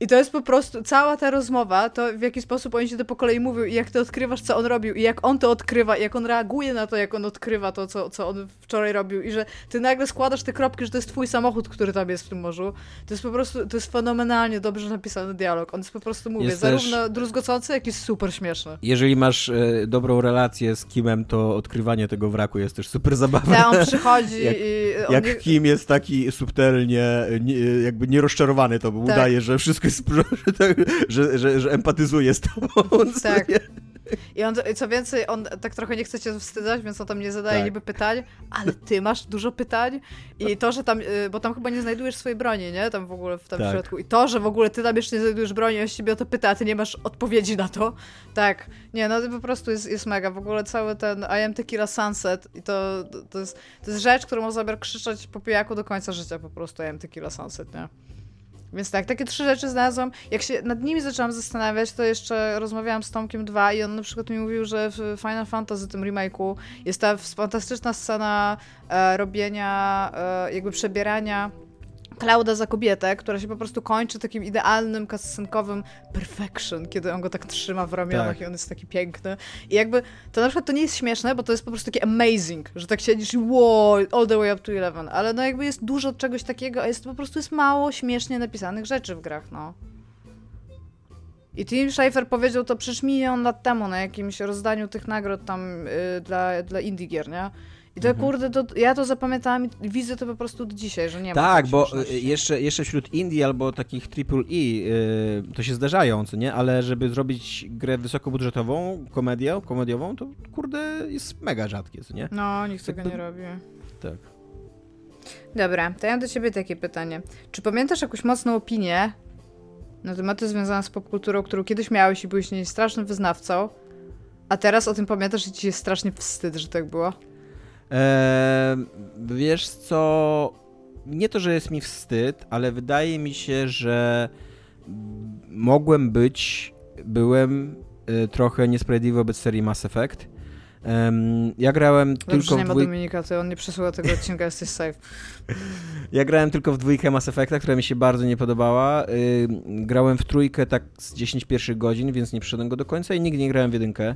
I to jest po prostu cała ta rozmowa, to w jaki sposób oni się to po kolei mówią i jak ty odkrywasz, co on robił i jak on to odkrywa i jak on reaguje na to, jak on odkrywa to, co, co on wczoraj robił i że ty nagle składasz te kropki, że to jest twój samochód, który tam jest w tym morzu. To jest po prostu, to jest fenomenalnie dobrze napisany dialog. On jest po prostu, mówię, jest zarówno też... druzgocący, jak i super śmieszny. Jeżeli masz e, dobrą relację z Kimem, to odkrywanie tego wraku jest też super zabawne. Tak, on przychodzi jak, i... On jak nie... Kim jest taki subtelnie, nie, jakby nierozczarowany, to tak. udaje, że wszystko że, że, że, że empatyzuje z tobą. Tak. I on, co więcej, on tak trochę nie chce cię wstydzać, więc on tam nie zadaje tak. niby pytań, ale ty masz dużo pytań i to, że tam, y, bo tam chyba nie znajdujesz swojej broni, nie? Tam w ogóle w tam tak. środku. I to, że w ogóle ty tam jeszcze nie znajdujesz broni, on ciebie o to pyta, a ty nie masz odpowiedzi na to. Tak. Nie, no to po prostu jest, jest mega. W ogóle cały ten I am Tequila Sunset i to, to, jest, to jest rzecz, którą można krzyczeć po pijaku do końca życia po prostu I am Tequila Sunset, nie? Więc tak, takie trzy rzeczy znalazłam. Jak się nad nimi zaczęłam zastanawiać, to jeszcze rozmawiałam z Tomkiem 2 i on na przykład mi mówił, że w Final Fantasy, tym remake'u, jest ta fantastyczna scena e, robienia, e, jakby przebierania Klauda za kobietę, która się po prostu kończy takim idealnym, kascenkowym perfection, kiedy on go tak trzyma w ramionach tak. i on jest taki piękny. I jakby, to na przykład to nie jest śmieszne, bo to jest po prostu takie amazing, że tak siedzisz i wow, all the way up to 11, ale no jakby jest dużo czegoś takiego, a jest po prostu jest mało śmiesznie napisanych rzeczy w grach, no. I Tim Schafer powiedział to przecież milion lat temu na jakimś rozdaniu tych nagród tam yy, dla, dla indie gier, nie? I to mhm. kurde, to, ja to zapamiętałam i widzę to po prostu do dzisiaj, że nie ma. Tak, bo y, jeszcze, jeszcze wśród indie albo takich triple E yy, to się zdarzają, co nie? Ale żeby zrobić grę wysokobudżetową, komedię, komediową, to kurde jest mega rzadkie, co nie? No, nikt tego nie robi. Tak. Dobra, to ja mam do ciebie takie pytanie. Czy pamiętasz jakąś mocną opinię na tematy związane z popkulturą, którą kiedyś miałeś i byłeś nie strasznym wyznawcą, a teraz o tym pamiętasz i ci jest strasznie wstyd, że tak było? Eee, wiesz co, nie to, że jest mi wstyd, ale wydaje mi się, że mogłem być, byłem y, trochę niesprawiedliwy wobec serii Mass Effect, Um, ja grałem Dobrze, tylko nie w ma dwój... Dominika, to on nie przesyła tego odcinka, jesteś safe. Ja grałem tylko w dwójkę Mass Effecta, która mi się bardzo nie podobała. Yy, grałem w trójkę tak z 10 pierwszych godzin, więc nie przyszedłem go do końca i nigdy nie grałem w jedynkę.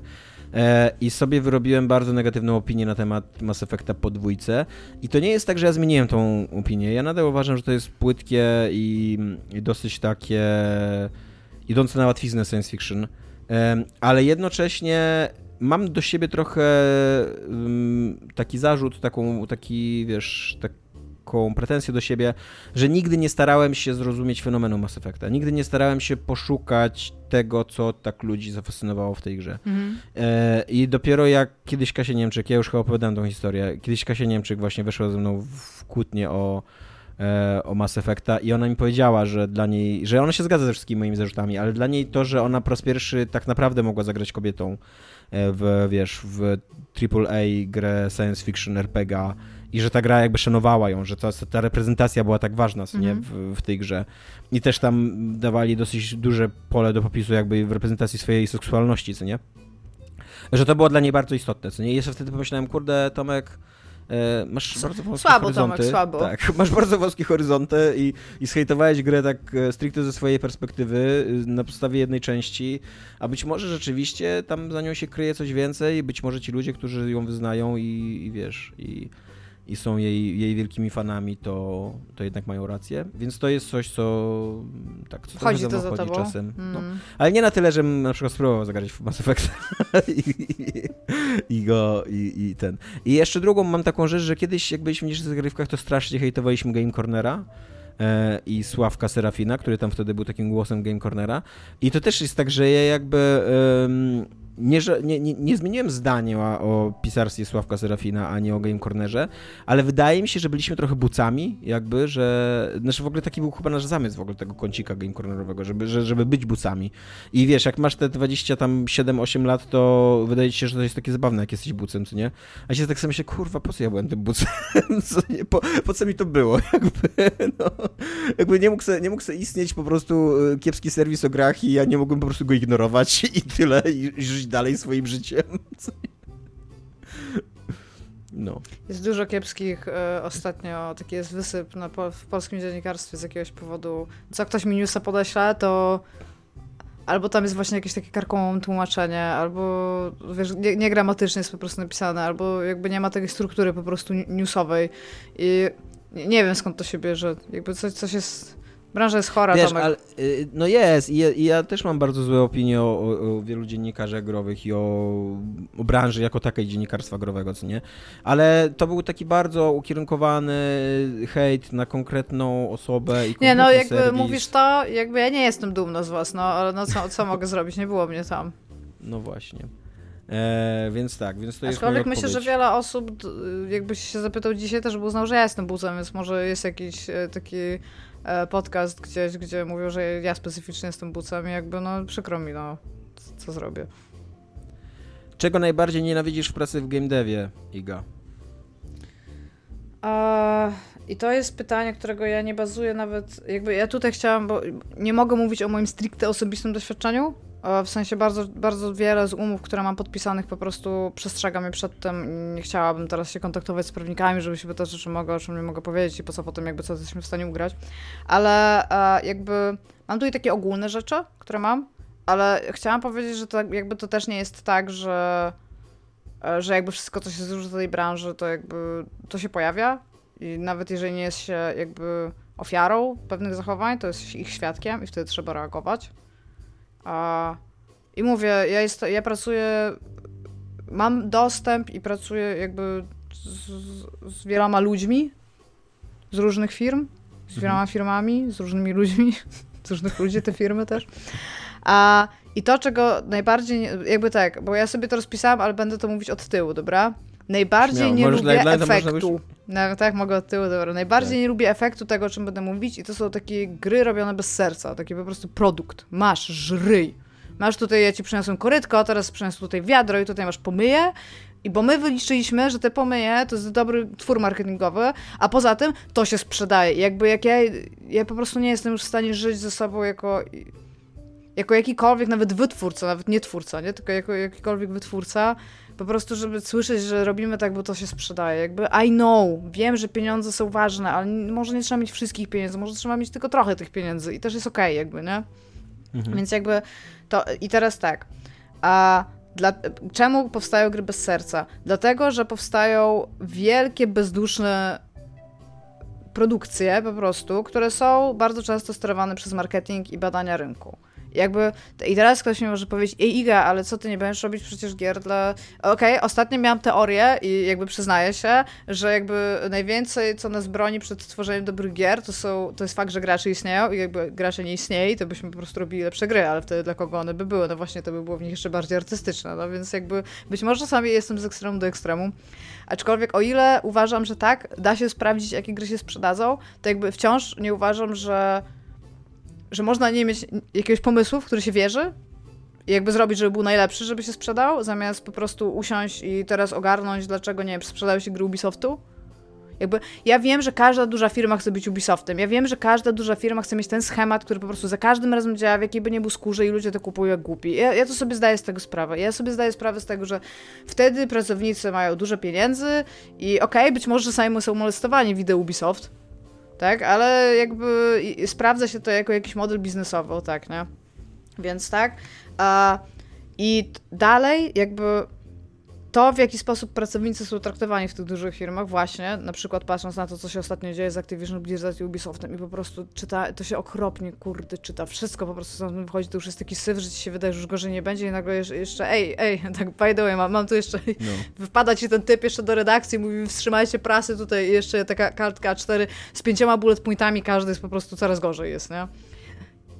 E, I sobie wyrobiłem bardzo negatywną opinię na temat Mass Effecta po dwójce. I to nie jest tak, że ja zmieniłem tą opinię. Ja nadal uważam, że to jest płytkie i, i dosyć takie idące na łatwiznę science fiction. Ale jednocześnie mam do siebie trochę taki zarzut, taką, taki, wiesz, taką pretensję do siebie, że nigdy nie starałem się zrozumieć fenomenu Mass Effecta. Nigdy nie starałem się poszukać tego, co tak ludzi zafascynowało w tej grze. Mhm. E, I dopiero jak kiedyś Kasia Niemczyk, ja już chyba opowiadałem tą historię, kiedyś Kasia Niemczyk właśnie weszła ze mną w kłótnię o e, o Mass Effecta i ona mi powiedziała, że dla niej, że ona się zgadza ze wszystkimi moimi zarzutami, ale dla niej to, że ona po raz pierwszy tak naprawdę mogła zagrać kobietą e, w, wiesz, w AAA grę science fiction RPG i że ta gra jakby szanowała ją, że ta, ta reprezentacja była tak ważna nie, mhm. w, w tej grze. I też tam dawali dosyć duże pole do popisu jakby w reprezentacji swojej seksualności, co nie? Że to było dla niej bardzo istotne, co nie? I jeszcze wtedy pomyślałem, kurde, Tomek, e, masz bardzo wąskie słabo, horyzonty. Tomek, słabo. Tak, masz bardzo wąskie horyzonty i, i zhejtowałeś grę tak e, stricte ze swojej perspektywy, y, na podstawie jednej części, a być może rzeczywiście tam za nią się kryje coś więcej, być może ci ludzie, którzy ją wyznają i, i wiesz, i i są jej, jej wielkimi fanami, to, to jednak mają rację. Więc to jest coś, co tak, co chodzi to za tobą. czasem. No. Mm. Ale nie na tyle, żebym na przykład spróbował zagrać w Mass Effect I, i, i, go i, i, ten. I jeszcze drugą mam taką rzecz, że kiedyś jak byliśmy w zagrywkach, to strasznie hejtowaliśmy Game Cornera e, i Sławka Serafina, który tam wtedy był takim głosem Game Cornera. I to też jest tak, że ja jakby nie, nie, nie, nie zmieniłem zdania o, pisarstwie Sławka Serafina, ani o Game Cornerze, ale wydaje mi się, że byliśmy trochę bucami, jakby, że... Znaczy w ogóle taki był chyba nasz zamysł w ogóle tego kącika Game Cornerowego, żeby, że, żeby być bucami. I wiesz, jak masz te 20 tam 7-8 lat, to wydaje ci się, że to jest takie zabawne, jak jesteś bucem, co nie? A się tak sobie myślę, kurwa, po co ja byłem tym bucem? Po, po, co mi to było? Jakby, no, jakby nie mógł, se, nie mógł se istnieć po prostu e, kiepski serwis o grach i ja nie mogłem po prostu go ignorować i tyle, i, i żyć dalej swoim życiem. No. Jest dużo kiepskich e, ostatnio, taki jest wysyp na, w polskim dziennikarstwie z jakiegoś powodu. Co ktoś mi newsa podeśle, to albo tam jest właśnie jakieś takie karkołom tłumaczenie, albo wiesz, nie, nie gramatycznie jest po prostu napisane, albo jakby nie ma takiej struktury po prostu newsowej i nie, nie wiem skąd to się bierze. Jakby coś, coś jest Branża jest chora, Wiesz, Tomek. Ale, y, no jest I ja, I ja, też mam bardzo złe opinie o, o, wielu dziennikarzach growych i o, o, branży jako takiej dziennikarstwa growego, co nie? Ale to był taki bardzo ukierunkowany hejt na konkretną osobę i Nie, no jakby serwis. mówisz to, jakby ja nie jestem dumna z was, no ale no co, co mogę zrobić? Nie było mnie tam. No właśnie. E, więc tak, więc to Aczkolwiek jest myślę, że wiele osób, jakbyś się zapytał dzisiaj, też by uznał, że ja jestem bucem, więc może jest jakiś e, taki podcast gdzieś, gdzie mówią, że ja specyficznie jestem bucem i jakby no przykro mi, no co zrobię. Czego najbardziej nienawidzisz w pracy w game devie, Iga? I to jest pytanie, którego ja nie bazuję nawet, jakby ja tutaj chciałam, bo nie mogę mówić o moim stricte osobistym doświadczeniu, w sensie bardzo, bardzo wiele z umów, które mam podpisanych, po prostu przestrzega mnie przed tym. Nie chciałabym teraz się kontaktować z prawnikami, żeby się pytać, czy mogę, o czym nie mogę powiedzieć i po co potem, jakby co jesteśmy w stanie ugrać. Ale e, jakby mam tutaj takie ogólne rzeczy, które mam, ale chciałam powiedzieć, że to jakby to też nie jest tak, że, e, że jakby wszystko, co się zróży z tej branży, to jakby to się pojawia. I nawet jeżeli nie jest się jakby ofiarą pewnych zachowań, to jest ich świadkiem i wtedy trzeba reagować. A, I mówię, ja, jest, ja pracuję, mam dostęp i pracuję jakby z, z wieloma ludźmi z różnych firm, z wieloma mhm. firmami, z różnymi ludźmi, z różnych ludzi te firmy też. A, I to, czego najbardziej, jakby tak, bo ja sobie to rozpisałam, ale będę to mówić od tyłu, dobra? Najbardziej Śmiało. nie Możesz lubię efektu. No, tak, mogę od tyłu, dobra. Najbardziej tak. nie lubię efektu tego, o czym będę mówić i to są takie gry robione bez serca, taki po prostu produkt. Masz, żryj. Masz tutaj, ja ci przyniosłem korytko, a teraz przyniosłem tutaj wiadro i tutaj masz pomyje. I bo my wyliczyliśmy, że te pomyje to jest dobry twór marketingowy, a poza tym to się sprzedaje. I jakby jak ja, ja po prostu nie jestem już w stanie żyć ze sobą jako jako jakikolwiek nawet wytwórca, nawet nie twórca, nie? Tylko jako jakikolwiek wytwórca, po prostu, żeby słyszeć, że robimy tak, bo to się sprzedaje. Jakby I know, wiem, że pieniądze są ważne, ale może nie trzeba mieć wszystkich pieniędzy, może trzeba mieć tylko trochę tych pieniędzy i też jest okej, okay, jakby, nie? Mhm. Więc jakby to. I teraz tak. A dla, czemu powstają gry bez serca? Dlatego, że powstają wielkie, bezduszne produkcje po prostu, które są bardzo często sterowane przez marketing i badania rynku. Jakby, i teraz ktoś mi może powiedzieć, ej Iga, ale co ty nie będziesz robić przecież gier dla... Okej, okay, ostatnio miałam teorię i jakby przyznaję się, że jakby najwięcej, co nas broni przed tworzeniem dobrych gier, to są, to jest fakt, że gracze istnieją i jakby gracze nie istnieli, to byśmy po prostu robili lepsze gry, ale wtedy dla kogo one by były? No właśnie, to by było w nich jeszcze bardziej artystyczne, no więc jakby być może czasami jestem z ekstremu do ekstremu, aczkolwiek o ile uważam, że tak, da się sprawdzić, jakie gry się sprzedadzą, to jakby wciąż nie uważam, że że można nie mieć jakiegoś pomysłu, w który się wierzy i jakby zrobić, żeby był najlepszy, żeby się sprzedał, zamiast po prostu usiąść i teraz ogarnąć, dlaczego, nie wiem, sprzedają się gry Ubisoftu. Jakby, ja wiem, że każda duża firma chce być Ubisoftem. Ja wiem, że każda duża firma chce mieć ten schemat, który po prostu za każdym razem działa, w jakiej by nie był skórze i ludzie to kupują jak głupi. Ja, ja to sobie zdaję z tego sprawę. Ja sobie zdaję sprawę z tego, że wtedy pracownicy mają dużo pieniędzy i okej, okay, być może sami są molestowani wideo Ubisoft, tak? Ale jakby sprawdza się to jako jakiś model biznesowy, tak, nie? Więc tak. A, I dalej jakby to, w jaki sposób pracownicy są traktowani w tych dużych firmach, właśnie, na przykład patrząc na to, co się ostatnio dzieje z Activision Blizzard i Ubisoftem i po prostu czyta, to się okropnie, kurde, czyta, wszystko po prostu stąd wychodzi, to już jest taki syf, że ci się wydaje, że już gorzej nie będzie i nagle jeszcze, ej, ej, tak by the way, mam, mam tu jeszcze, no. wpada ci ten typ jeszcze do redakcji, mówi, wstrzymajcie prasy, tutaj jeszcze taka kartka A4 z pięcioma bullet pointami, każdy jest po prostu coraz gorzej jest, nie?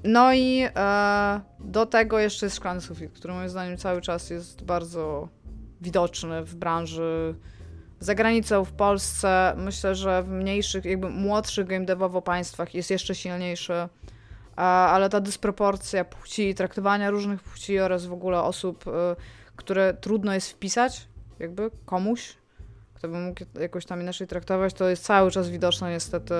No i e, do tego jeszcze jest szklany sufit, który moim zdaniem cały czas jest bardzo widoczny w branży za granicą, w Polsce. Myślę, że w mniejszych, jakby młodszych game devowo państwach jest jeszcze silniejszy, ale ta dysproporcja płci, traktowania różnych płci oraz w ogóle osób, y, które trudno jest wpisać jakby komuś, kto by mógł jakoś tam inaczej traktować, to jest cały czas widoczne niestety.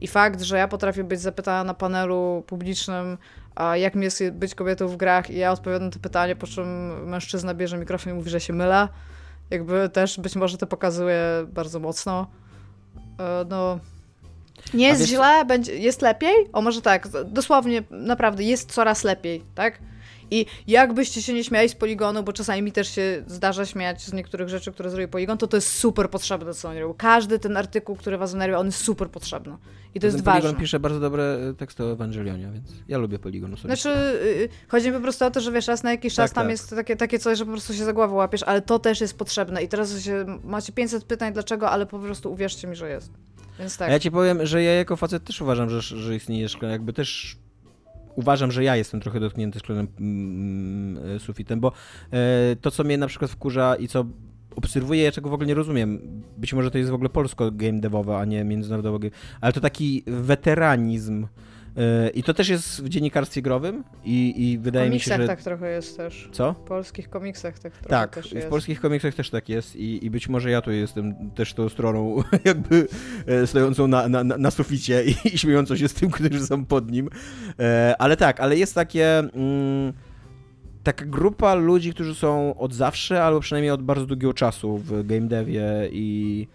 I fakt, że ja potrafię być zapytana na panelu publicznym, a jak mi jest być kobietą w grach i ja odpowiadam na to pytanie, po czym mężczyzna bierze mikrofon i mówi, że się mylę, jakby też być może to pokazuje bardzo mocno. E, no... Nie jest źle, będzie, jest lepiej? O, może tak, dosłownie, naprawdę, jest coraz lepiej, tak? I jakbyście się nie śmiali z poligonu, bo czasami mi też się zdarza śmiać z niektórych rzeczy, które zrobi poligon, to to jest super potrzebne, co oni robią. Każdy ten artykuł, który was nerwia, on jest super potrzebny. I to jest ważne. Poligon pisze bardzo dobre e, teksty o Ewangelionie, więc ja lubię Poligon osobiście. Znaczy, yy, chodzi mi po prostu o to, że wiesz, raz na jakiś czas tak, tam tak. jest takie, takie coś, że po prostu się za głowę łapiesz, ale to też jest potrzebne. I teraz się, macie 500 pytań dlaczego, ale po prostu uwierzcie mi, że jest. Więc tak. A ja ci powiem, że ja jako facet też uważam, że, że istnieje szkło, jakby też uważam, że ja jestem trochę dotknięty szklanym mm, mm, e, sufitem, bo e, to, co mnie na przykład wkurza i co obserwuję, ja czego w ogóle nie rozumiem. Być może to jest w ogóle polsko game devowe, a nie międzynarodowe, ale to taki weteranizm i to też jest w dziennikarstwie growym i, i wydaje mi się, że... tak trochę jest też. Co? W polskich komiksach tak trochę tak, też jest. w polskich komiksach też tak jest i, i być może ja tu jestem też tą stroną jakby e, stojącą na, na, na suficie i, i śmiejącą się z tym, którzy są pod nim. E, ale tak, ale jest takie... Mm, taka grupa ludzi, którzy są od zawsze, albo przynajmniej od bardzo długiego czasu w game devie i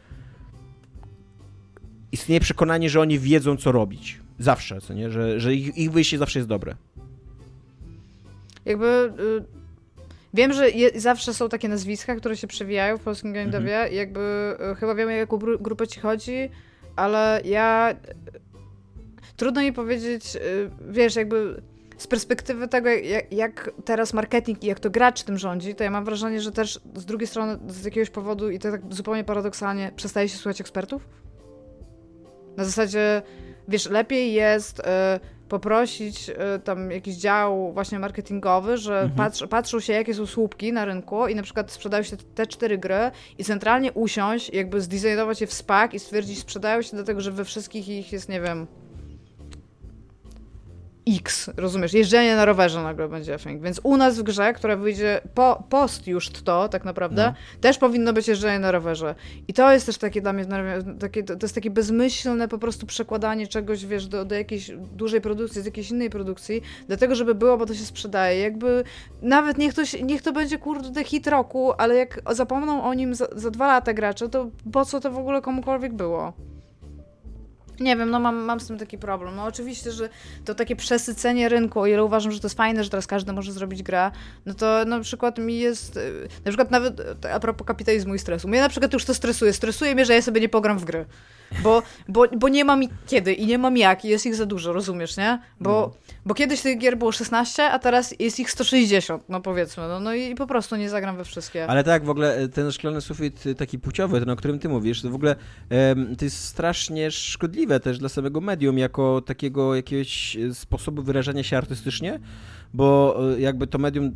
istnieje przekonanie, że oni wiedzą, co robić. Zawsze, co nie? Że, że ich, ich wyjście zawsze jest dobre. Jakby... Y Wiem, że je, zawsze są takie nazwiska, które się przewijają w polskim game devie mhm. jakby y, chyba wiemy, o jaką grupę ci chodzi, ale ja... Y, trudno mi powiedzieć, y, wiesz, jakby z perspektywy tego, jak, jak, teraz marketing i jak to gracz tym rządzi, to ja mam wrażenie, że też z drugiej strony z jakiegoś powodu, i to tak zupełnie paradoksalnie, przestaje się słuchać ekspertów. Na zasadzie wiesz, lepiej jest y, poprosić y, tam jakiś dział właśnie marketingowy, że mhm. patrz, patrzą się, jakie są słupki na rynku i na przykład sprzedają się te cztery gry i centralnie usiąść, jakby zdesignować je w SPAC i stwierdzić, sprzedają się dlatego, że we wszystkich ich jest, nie wiem, X, rozumiesz? Jeżdżenie na rowerze nagle będzie thing. Więc u nas w grze, która wyjdzie po, post już to, tak naprawdę, No. też powinno być jeżdżenie na rowerze. I to jest też takie dla mnie, takie, to jest takie bezmyślne po prostu przekładanie czegoś, wiesz, do, do jakiejś dużej produkcji, z jakiejś innej produkcji, dlatego, żeby było, bo to się sprzedaje. Jakby nawet niech to, niech to będzie, kurde, hit roku, ale jak zapomną o nim za, za dwa lata gracze, to po co to w ogóle komukolwiek było? Nie wiem, no mam, mam z tym taki problem. No oczywiście, że to takie przesycenie rynku, o ile uważam, że to jest fajne, że teraz każdy może zrobić grę, no to na przykład mi jest, y, na przykład nawet y, a propos kapitalizmu i stresu, mnie na przykład już to stresuje, stresuje mnie, że ja sobie nie pogram w gry, bo, bo, bo nie mam kiedy i nie mam jak i jest ich za dużo, rozumiesz, nie? Bo, No. Bo kiedyś tych gier było 16, a teraz jest ich 160, no powiedzmy, no, no i po prostu nie zagram we wszystkie. Ale tak, w ogóle e, ten szklany sufit e, taki płciowy, ten, o którym ty mówisz, to w ogóle em, to jest strasznie szkodliwe też dla samego medium, jako takiego jakiegoś e, sposobu wyrażania się artystycznie, bo jakby to medium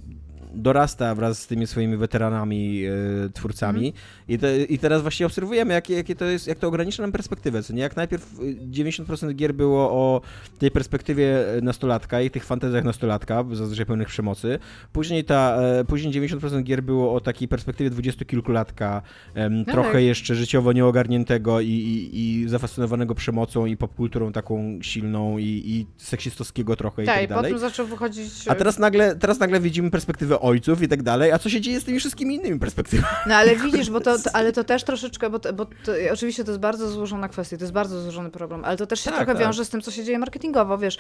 dorasta wraz z tymi swoimi weteranami, e, twórcami I, te, i teraz właśnie obserwujemy, jakie, jakie to jest, jak to ogranicza nam perspektywę, co nie? Jak najpierw e, 90% gier było o tej perspektywie e, nastolatka i tych fantazjach nastolatka, zazwyczaj pełnych przemocy, później ta, e, później 90% gier było o takiej perspektywie dwudziestokilkulatka, em, No trochę tak. jeszcze życiowo nieogarniętego i, i, i zafascynowanego przemocą i popkulturą taką silną i, i seksistowskiego trochę i tak, tak dalej. potem zaczął wychodzić... A teraz nagle, teraz nagle widzimy perspektywę ojców i tak dalej, a co się dzieje z tymi wszystkimi innymi perspektywami? No ale widzisz, bo to, to, ale to też troszeczkę, bo, to, bo to, oczywiście to jest bardzo złożona kwestia, to jest bardzo złożony problem, ale to też się Tak, trochę tak. wiąże z tym, co się dzieje marketingowo, wiesz,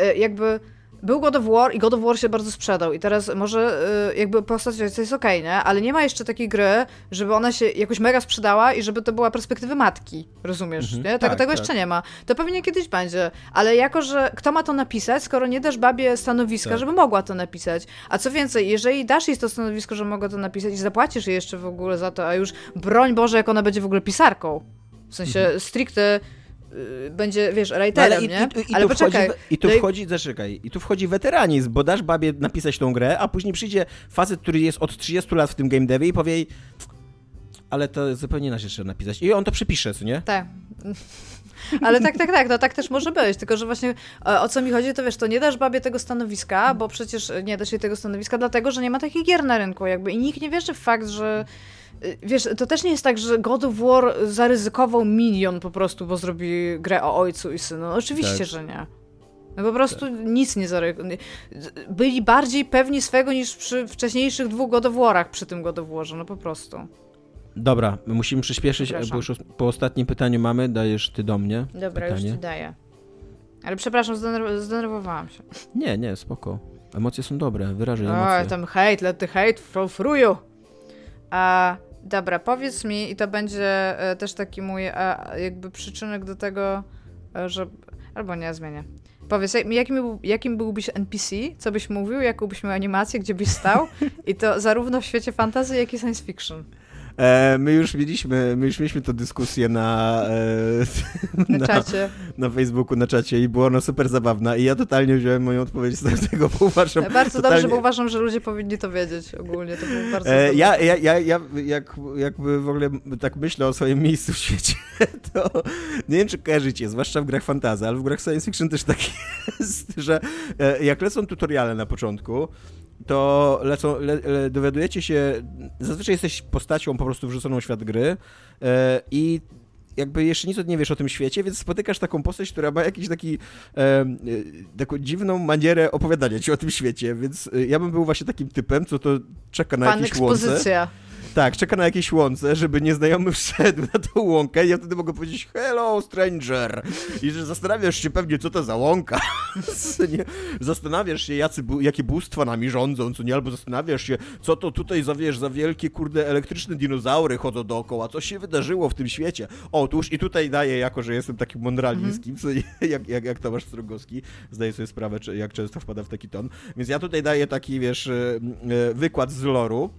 y, jakby był God of War i God of War się bardzo sprzedał i teraz może y, jakby postać jest okej, nie? Ale nie ma jeszcze takiej gry, żeby ona się jakoś mega sprzedała i żeby to była perspektywy matki, rozumiesz, Mhm, nie? Tego, tak, tego tak. jeszcze nie ma. To pewnie kiedyś będzie, ale jako, że kto ma to napisać, skoro nie dasz babie stanowiska, Tak. żeby mogła to napisać, a co więcej, jeżeli dasz jej to stanowisko, że mogła to napisać i zapłacisz jej jeszcze w ogóle za to, a już broń Boże, jak ona będzie w ogóle pisarką, w sensie stricte y, będzie, wiesz, writerem, No, ale i, nie? i, i, ale tu poczekaj, wchodzi, I tu no i- wchodzi, zaczekaj, i tu wchodzi weteranizm, bo dasz babie napisać tą grę, a później przyjdzie facet, który jest od 30 lat w tym game devie i powie jej, ale to zupełnie inaczej trzeba napisać. I on to przypisze, co nie? Tak. Ale tak, tak, tak, no tak też może być, tylko że właśnie e, o co mi chodzi, to wiesz, to nie dasz babie tego stanowiska, bo przecież nie dasz jej tego stanowiska, dlatego, że nie ma takich gier na rynku jakby i nikt nie wierzy w fakt, że y, Wiesz, to też nie jest tak, że God of War zaryzykował milion po prostu, bo zrobi grę o ojcu i synu. Oczywiście, Tak. że nie. No po prostu nic nie zaryzykował. Byli bardziej pewni swego niż przy wcześniejszych dwóch God of Warach przy tym God of Warze, no po prostu. Dobra, my musimy przyspieszyć, bo już po ostatnim pytaniu mamy, dajesz ty do mnie Dobra, już pytanie. ci daję. Ale przepraszam, zdenerw- zdenerwowałam się. Nie, nie, spoko. Emocje są dobre, wyrażaj Oj, emocje. tam hate, let the hate flow through you. A, dobra, powiedz mi, i to będzie e, też taki mój a, jakby przyczynek do tego, e, że... Albo nie, zmienię. Powiedz, jak- jakim, był- jakim byłbyś NPC, co byś mówił, jaką byś miał animację, gdzie byś stał i to zarówno w świecie fantasy, jak i science fiction. E, my już mieliśmy, my już mieliśmy tę dyskusję na, e, Na na, czacie. na Facebooku, na czacie i była ona super zabawna i ja totalnie wziąłem moją odpowiedź z tego, bo uważam, Bardzo totalnie- dobrze, bo uważam, że ludzie powinni to wiedzieć ogólnie. To było bardzo E, ja, ja, ja, ja jak, jakby w ogóle tak myślę o swoim miejscu w świecie, to nie wiem, czy kojarzycie, zwłaszcza w grach fantasy, ale w grach science fiction też tak jest, że e, jak lecą tutoriale na początku, to lecą, le, le, dowiadujecie się, zazwyczaj jesteś postacią po prostu wrzuconą w świat gry e, i jakby jeszcze nic nie wiesz o tym świecie, więc spotykasz taką postać, która ma jakiś taki e, e, taką dziwną manierę opowiadania ci o tym świecie, więc e, ja bym był właśnie takim typem, co to czeka na Pan jakiejś łące. Tak, czeka na jakieś łące, żeby nieznajomy wszedł na tą łąkę i ja wtedy mogę powiedzieć hello stranger. I że zastanawiasz się pewnie co to za łąka, zastanawiasz się jacy, jakie bóstwa nami rządzą, co nie, albo zastanawiasz się co to tutaj za, wiesz, za wielkie kurde elektryczne dinozaury chodzą dookoła, co się wydarzyło w tym świecie. Otóż i tutaj daję, jako że jestem takim mądralińskim, co nie, jak, jak, jak Tomasz Strogowski, zdaję sobie sprawę, jak często wpada w taki ton, więc ja tutaj daję taki, wiesz, e, e, wykład z loru,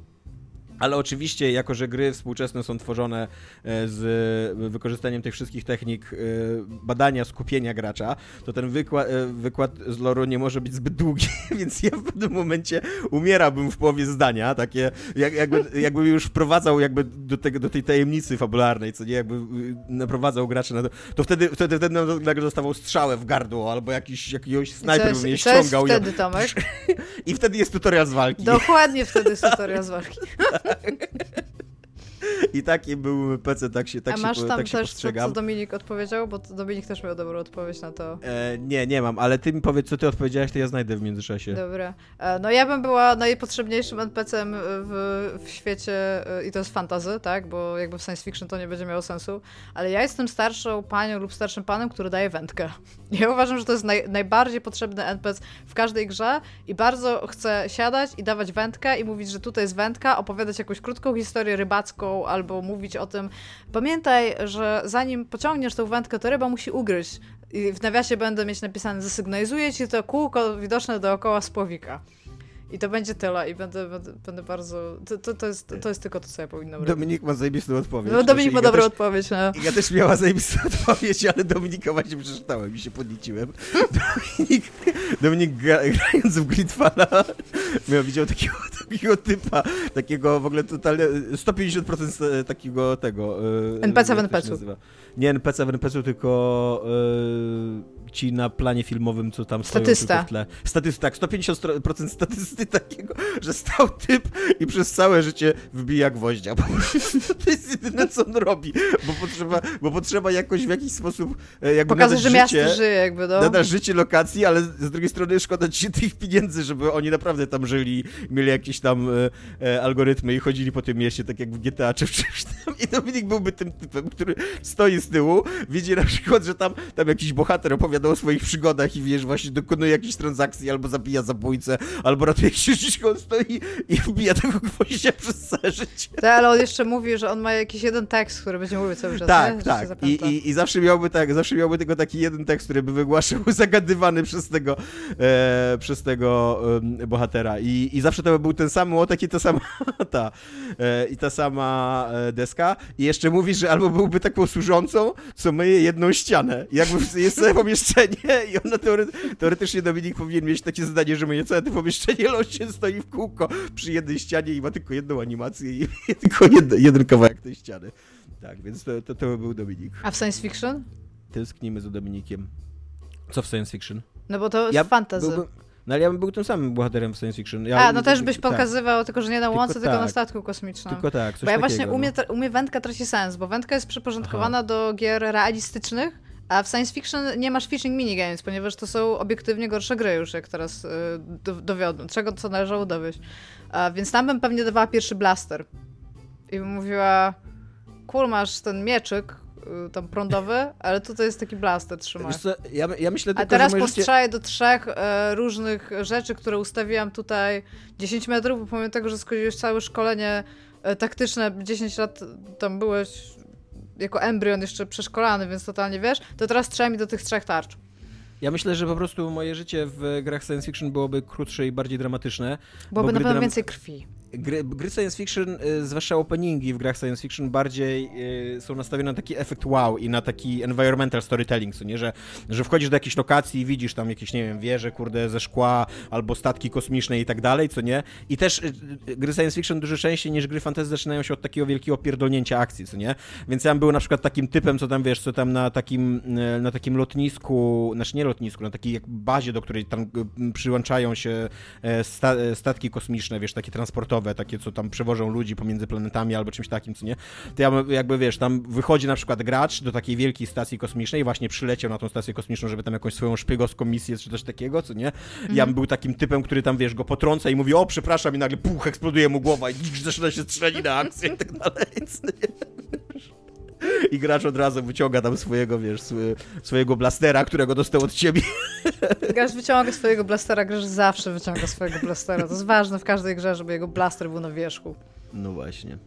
Ale oczywiście, jako że gry współczesne są tworzone e, z wykorzystaniem tych wszystkich technik e, badania skupienia gracza, to ten wykład, wykład z loru nie może być zbyt długi, więc ja w pewnym momencie umierałbym w połowie zdania, takie jak, jakby, jakby już wprowadzał jakby do, tego, do tej tajemnicy fabularnej, co nie, jakby naprowadzał graczy na to, to wtedy, wtedy, wtedy nagle dostawał strzałę w gardło, albo jakiś, jakiegoś snajper by mnie ściągał. Wtedy, Tomek? I wtedy jest tutorial z walki. Dokładnie wtedy jest tutorial z walki. I taki był PC, tak się tak A masz się, tam tak się też, co, co Dominik odpowiedział? Bo Dominik też miał dobrą odpowiedź na to. E, nie, nie mam, ale ty mi powiedz, co ty odpowiedziałeś, to ja znajdę w międzyczasie. Dobra. E, no ja bym była najpotrzebniejszym NPC-em w, w świecie e, i to jest fantazy, tak? Bo jakby w science fiction to nie będzie miało sensu. Ale ja jestem starszą panią lub starszym panem, który daje wędkę. Ja uważam, że to jest naj, najbardziej potrzebny NPC w każdej grze i bardzo chcę siadać i dawać wędkę i mówić, że tutaj jest wędka, opowiadać jakąś krótką historię rybacką albo mówić o tym, pamiętaj, że zanim pociągniesz tą wędkę, to ryba musi ugryźć. I w nawiasie będę mieć napisane, zasygnalizuję ci to kółko widoczne dookoła spławika. I to będzie tyle i będę, będę, będę bardzo... To, to, to, jest, to jest tylko to, co ja powinnam robić. Dominik ma zajebistą odpowiedź. No Dominik ma dobrą odpowiedź, no. Ja też miała zajebistą odpowiedź, ale Dominika właśnie przeczytałem i się podliczyłem. Dominik, Dominik grając w Gridfalla miał, widział takiego, takiego typa, takiego w ogóle totalnie 150% takiego tego... E, NPC w NPC-u. Nie NPC w NPC-u, tylko... Yy ci na planie filmowym, co tam Statysta. stoją w tle. Statysta, tak, 150% statysty takiego, że stał typ i przez całe życie wbija gwoździa. To jest jedyne, co on robi, bo potrzeba, bo potrzeba jakoś w jakiś sposób e, jakby Pokazać, że miasto życie, żyje jakby, no. Nada życie lokacji, ale z drugiej strony szkoda ci tych pieniędzy, żeby oni naprawdę tam żyli, mieli jakieś tam e, e, algorytmy i chodzili po tym mieście, tak jak w GTA czy w czymś tam. I Dominik byłby tym typem, który stoi z tyłu, widzi na przykład, że tam, tam jakiś bohater opowiada opowiada o swoich przygodach i wiesz, właśnie dokonuje jakiejś transakcji, albo zabija zabójcę, albo ratuje księżniczkę, on stoi i wbija tego gwoździa przez całe życie. Tak, ale on jeszcze mówi, że on ma jakiś jeden tekst, który będzie mówił cały czas. Tak, nie? tak. I, i, I, zawsze miałby tak, zawsze miałby tylko taki jeden tekst, który by wygłaszał zagadywany przez tego, e, przez tego e, bohatera. I, I zawsze to by był ten sam młotek i ta sama ta, e, i ta sama e, deska. I jeszcze mówi, że albo byłby taką służącą, co myje jedną ścianę. Jakby jest sobie pomieszczenie i ona teore teoretycznie Dominik powinien mieć takie zadanie, że myje całe to pomieszczenie, się stoi w kółko przy jednej ścianie i ma tylko jedną animację i tylko jed jeden kawałek tej ściany. Tak, więc to, to, to był Dominik. A w science fiction? Tęsknimy za Dominikiem. Co w science fiction? No bo to jest ja fantasy. Byłbym, no ale ja bym był tym samym bohaterem w science fiction. Ja, A, no też byś tak. pokazywał, tylko że nie na łące, tylko, tylko tak. na statku kosmicznym. Tylko tak, Bo ja właśnie takiego, umie, no. umie wędka traci sens, bo wędka jest przyporządkowana Aha. do gier realistycznych, a w science fiction nie masz fishing minigames, ponieważ to są obiektywnie gorsze gry już, jak teraz do, dowiodłem. Czego co należało dowieść. A, więc tam bym pewnie dawała pierwszy blaster. I bym mówiła, cool, masz ten mieczyk, yy, tam prądowy, ale tutaj jest taki blaster, trzymaj. Co, ja, ja myślę tylko, A teraz postrzelaj życie... do trzech e, różnych rzeczy, które ustawiłam tutaj 10 metrów, bo pomimo tego, że skończyłeś całe szkolenie e, taktyczne, 10 lat tam byłeś jako embrion jeszcze przeszkolany, więc totalnie wiesz, to teraz trzeba mi do tych trzech tarcz. Ja myślę, że po prostu moje życie w grach science fiction byłoby krótsze i bardziej dramatyczne. Byłoby na pewno więcej krwi gry, gry science fiction, y, zwłaszcza openingi w grach science fiction, bardziej y, są nastawione na taki efekt wow i na taki environmental storytelling, co nie, że, że wchodzisz do jakiejś lokacji i widzisz tam jakieś, nie wiem, wieże, kurde, ze szkła, albo statki kosmiczne i tak dalej, co nie. I też y, gry science fiction dużo częściej niż gry fantasy zaczynają się od takiego wielkiego pierdolnięcia akcji, co nie. Więc ja był na przykład takim typem, co tam, wiesz, co tam na takim, na takim lotnisku, znaczy nie lotnisku, na takiej bazie, do której tam przyłączają się e, sta statki kosmiczne, wiesz, takie transportowe, takie co tam przewożą ludzi pomiędzy planetami albo czymś takim, co nie, to ja jakby wiesz, tam wychodzi na przykład gracz do takiej wielkiej stacji kosmicznej, właśnie przyleciał na tą stację kosmiczną, żeby tam jakąś swoją szpiegowską misję czy coś takiego, co nie, mhm. ja bym był takim typem, który tam, wiesz, go potrąca i mówi, o przepraszam i nagle puch, eksploduje mu głowa i zaczyna się strzeli na akcję i tak dalej? I gracz od razu wyciąga tam swojego, wiesz, swojego blastera, którego dostał od ciebie. Gracz wyciąga swojego blastera, gracz zawsze wyciąga swojego blastera. To jest ważne w każdej grze, żeby jego blaster był na wierzchu. No właśnie.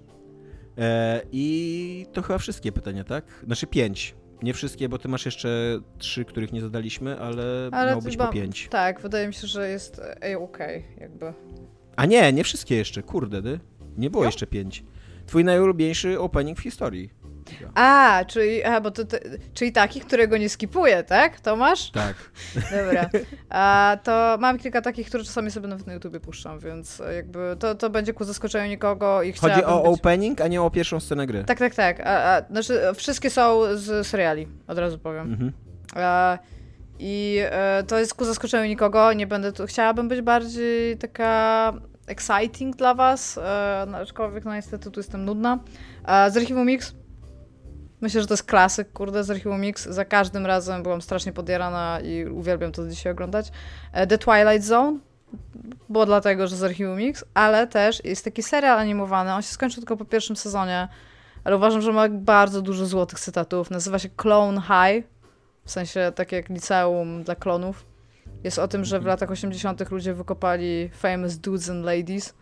E, I to chyba wszystkie pytania, tak? Znaczy pięć. Nie wszystkie, bo ty masz jeszcze trzy, których nie zadaliśmy, ale, ale miało być po pięć. Tak, wydaje mi się, że jest a OK, jakby. A nie, nie wszystkie jeszcze, kurde, ty. Nie było Jo? jeszcze pięć. Twój najulubieńszy opening w historii. A, czyli, a, bo to, to, czyli taki, którego nie skipuję, tak, Tomasz? Tak. Dobra. A, to mam kilka takich, które czasami sobie nawet na YouTubie puszczam, więc jakby to, to będzie ku zaskoczeniu nikogo i Chodzi o być... opening, a nie o pierwszą scenę gry. Tak, tak, tak. A, a, znaczy, wszystkie są z seriali, od razu powiem. Mhm. E, I e, to jest ku zaskoczeniu nikogo. Nie będę tu. Chciałabym być bardziej taka exciting dla was, e, no, aczkolwiek no niestety tu jestem nudna. E, z Archiwum Mix. Myślę, że to jest klasyk, kurde, z Archiwum Mix. Za każdym razem byłam strasznie podjarana i uwielbiam to dzisiaj oglądać. E, The Twilight Zone, było dlatego, że z Archiwum Mix, ale też jest taki serial animowany, on się skończył tylko po pierwszym sezonie, ale uważam, że ma bardzo dużo złotych cytatów. Nazywa się Clone High, w sensie tak jak liceum dla klonów. Jest o tym, że w latach 80. ludzie wykopali famous dudes and ladies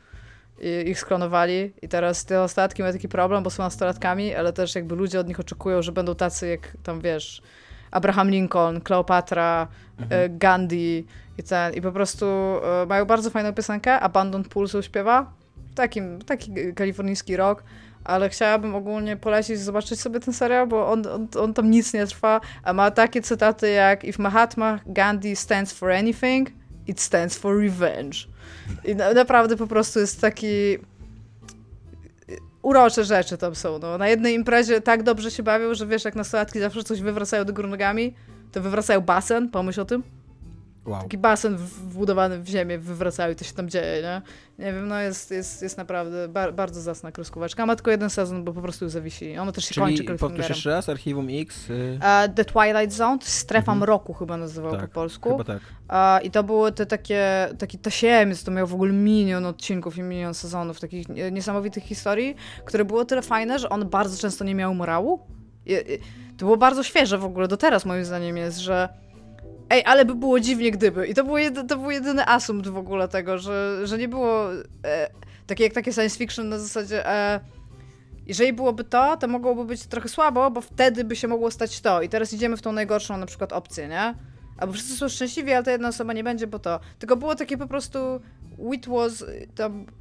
i ich sklonowali. I teraz te ostatki mają taki problem, bo są nastolatkami, ale też jakby ludzie od nich oczekują, że będą tacy jak tam wiesz Abraham Lincoln, Kleopatra, e, Gandhi i ten. I po prostu e, mają bardzo fajną piosenkę, Abandon Pulsu śpiewa, takim, taki kalifornijski rock, ale chciałabym ogólnie polecić zobaczyć sobie ten serial, bo on, on, on tam nic nie trwa, a ma takie cytaty jak If Mahatma Gandhi stands for anything, it stands for revenge. I na, naprawdę po prostu jest taki urocze rzeczy tam są. No. Na jednej imprezie tak dobrze się bawią, że wiesz, jak nastolatki zawsze coś wywracają do góry nogami, to wywracają basen, pomyśl o tym. Wow. Taki basen wbudowany w ziemię wywracają i to się tam dzieje, nie? Nie wiem, no jest, jest, jest naprawdę bar bardzo zacna kreskóweczka. Ma tylko jeden sezon, bo po prostu już zawisili. Ono też się kończy Czyli powtórz cliffhangerem. jeszcze raz, Archiwum X. Y... E, The Twilight Zone, strefa Mhm. mroku chyba nazywał Tak, po polsku. Chyba tak. A, I to były te takie, taki tasiemiec, to miał w ogóle milion odcinków i milion sezonów takich nie- niesamowitych historii, które było tyle fajne, że on bardzo często nie miał morału. I, i, to było bardzo świeże w ogóle, do teraz moim zdaniem jest, że ej, ale by było dziwnie gdyby. I to, jedy, to był jedyny asumpt w ogóle tego, że, że nie było e, takie jak takie science fiction na zasadzie e, jeżeli byłoby to, to mogłoby być trochę słabo, bo wtedy by się mogło stać to. I teraz idziemy w tą najgorszą na przykład opcję, nie? Albo wszyscy są szczęśliwi, ale ta jedna osoba nie będzie, bo to. Tylko było takie po prostu it was tam, t-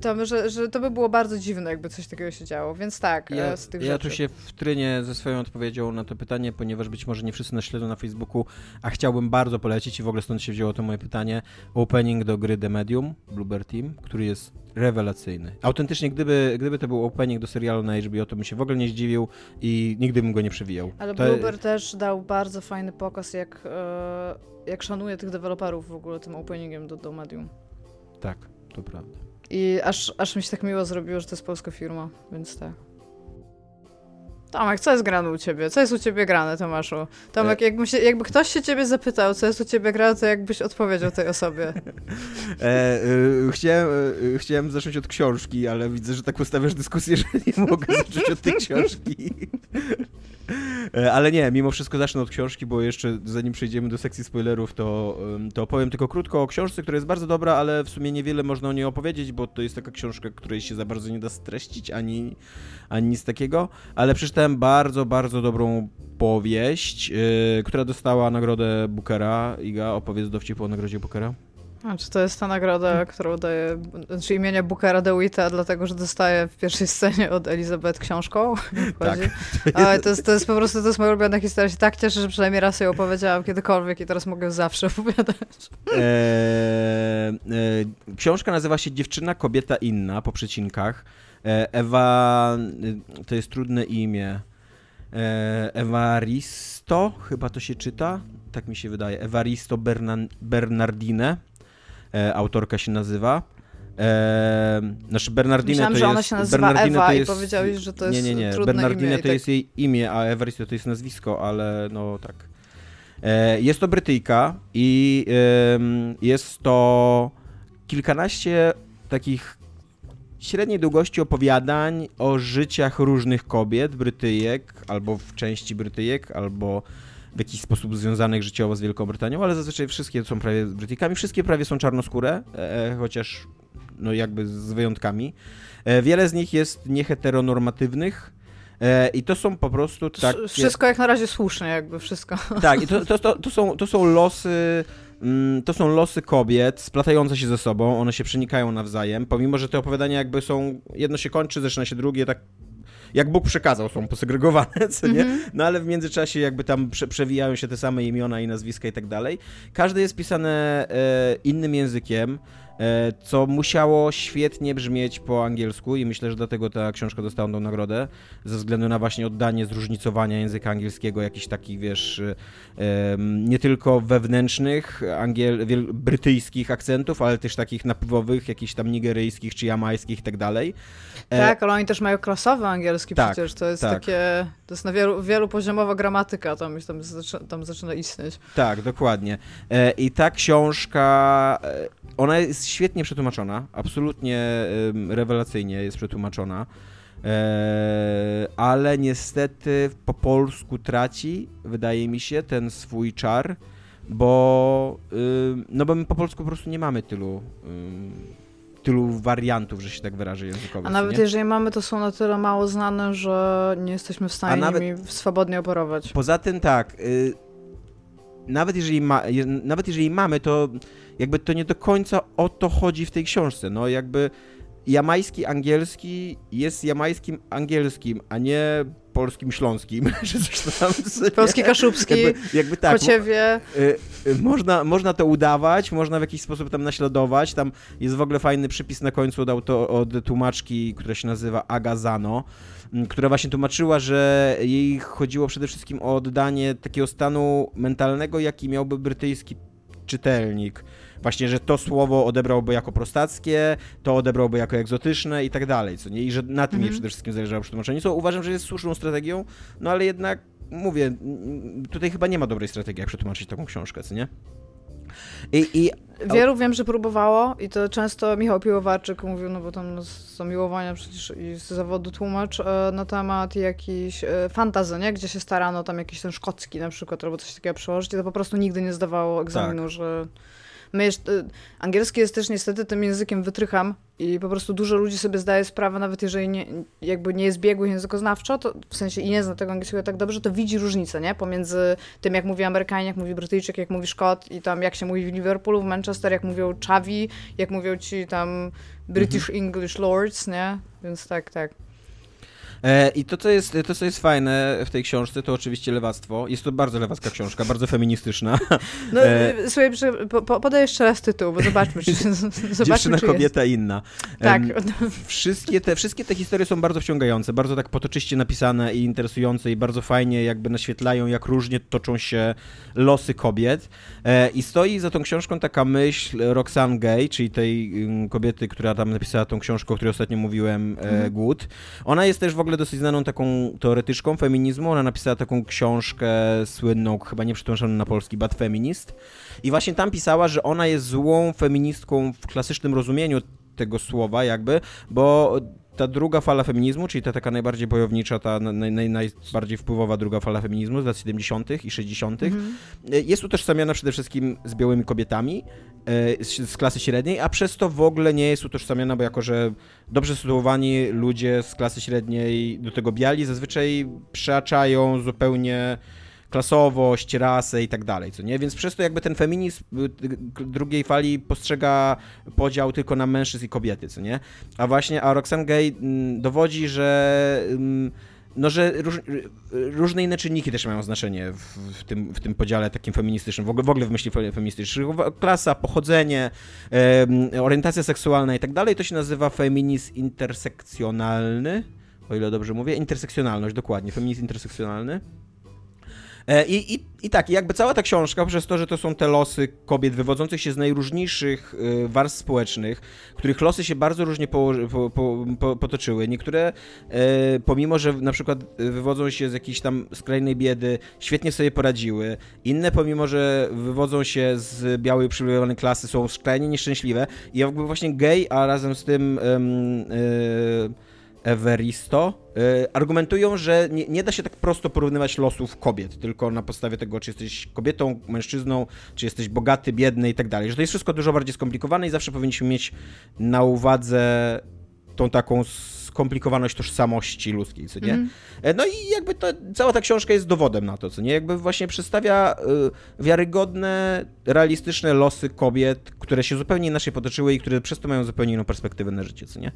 tam że, że to by było bardzo dziwne, jakby coś takiego się działo. Więc tak, Ja, e, z tych ja rzeczy. tu się wtrynię ze swoją odpowiedzią na to pytanie, ponieważ być może nie wszyscy nas śledzą na Facebooku, a chciałbym bardzo polecić i w ogóle stąd się wzięło to moje pytanie, opening do gry The Medium, Bluebird Team, który jest rewelacyjny. Autentycznie, gdyby, gdyby to był opening do serialu na HBO, to bym się w ogóle nie zdziwił i nigdy bym go nie przewijał. Ale to, Blueber też dał bardzo fajny pokaz, jak, e, jak szanuje tych deweloperów w ogóle tym openingiem do, do Medium. Tak, to prawda. I aż, aż mi się tak miło zrobiło, że to jest polska firma, więc tak. Tomek, co jest grane u ciebie? Co jest u ciebie grane, Tomaszu? Tomek, jakby, się, jakby ktoś się ciebie zapytał, co jest u ciebie grane, to jakbyś odpowiedział tej osobie. E, y, chciałem, y, chciałem zacząć od książki, ale widzę, że tak ustawiasz dyskusję, że nie mogę zacząć od tej książki. E, ale nie, mimo wszystko zacznę od książki, bo jeszcze zanim przejdziemy do sekcji spoilerów, to, to opowiem tylko krótko o książce, która jest bardzo dobra, ale w sumie niewiele można o niej opowiedzieć, bo to jest taka książka, której się za bardzo nie da streścić, ani, ani nic takiego, ale przeczytałem bardzo, bardzo dobrą powieść, y, która dostała nagrodę Bookera. Iga, opowiedz dowcip o nagrodzie Bookera. A czy to jest ta nagroda, którą daje, znaczy imienia Bookera DeWitta, dlatego, że dostaje w pierwszej scenie od Elizabeth książką? Tak. Chodzi? A, to, jest, to jest po prostu, to jest moja ulubiona historia. Się tak cieszę, że przynajmniej raz ją opowiedziałam kiedykolwiek i teraz mogę ją zawsze opowiadać. E, e, książka nazywa się Dziewczyna, kobieta inna po przecinkach. E, Ewa, y, to jest trudne imię. E, Evaristo, chyba to się czyta, tak mi się wydaje. Evaristo Bernan, Bernardine, e, autorka się nazywa. E, znaczy Bernardine Myślałam, to że jest... ona się nazywa Bernardine Ewa to i jest, powiedziałeś, że to Nie, jest nie, nie. trudne imię i to tak- jest jej imię, a Evaristo to jest nazwisko, ale no tak. E, Jest to Brytyjka i em, jest to kilkanaście takich średniej długości opowiadań o życiach różnych kobiet, Brytyjek, albo w części Brytyjek, albo w jakiś sposób związanych życiowo z Wielką Brytanią, ale zazwyczaj wszystkie są prawie Brytykami, wszystkie prawie są czarnoskóre, e, chociaż no jakby z wyjątkami. E, wiele z nich jest nieheteronormatywnych, E, I to są po prostu takie... Wszystko jak na razie słusznie, jakby wszystko. Tak, i to, to, to, to, są, to są losy mm, to są losy kobiet splatające się ze sobą, one się przenikają nawzajem, pomimo, że te opowiadania jakby są, jedno się kończy, zaczyna się drugie, tak jak Bóg przekazał, są posegregowane, co nie? Mm -hmm. No ale w międzyczasie jakby tam prze, przewijają się te same imiona i nazwiska i tak dalej. Każde jest pisane e, innym językiem. E, co musiało świetnie brzmieć po angielsku i myślę, że dlatego ta książka dostała tą nagrodę, ze względu na właśnie oddanie zróżnicowania języka angielskiego, jakichś takich, wiesz, nie tylko wewnętrznych, angiel, brytyjskich akcentów, ale też takich napływowych, jakichś tam nigeryjskich czy jamańskich i tak dalej. E, tak, ale oni też mają klasowy angielski tak, przecież, to jest tak. takie, to jest na wielu, wielopoziomowa gramatyka tam, tam, zaczyna, tam zaczyna istnieć. Tak, dokładnie. E, I ta książka, ona jest świetnie przetłumaczona, absolutnie rewelacyjnie jest przetłumaczona, e, ale niestety po polsku traci, wydaje mi się, ten swój czar, bo, no bo my po polsku po prostu nie mamy tylu tylu wariantów, że się tak wyrażę językowo. A nawet nie? jeżeli mamy, to są na tyle mało znane, że nie jesteśmy w stanie nawet, nimi swobodnie operować. Poza tym tak, y, nawet, jeżeli ma, nawet jeżeli mamy, to jakby to nie do końca o to chodzi w tej książce. No jakby jamański angielski jest jamańskim angielskim, a nie polskim śląskim, czy coś tam. Polski kaszubski, jakby, jakby tak, Kociewie. y, y, można, można to udawać, można w jakiś sposób tam naśladować. Tam jest w ogóle fajny przypis na końcu od, auto, od tłumaczki, która się nazywa Agazano, która właśnie tłumaczyła, że jej chodziło przede wszystkim o oddanie takiego stanu mentalnego, jaki miałby brytyjski czytelnik właśnie, że to słowo odebrałby jako prostackie, to odebrałby jako egzotyczne i tak dalej, co nie? I że na tym mhm. jej przede wszystkim zależało przy tłumaczeniu, co uważam, że jest słuszną strategią, no ale jednak, mówię, tutaj chyba nie ma dobrej strategii, jak przetłumaczyć taką książkę, co nie? I, i... Wielu wiem, że próbowało i to często Michał Piłowarczyk mówił, no bo tam z zamiłowania przecież i z zawodu tłumacz e, na temat jakiś e, fantazy, nie? Gdzie się starano tam jakiś ten szkocki na przykład albo coś takiego przełożyć i to po prostu nigdy nie zdawało egzaminu, tak. że My jeszcze, y, angielski jest też niestety tym językiem wytrycham i po prostu dużo ludzi sobie zdaje sprawę, nawet jeżeli nie, jakby nie jest biegły językoznawczo, to w sensie i nie zna tego angielskiego tak dobrze, to widzi różnicę, nie? Pomiędzy tym, jak mówi Amerykanin, jak mówi Brytyjczyk, jak mówi Szkot i tam jak się mówi w Liverpoolu, w Manchester, jak mówią Chavi, jak mówią ci tam British mhm. English Lords, nie? Więc tak, tak. E, I to co, jest, to, co jest fajne w tej książce, to oczywiście lewactwo. Jest to bardzo lewacka książka, bardzo feministyczna. No, e... słuchaj, po, podaj jeszcze raz tytuł, bo zobaczmy, czy, zobaczmy, Dziewczyna, czy kobieta jest. inna. Tak. Wszystkie te, wszystkie te historie są bardzo wciągające, bardzo tak potoczyście napisane i interesujące i bardzo fajnie jakby naświetlają, jak różnie toczą się losy kobiet. E, I stoi za tą książką taka myśl Roxane Gay, czyli tej mm, kobiety, która tam napisała tą książkę, o której ostatnio mówiłem, mm. Głód. Ona jest też w ogóle ogóle dosyć znaną taką teoretyczką feminizmu. Ona napisała taką książkę słynną, chyba nie na polski, Bad Feminist. I właśnie tam pisała, że ona jest złą feministką w klasycznym rozumieniu tego słowa jakby, bo ta druga fala feminizmu, czyli ta taka najbardziej bojownicza, ta naj, naj, najbardziej wpływowa druga fala feminizmu z lat 70. i 60., mhm. jest utożsamiana przede wszystkim z białymi kobietami e, z, z, klasy średniej, a przez to w ogóle nie jest utożsamiana, bo jako, że dobrze sytuowani ludzie z klasy średniej do tego biali zazwyczaj przeaczają zupełnie klasowość, rasę i tak dalej, co nie? Więc przez to jakby ten feminizm y, drugiej fali postrzega podział tylko na mężczyzn i kobiety, co nie? A właśnie, a Roxane Gay mm, dowodzi, że mm, no, że róż, różne inne czynniki też mają znaczenie w, w, tym, w tym podziale takim feministycznym, w ogóle, w ogóle w myśli feministycznej. Klasa, pochodzenie, orientacja seksualna i tak dalej, to się nazywa feminizm intersekcjonalny, o ile dobrze mówię, intersekcjonalność, dokładnie, feminizm intersekcjonalny. E, I, i, I tak, jakby cała ta książka, przez to, że to są te losy kobiet wywodzących się z najróżniejszych e, warstw społecznych, których losy się bardzo różnie po, po, po, potoczyły. Niektóre, e, pomimo że na przykład wywodzą się z jakiejś tam skrajnej biedy, świetnie sobie poradziły. Inne, pomimo że wywodzą się z białej uprzywilejowanej klasy, są skrajnie nieszczęśliwe. I jakby właśnie gay, a razem z tym. Everisto y, argumentują, że nie, nie, da się tak prosto porównywać losów kobiet, tylko na podstawie tego, czy jesteś kobietą, mężczyzną, czy jesteś bogaty, biedny i tak dalej. Że to jest wszystko dużo bardziej skomplikowane i zawsze powinniśmy mieć na uwadze tą taką skomplikowaność tożsamości ludzkiej, co nie? E, No i jakby to, cała ta książka jest dowodem na to, co nie? Jakby właśnie przedstawia y, wiarygodne, realistyczne losy kobiet, które się zupełnie inaczej potoczyły i które przez to mają zupełnie inną perspektywę na życie, co nie?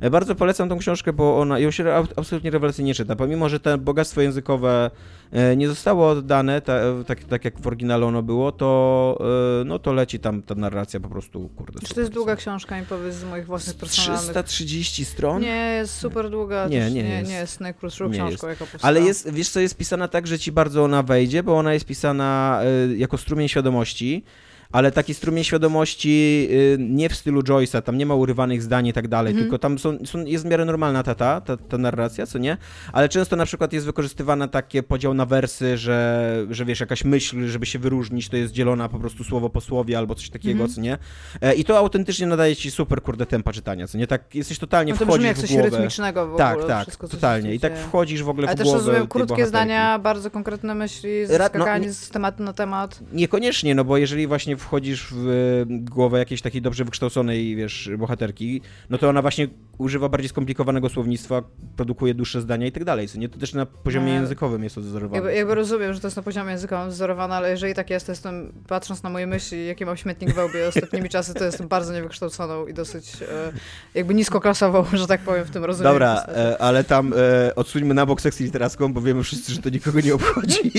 E, Bardzo polecam tą książkę, bo ona ją się ab- absolutnie rewelacyjnie czyta. Pomimo, że to bogactwo językowe e, nie zostało oddane, e, tak, tak jak w oryginale ono było, to, no, to leci tam ta narracja po prostu, kurde. Czy to jest długa książka, mi powiedz z moich własnych nie? personalnych. 330 stron? Nie, jest super długa. Nie, nie nie, jest. nie jest najkrótszą Nie książką, jaka powstała. Ale jest, wiesz co, jest pisana tak, że ci bardzo ona wejdzie, bo ona jest pisana jako strumień świadomości, ale taki strumień świadomości y, nie w stylu Joyce'a, tam nie ma urywanych zdań i tak dalej, Mhm. tylko tam są, są, jest w miarę normalna ta, ta, ta, ta narracja, co nie? Ale często na przykład jest wykorzystywana takie podział na wersy, że, że wiesz, jakaś myśl, żeby się wyróżnić, to jest dzielona po prostu słowo po słowie albo coś takiego, Mhm. co nie? E, I to autentycznie nadaje ci super, kurde, tempa czytania, co nie? Tak, jesteś totalnie, no to wchodzisz jak w coś głowę. rytmycznego w Tak, ogóle. tak, wszystko, co się totalnie. I tak wchodzisz w ogóle Ale w też głowę rozumiem tej krótkie bohaterki. zdania, bardzo konkretne myśli, no, skakanie nie- z tematu na temat. Niekoniecznie, no bo jeżeli właśnie wchodzisz w e, głowę jakiejś takiej dobrze wykształconej, wiesz, bohaterki, no to ona właśnie używa bardziej skomplikowanego słownictwa, produkuje dłuższe zdania i tak dalej, co nie? To też na poziomie No, językowym jest odzorowane. Jakby, jakby rozumiem, że to jest na poziomie językowym wzorowane, ale jeżeli tak jest, to jestem, patrząc na moje myśli, jaki mam śmietnik w łbie ostatnimi czasy, to jestem bardzo niewykształconą i dosyć e, jakby niskoklasową, że tak powiem, w tym rozumieniu. Dobra, e, ale tam e, odsuńmy na bok sekcję literacką, bo wiemy wszyscy, że to nikogo nie obchodzi.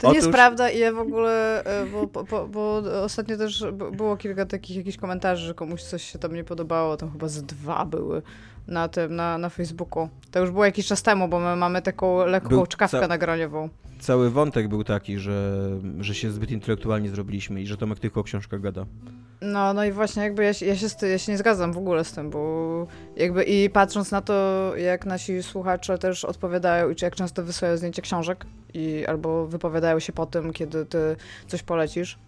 To nie jest prawda i ja w ogóle, e, bo, bo, bo, ostatnio też było kilka takich jakichś komentarzy, że komuś coś się tam nie podobało, tam chyba z dwa były na tym, na, na Facebooku. To już było jakiś czas temu, bo my mamy taką lekką Był czkawkę ca- nagraniową. Cały wątek był taki, że, że się zbyt intelektualnie zrobiliśmy i że Tomek tylko o książkach gada. No, no i właśnie jakby ja, się- ja, się, ja się nie zgadzam w ogóle z tym, bo jakby i patrząc na to, jak nasi słuchacze też odpowiadają i czy jak często wysyłają zdjęcia książek i albo wypowiadają się po tym, kiedy ty coś polecisz,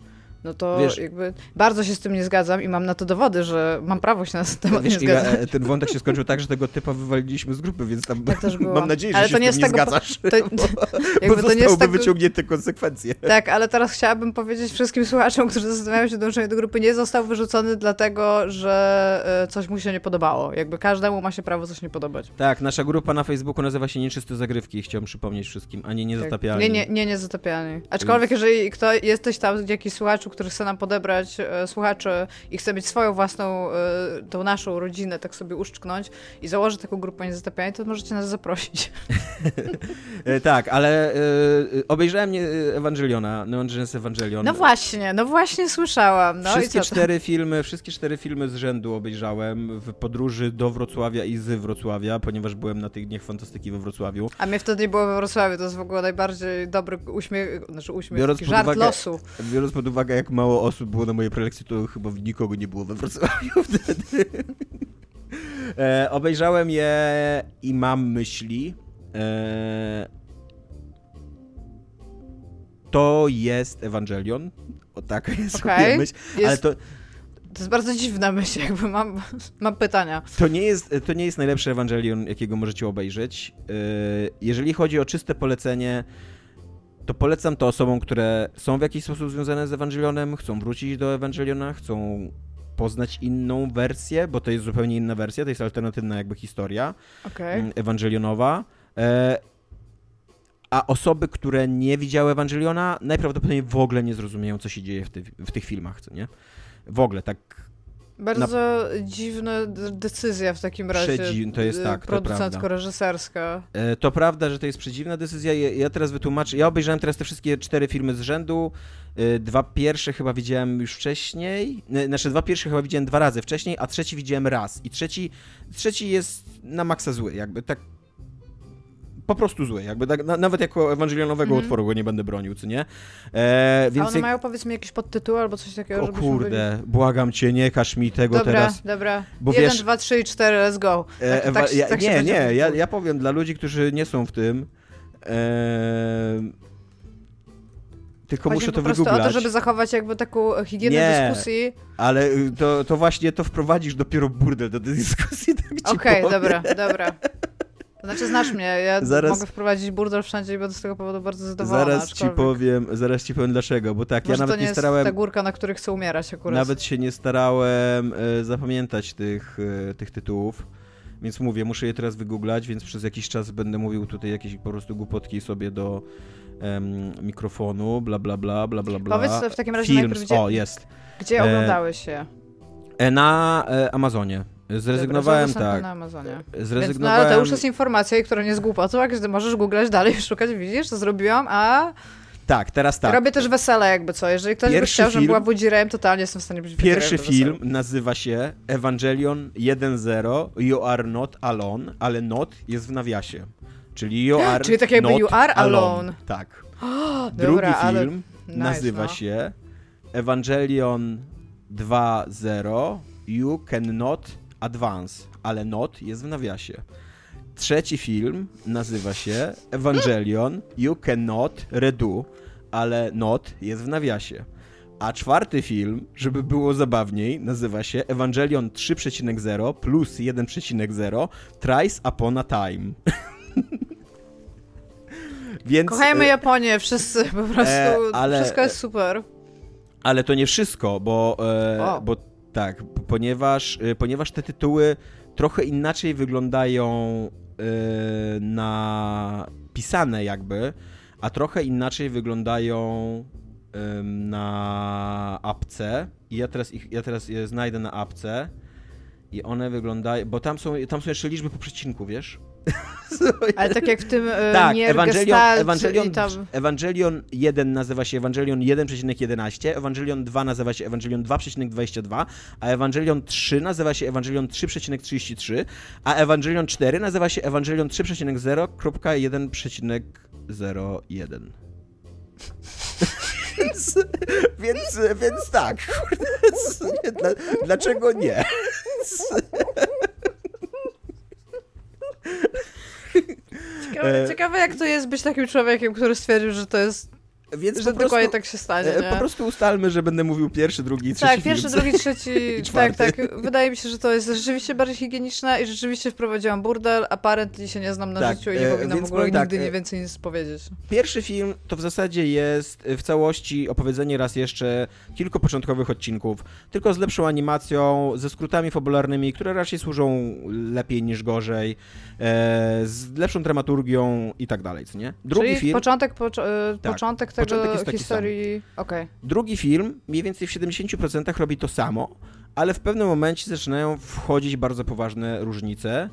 no to Wiesz- jakby bardzo się z tym nie zgadzam i mam na to dowody, że mam prawo się na ten temat Wiesz, nie zgadzać. e, ten wątek się skończył tak, że tego typa wywaliliśmy z grupy, więc tam Tak mam nadzieję, że Ale się to z nie tym jest nie tego po- zgadzasz. To, bo jakby to nie jest tak, wyciągnięte konsekwencje. Tak, ale teraz chciałabym powiedzieć wszystkim słuchaczom, którzy zastanawiają się dołączenia do grupy, nie został wyrzucony dlatego, że e, coś mu się nie podobało. Jakby każdemu ma się prawo coś nie podobać. Tak, nasza grupa na Facebooku nazywa się Nieczyste Zagrywki, chciałem przypomnieć wszystkim, a nie Tak. Niezatapialni. Nie, nie, nie, nie zatapialni. Aczkolwiek, jeżeli kto, jesteś tam jakiś słuchaczu, który chce nam podebrać e, słuchaczy i chce mieć swoją własną, e, tą naszą rodzinę, tak sobie uszczknąć i założy taką grupę niezatapialni, to możecie nas zaprosić. E, tak, ale e, e, obejrzałem Ewangeliona, Neon Genesis Evangelion. No właśnie, no właśnie słyszałam. No wszystkie cztery filmy, wszystkie cztery filmy z rzędu obejrzałem w podróży do Wrocławia i z Wrocławia, ponieważ byłem na tych dniach fantastyki we Wrocławiu. A mnie wtedy nie było we Wrocławiu, to jest w ogóle najbardziej dobry uśmiech, znaczy uśmiech, Biorąc żart uwagę- losu. Biorąc pod uwagę, jak mało osób było na mojej prelekcji, to chyba nikogo nie było we Wrocławiu wtedy. E, obejrzałem je i mam myśli. E, to jest Ewangelion. O taka jest moja myśl. Ale Jest, to, to jest bardzo dziwna myśl, jakby mam, mam pytania. To nie, jest, to nie jest najlepszy Ewangelion, jakiego możecie obejrzeć. Yy, Jeżeli chodzi o czyste polecenie, to polecam to osobom, które są w jakiś sposób związane z Ewangelionem, chcą wrócić do Ewangeliona, chcą poznać inną wersję, bo to jest zupełnie inna wersja, to jest alternatywna jakby historia Okej. mm, ewangelionowa. E, A osoby, które nie widziały Ewangeliona, najprawdopodobniej w ogóle nie zrozumieją, co się dzieje w, ty, w tych filmach, co nie? W ogóle, tak Bardzo dziwna d- decyzja w takim razie. Przedzi- to jest tak, to. Producentko-reżyserska. E, To prawda, że to jest przedziwna decyzja. Ja, teraz wytłumaczę. Ja obejrzałem teraz te wszystkie cztery filmy z rzędu. E, Dwa pierwsze chyba widziałem już wcześniej. Znaczy, dwa pierwsze chyba widziałem dwa razy wcześniej, a trzeci widziałem raz. I trzeci, trzeci jest na maksa zły, jakby tak. Po prostu zły, jakby tak, na, nawet jako ewangelionowego Mhm. utworu go nie będę bronił, co nie? E, A więc one jak... mają powiedzmy jakiś podtytuł albo coś takiego, O żebyśmy byli... kurde, błagam cię, nie każ mi tego Dobra, teraz. dobra. Bo Jeden, wiesz- dwa, trzy i cztery, let's go. E, Tak, tak, się- ja, tak nie, będzie nie, ja, ja powiem dla ludzi, którzy nie są w tym. E, tylko Chodzi muszę to wygooglać. o to, żeby zachować jakby taką higienę Nie. dyskusji. Ale y, to, to właśnie to wprowadzisz dopiero burdel do tej dyskusji, tak Okej, powiem. dobra, dobra. Znaczy znasz mnie, ja Zaraz- mogę wprowadzić burdel wszędzie i będę z tego powodu bardzo zadowolona. Zaraz ci aczkolwiek powiem, zaraz ci powiem dlaczego, bo tak, Może ja nawet to nie nie starałem, ta górka, na której chcę umierać akurat. nawet się nie starałem e, zapamiętać tych, e, tych tytułów. Więc mówię, muszę je teraz wygooglać, więc przez jakiś czas będę mówił tutaj jakieś po prostu głupotki sobie do em, mikrofonu, bla bla bla, bla bla bla. Powiedz w takim razie Films, najpierw, gdzie, o jest. gdzie E, oglądałeś je? E, na e, Amazonie. Zrezygnowałem, Dobra, tak. na Amazonie. Więc, Zrezygnowałem. no ale to już jest informacja, która nie jest głupotą, jak ty możesz googlać dalej, szukać, widzisz, to zrobiłam, a Tak, teraz tak. robię też wesele jakby co, jeżeli ktoś by Pierwszy chciał, żebym film- była budzirejem, totalnie jestem w stanie być Pierwszy budzirem film nazywa się Evangelion 1.0 You are not alone, ale not jest w nawiasie. Czyli you are Czyli tak jakby you are alone. Tak. wesela. Drugi Dobra, ale- film nice, nazywa no. się Evangelion 2.0 You cannot advance, ale not jest w nawiasie. Trzeci film nazywa się Evangelion You cannot redo, ale not jest w nawiasie. A czwarty film, żeby było zabawniej, nazywa się Evangelion 3.0 plus 1.0 Thrice Upon a Time. Więc, Kochajmy e, Japonię, wszyscy po prostu, E, ale- wszystko jest super. Ale to nie wszystko, bo, e, bo tak, ponieważ, e, ponieważ te tytuły trochę inaczej wyglądają e, na pisane jakby, a trochę inaczej wyglądają em, na apce. I ja teraz, ich, ja teraz je znajdę na apce i one wyglądają, bo tam są, tam są jeszcze liczby po przecinku, wiesz? Ale tak jak w tym e, Tak, Evangelion, i tam... Evangelion 1 nazywa się Evangelion 1,11, Evangelion 2 nazywa się Evangelion 2,22, a Evangelion 3 nazywa się Evangelion 3,33, a Evangelion 4 nazywa się Evangelion 3,0.1,01. więc, więc, więc tak, dlaczego nie? Ciekawe, e, ciekawe jak to jest być takim człowiekiem, który stwierdził, że to jest, Więc że prostu, dokładnie tak się stanie, e, nie? po prostu ustalmy, że będę mówił pierwszy, drugi trzeci Tak, pierwszy, film. drugi, trzeci, tak, tak. Wydaje mi się, że to jest rzeczywiście bardziej higieniczne i rzeczywiście wprowadziłam burdel, apparently się nie znam na Tak, życiu i nie e, powinnam w ogóle tak, nigdy e, nie więcej nic powiedzieć. Pierwszy film to w zasadzie jest w całości opowiedzenie raz jeszcze kilku początkowych odcinków, tylko z lepszą animacją, ze skrótami fabularnymi, które raczej służą lepiej niż gorzej, e, z lepszą dramaturgią i tak dalej, co nie? Drugi Czyli film, początek, pocz- e, Tak, początek tego początek jest taki historii... Okej. drugi film mniej więcej w 70% robi to samo, ale w pewnym momencie zaczynają wchodzić bardzo poważne różnice.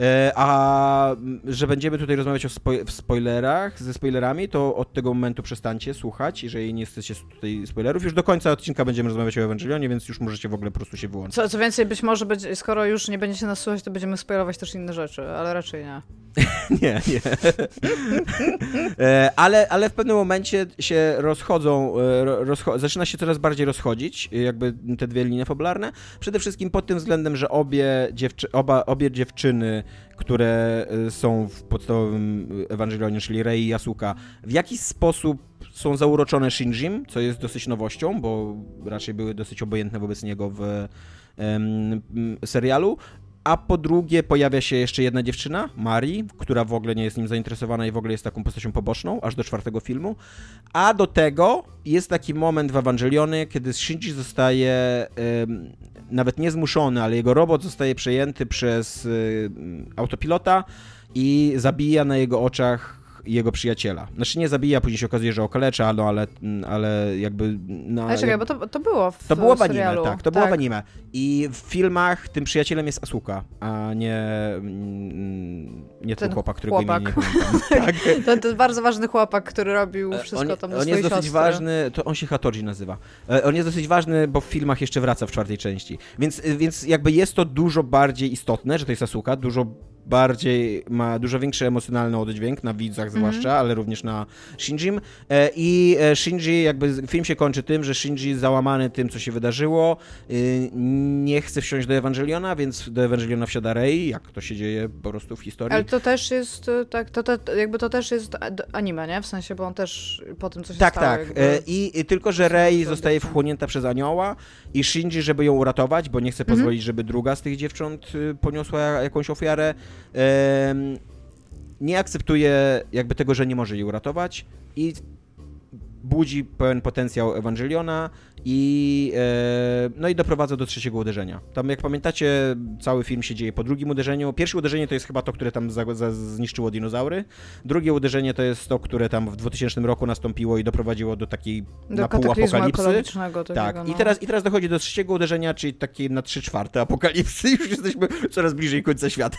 E, A że będziemy tutaj rozmawiać o spo- w spoilerach, ze spoilerami, to od tego momentu przestańcie słuchać, jeżeli nie chcecie tutaj spoilerów. Już do końca odcinka będziemy rozmawiać o Ewangelionie, więc już możecie w ogóle po prostu się wyłączyć. Co, co więcej, być może, będzie, skoro już nie będziecie nas słuchać, to będziemy spoilować też inne rzeczy, ale raczej nie. Nie, nie. E, ale, ale w pewnym momencie się rozchodzą, e, ro- rozcho- zaczyna się coraz bardziej rozchodzić, jakby te dwie linie fabularne. Przede wszystkim pod tym względem, że obie, dziewczy- oba, obie dziewczyny, które e, są w podstawowym Ewangelionie, czyli Rei i Yasuka, w jakiś sposób są zauroczone Shinjim, co jest dosyć nowością, bo raczej były dosyć obojętne wobec niego w em, serialu. A po drugie pojawia się jeszcze jedna dziewczyna, Mari, która w ogóle nie jest nim zainteresowana i w ogóle jest taką postacią poboczną, aż do czwartego filmu. A do tego jest taki moment w Ewangeliony, kiedy Shinji zostaje em, nawet nie zmuszony, ale jego robot zostaje przejęty przez em, autopilota i zabija na jego oczach jego przyjaciela. Znaczy nie zabija, później się okazuje, że okalecza, no ale, ale jakby... Na, Ale czekaj, bo to, to było w to było w anime, serialu. tak, to było w anime. I w filmach tym przyjacielem jest Asuka, a nie, mm, nie ten, Ten chłopak, którego chłopak. imienia nie pamiętam. tak. To, to jest bardzo ważny chłopak, który robił wszystko on, tam on jest dosyć siostry. ważny, to on się Hatoji nazywa. E, On jest dosyć ważny, bo w filmach jeszcze wraca w czwartej części. Więc, więc jakby jest to dużo bardziej istotne, że to jest Asuka, dużo bardziej, ma dużo większy emocjonalny oddźwięk na widzach Mhm. zwłaszcza, ale również na Shinjim. E, I e, Shinji, jakby film się kończy tym, że Shinji załamany tym, co się wydarzyło, y, nie chce wsiąść do Ewangeliona, więc do Ewangeliona wsiada Rei, jak to się dzieje po prostu w historii. Ale to też jest, e, tak, to, to, jakby to też jest anime, nie? W sensie, bo on też po tym, co się Tak, stało, tak. jakby... E, I, I tylko, że to zostaje wchłonięta przez anioła i Shinji, żeby ją uratować, bo nie chce Mhm. pozwolić, żeby druga z tych dziewcząt y, poniosła jakąś ofiarę, nie akceptuje jakby tego, że nie może jej uratować i budzi pełen potencjał Ewangeliona i, e, no i doprowadza do trzeciego uderzenia. Tam, jak pamiętacie, cały film się dzieje po drugim uderzeniu. Pierwsze uderzenie to jest chyba to, które tam za, za, zniszczyło dinozaury. Drugie uderzenie to jest to, które tam w 2000 roku nastąpiło i doprowadziło do takiej Do na pół apokalipsy. takiego, Tak, no. i teraz, i teraz dochodzi do trzeciego uderzenia, czyli takiej na trzy czwarte apokalipsy. Już jesteśmy coraz bliżej końca świata.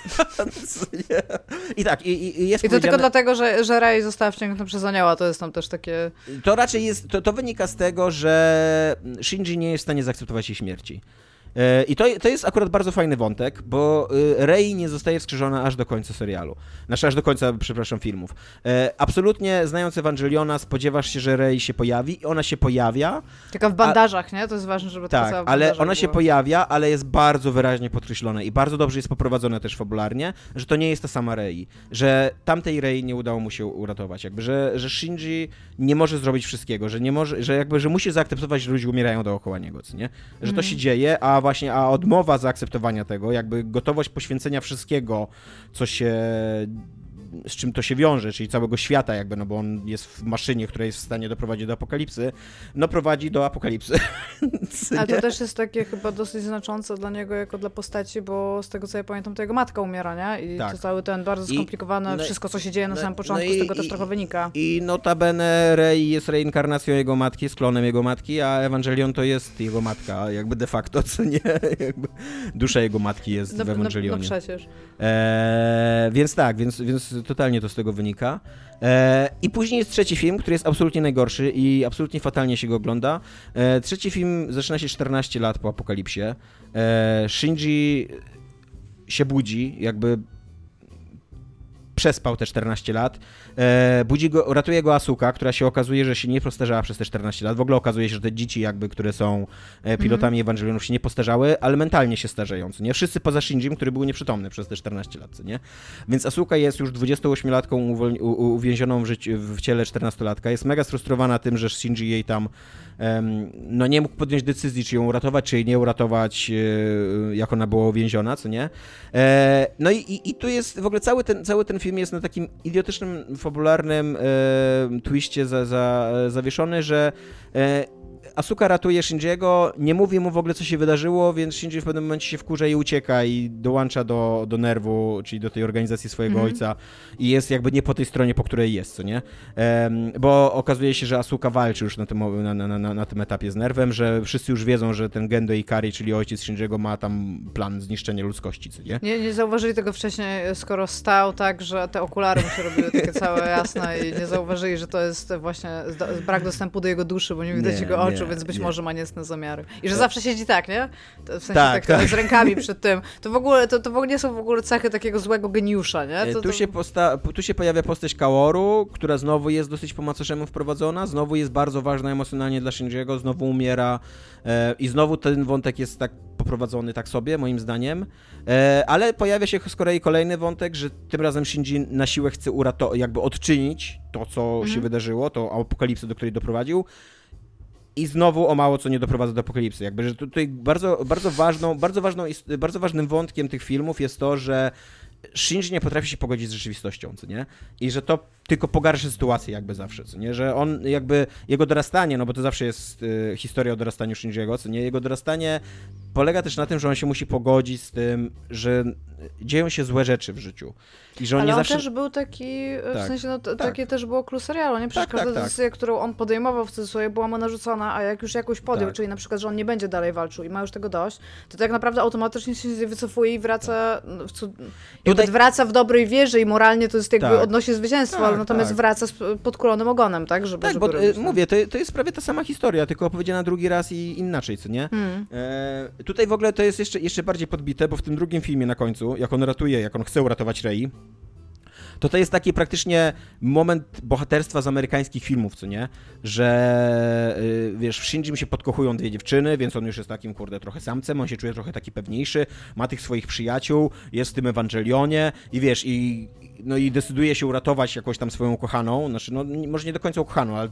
I tak, i, i jest I to tylko dlatego, że, że Rey została wciągnięta przez anioła, to jest tam też takie... To raczej jest, to, to wynika z tego, że Shinji nie jest w stanie zaakceptować jej śmierci. E, I to, to jest akurat bardzo fajny wątek, bo y, Rey nie zostaje wskrzeszona aż do końca serialu. Znaczy aż do końca, przepraszam, filmów. E, Absolutnie, znając Ewangeliona, spodziewasz się, że Rey się pojawi i ona się pojawia, Taka w bandażach, nie? To jest ważne, żeby ta tak, w ale ona się pojawia, ale jest bardzo wyraźnie podkreślone i bardzo dobrze jest poprowadzone też fabularnie, że to nie jest ta sama Rei, że tamtej Rei nie udało mu się uratować, jakby, że, że Shinji nie może zrobić wszystkiego, że nie może, że jakby, że musi zaakceptować, że ludzie umierają dookoła niego, co nie? Że to się dzieje, a właśnie, a odmowa zaakceptowania tego, jakby gotowość poświęcenia wszystkiego, co się z czym to się wiąże, czyli całego świata jakby, no bo on jest w maszynie, która jest w stanie doprowadzić do apokalipsy, no prowadzi do apokalipsy. A Nie? to też jest takie chyba dosyć znaczące dla niego jako dla postaci, bo z tego co ja pamiętam, to jego matka umiera, nie? I Tak. to cały ten bardzo I- skomplikowane, no- wszystko co się dzieje na no- samym no początku, i- z tego też i- trochę wynika. I notabene Rey jest reinkarnacją jego matki, jest klonem jego matki, a Ewangelion to jest jego matka, jakby de facto, co nie? Jakby dusza jego matki jest No, w no, no Ewangelionie. przecież. Eee, więc tak, więc, więc totalnie to z tego wynika. Eee, I później jest trzeci film, który jest absolutnie najgorszy i absolutnie fatalnie się go ogląda. Eee, trzeci film zaczyna się 14 lat po apokalipsie. Eee, Shinji się budzi, jakby przespał te 14 lat. E, budzi go, ratuje go Asuka, która się okazuje, że się nie postarzała przez te 14 lat. W ogóle okazuje się, że te dzieci jakby, które są e, pilotami Ewangelionów się nie postarzały, ale mentalnie się starzeją, nie? Wszyscy poza Shinjim, który był nieprzytomny przez te 14 lat, nie? Więc Asuka jest już 28-latką uwol- u- uwięzioną w, życiu, w ciele 14-latka. Jest mega sfrustrowana tym, że Shinji jej tam em, no nie mógł podjąć decyzji, czy ją uratować, czy jej nie uratować, e, jak ona była uwięziona, co nie? E, no i, i, i tu jest w ogóle cały ten, cały ten film jest na takim idiotycznym, fabularnym e, twiście za, za, zawieszony, że e, Asuka ratuje Shinjiego, nie mówi mu w ogóle, co się wydarzyło, więc Shinji w pewnym momencie się wkurza i ucieka i dołącza do, do nerwu, czyli do tej organizacji swojego Mhm. ojca i jest jakby nie po tej stronie, po której jest, co nie? Em, bo okazuje się, że Asuka walczy już na tym, na, na, na, na tym etapie z nerwem, że wszyscy już wiedzą, że ten Gendo Ikari, czyli ojciec Shinjiego ma tam plan zniszczenia ludzkości, co nie? Nie, nie zauważyli tego wcześniej, skoro stał tak, że te okulary mu się robiły takie całe jasne i nie zauważyli, że to jest właśnie brak dostępu do jego duszy, bo nie widać Nie, jego oczu, więc być nie. może ma niecne zamiary. I że To- zawsze siedzi tak, nie? W sensie Tak, tak, tak. z rękami przed tym. To w ogóle, to, to w ogóle nie są w ogóle cechy takiego złego geniusza, nie? E, To, Tu, się posta- tu się pojawia postać Kaoru, która znowu jest dosyć po macoszemu wprowadzona, znowu jest bardzo ważna emocjonalnie dla Shinjiego, znowu umiera e, i znowu ten wątek jest tak poprowadzony tak sobie, moim zdaniem. E, ale pojawia się z kolei kolejny wątek, że tym razem Shinji na siłę chce urato- jakby odczynić to, co się wydarzyło, to apokalipsę, do której doprowadził. I znowu o mało co nie doprowadza do apokalipsy. Jakby, że tutaj bardzo, bardzo, ważną, bardzo, ważną, bardzo ważnym wątkiem tych filmów jest to, że Shinji nie potrafi się pogodzić z rzeczywistością, co nie? I że to tylko pogarsza sytuację jakby zawsze, co nie? Że on jakby, jego dorastanie, no bo to zawsze jest y, historia o dorastaniu Shinjiego, co nie? Jego dorastanie polega też na tym, że on się musi pogodzić z tym, że dzieją się złe rzeczy w życiu. I że on Ale nie on zawsze... też był taki, w Tak. sensie, no, Tak. takie też było clue serialu, nie? Przecież Tak, każda tak, tak. decyzja, którą on podejmował w cudzysłowie, była mu narzucona, a jak już jakąś podjął, Tak. czyli na przykład, że on nie będzie dalej walczył i ma już tego dość, to tak naprawdę automatycznie się wycofuje i wraca w, cud... Tutaj- wraca w dobrej wierze i moralnie to jest jakby Tak. odnosi zwycięstwo, Tak, ale natomiast tak. wraca z podkulonym ogonem, tak? Żeby, Tak, żeby bo robić, y, no. mówię, to, to jest prawie ta sama historia, tylko opowiedziana drugi raz i inaczej, co nie? Hmm. E, tutaj w ogóle to jest jeszcze, jeszcze bardziej podbite, bo w tym drugim filmie na końcu, jak on ratuje, jak on chce uratować Rei, to to jest taki praktycznie moment bohaterstwa z amerykańskich filmów, co nie? Że y, wiesz, w Shinjim się podkochują dwie dziewczyny, więc on już jest takim, kurde, trochę samcem, on się czuje trochę taki pewniejszy, ma tych swoich przyjaciół, jest w tym Ewangelionie i wiesz, i, no i decyduje się uratować jakąś tam swoją ukochaną, znaczy, no może nie do końca ukochaną, ale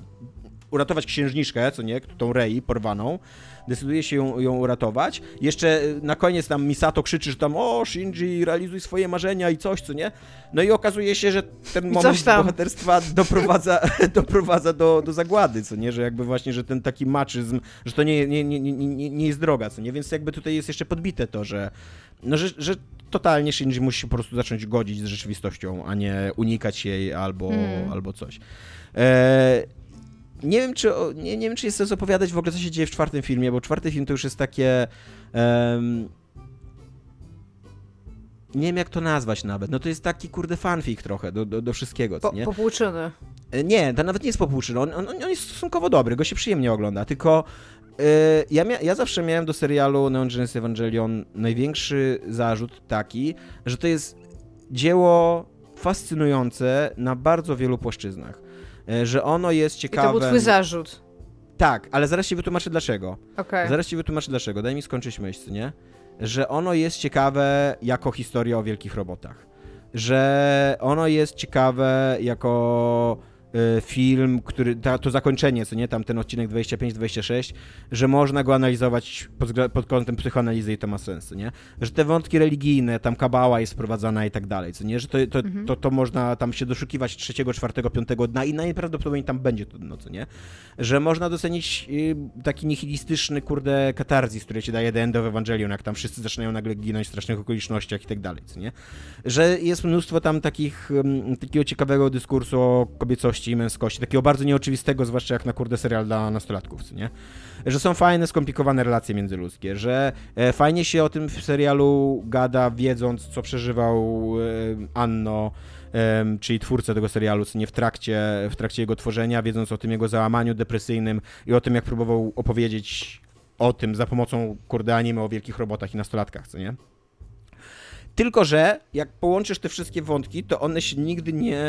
uratować księżniczkę, co nie, tą Rei porwaną, decyduje się ją, ją uratować. Jeszcze na koniec tam Misato krzyczy, że tam o, Shinji, realizuj swoje marzenia i coś, co nie? No i okazuje się, że ten moment bohaterstwa doprowadza, doprowadza do, do zagłady, co nie? Że jakby właśnie, że ten taki maczyzm, że to nie, nie, nie, nie, nie jest droga, co nie? Więc jakby tutaj jest jeszcze podbite to, że no, że, że totalnie Shinji musi po prostu zacząć godzić z rzeczywistością, a nie unikać jej albo, hmm. albo coś. E, nie wiem, czy, nie, nie wiem, czy jest sens opowiadać w ogóle, co się dzieje w czwartym filmie, bo czwarty film to już jest takie... Um, nie wiem, jak to nazwać nawet. No to jest taki, kurde, fanfic trochę do, do, do wszystkiego, co nie? Popłuczyny. E, nie, to nawet nie jest popłuczyny. On, on, on jest stosunkowo dobry, go się przyjemnie ogląda, tylko yy, ja, ja zawsze miałem do serialu Neon Genesis Evangelion największy zarzut taki, że to jest dzieło fascynujące na bardzo wielu płaszczyznach. E, że ono jest ciekawe. I to był twój zarzut. Tak, ale zaraz ci wytłumaczę dlaczego. Okay. Zaraz ci wytłumaczę dlaczego. Daj mi skończyć myśl, nie? Że ono jest ciekawe jako historia o wielkich robotach. Że ono jest ciekawe jako film, który, ta, to zakończenie, co nie, tam ten odcinek 25-26, że można go analizować pod, pod kątem psychoanalizy i to ma sens, nie? Że te wątki religijne, tam kabała jest wprowadzana i tak dalej, co nie? Że to, to, mhm. to, to, można tam się doszukiwać trzeciego, czwartego, piątego dna i najprawdopodobniej tam będzie to dno, co nie? Że można docenić y, taki nihilistyczny, kurde, katarzis, który ci daje The End of Evangelion, jak tam wszyscy zaczynają nagle ginąć w strasznych okolicznościach i tak dalej, co nie? Że jest mnóstwo tam takich, takiego ciekawego dyskursu o kobiecości i męskości, takiego bardzo nieoczywistego, zwłaszcza jak na kurde serial dla nastolatków, nie? Że są fajne, skomplikowane relacje międzyludzkie, że e, fajnie się o tym w serialu gada, wiedząc, co przeżywał e, Anno, e, czyli twórca tego serialu, co nie w trakcie, w trakcie jego tworzenia, wiedząc o tym jego załamaniu depresyjnym i o tym, jak próbował opowiedzieć o tym za pomocą kurde anime o wielkich robotach i nastolatkach, co nie? Tylko, że jak połączysz te wszystkie wątki, to one się nigdy nie,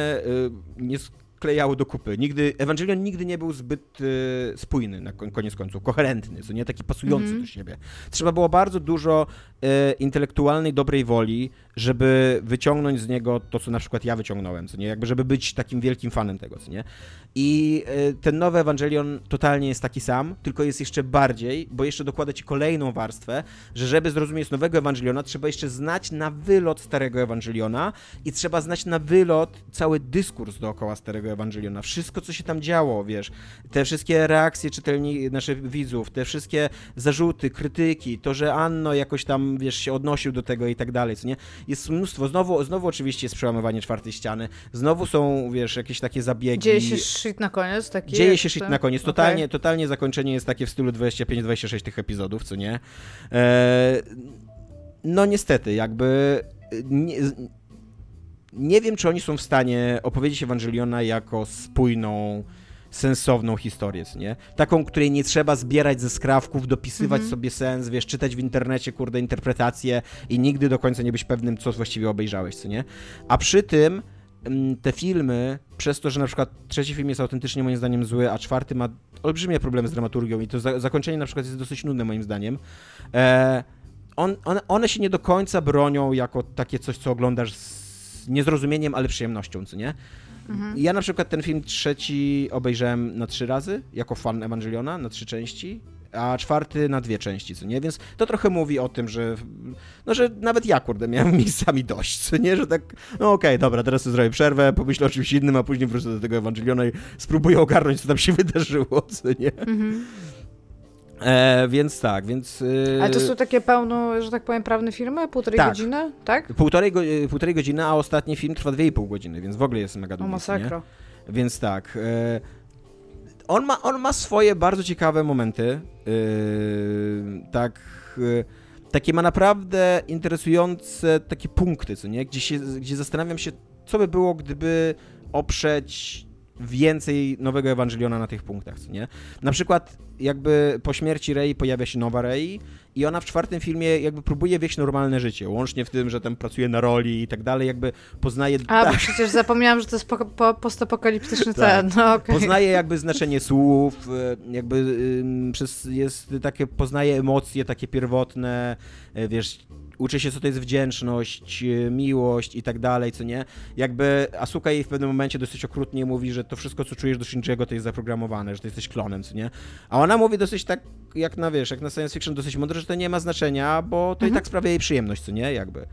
nie klejały do kupy. Nigdy, Evangelion nigdy nie był zbyt y, spójny na koniec końców, koherentny, co nie taki pasujący mm -hmm. do siebie. Trzeba było bardzo dużo y, intelektualnej, dobrej woli, żeby wyciągnąć z niego to, co na przykład ja wyciągnąłem, co nie? Jakby, żeby być takim wielkim fanem tego, co nie? I y, ten nowy Evangelion totalnie jest taki sam, tylko jest jeszcze bardziej, bo jeszcze dokłada ci kolejną warstwę, że żeby zrozumieć nowego Ewangeliona, trzeba jeszcze znać na wylot starego Ewangeliona i trzeba znać na wylot cały dyskurs dookoła starego Ewangeliona. Wszystko, co się tam działo, wiesz, te wszystkie reakcje czytelni naszych widzów, te wszystkie zarzuty, krytyki, to, że Anno jakoś tam, wiesz, się odnosił do tego i tak dalej, co nie? Jest mnóstwo. Znowu, znowu oczywiście jest przełamywanie czwartej ściany. Znowu są, wiesz, jakieś takie zabiegi. Dzieje się shit na koniec? Taki Dzieje się shit na koniec. Totalnie, okay. totalnie zakończenie jest takie w stylu 25-26 tych epizodów, co nie? Eee, no niestety, jakby... Nie, nie wiem, czy oni są w stanie opowiedzieć Ewangeliona jako spójną, sensowną historię, nie? Taką, której nie trzeba zbierać ze skrawków, dopisywać mhm. sobie sens, wiesz, czytać w internecie, kurde, interpretacje i nigdy do końca nie być pewnym, co właściwie obejrzałeś, co nie? A przy tym mm, te filmy, przez to, że na przykład trzeci film jest autentycznie moim zdaniem zły, a czwarty ma olbrzymie problemy z dramaturgią i to za zakończenie na przykład jest dosyć nudne moim zdaniem, e, on, one, one się nie do końca bronią jako takie coś, co oglądasz z niezrozumieniem, ale przyjemnością, co nie? Mhm. Ja na przykład ten film trzeci obejrzałem na trzy razy, jako fan Ewangeliona, na trzy części, a czwarty na dwie części, co nie? Więc to trochę mówi o tym, że no, że nawet ja, kurde, miałem miejscami dość, co nie? Że tak, no okej, okay, dobra, teraz zrobię przerwę, pomyślę o czymś innym, a później wrócę do tego Ewangeliona i spróbuję ogarnąć, co tam się wydarzyło, co nie? Mhm. E, więc tak, więc... E, Ale to są takie pełno, że tak powiem, prawne filmy? Półtorej tak. godziny, tak? Półtorej, go, e, półtorej godziny, a ostatni film trwa dwie i pół godziny, więc w ogóle jest mega długi. O masakra. Nie? Więc tak. E, on, ma, on ma swoje bardzo ciekawe momenty. Tak... Takie ma naprawdę interesujące takie punkty, co nie? Gdzie, się, gdzie zastanawiam się, co by było, gdyby oprzeć więcej nowego Ewangeliona na tych punktach, co nie? Na przykład jakby po śmierci Rey pojawia się nowa Rey i ona w czwartym filmie jakby próbuje wieść normalne życie, łącznie w tym, że tam pracuje na roli i tak dalej, jakby poznaje... A, tak, bo przecież zapomniałam, że to jest po, po, postapokaliptyczny Tak. ten, no okej. Poznaje jakby znaczenie słów, e, jakby przez, jest takie, poznaje emocje takie pierwotne, e, wiesz, uczy się co to jest wdzięczność, e, miłość i tak dalej, co nie? Jakby Asuka jej w pewnym momencie dosyć okrutnie mówi, że to wszystko, co czujesz do Shinjiego, to jest zaprogramowane, że ty jesteś klonem, co nie? A ona mówi dosyć tak, jak na, wiesz, jak na science fiction, dosyć mądrze, że to nie ma znaczenia, bo to i tak sprawia jej przyjemność, co nie? Jakby.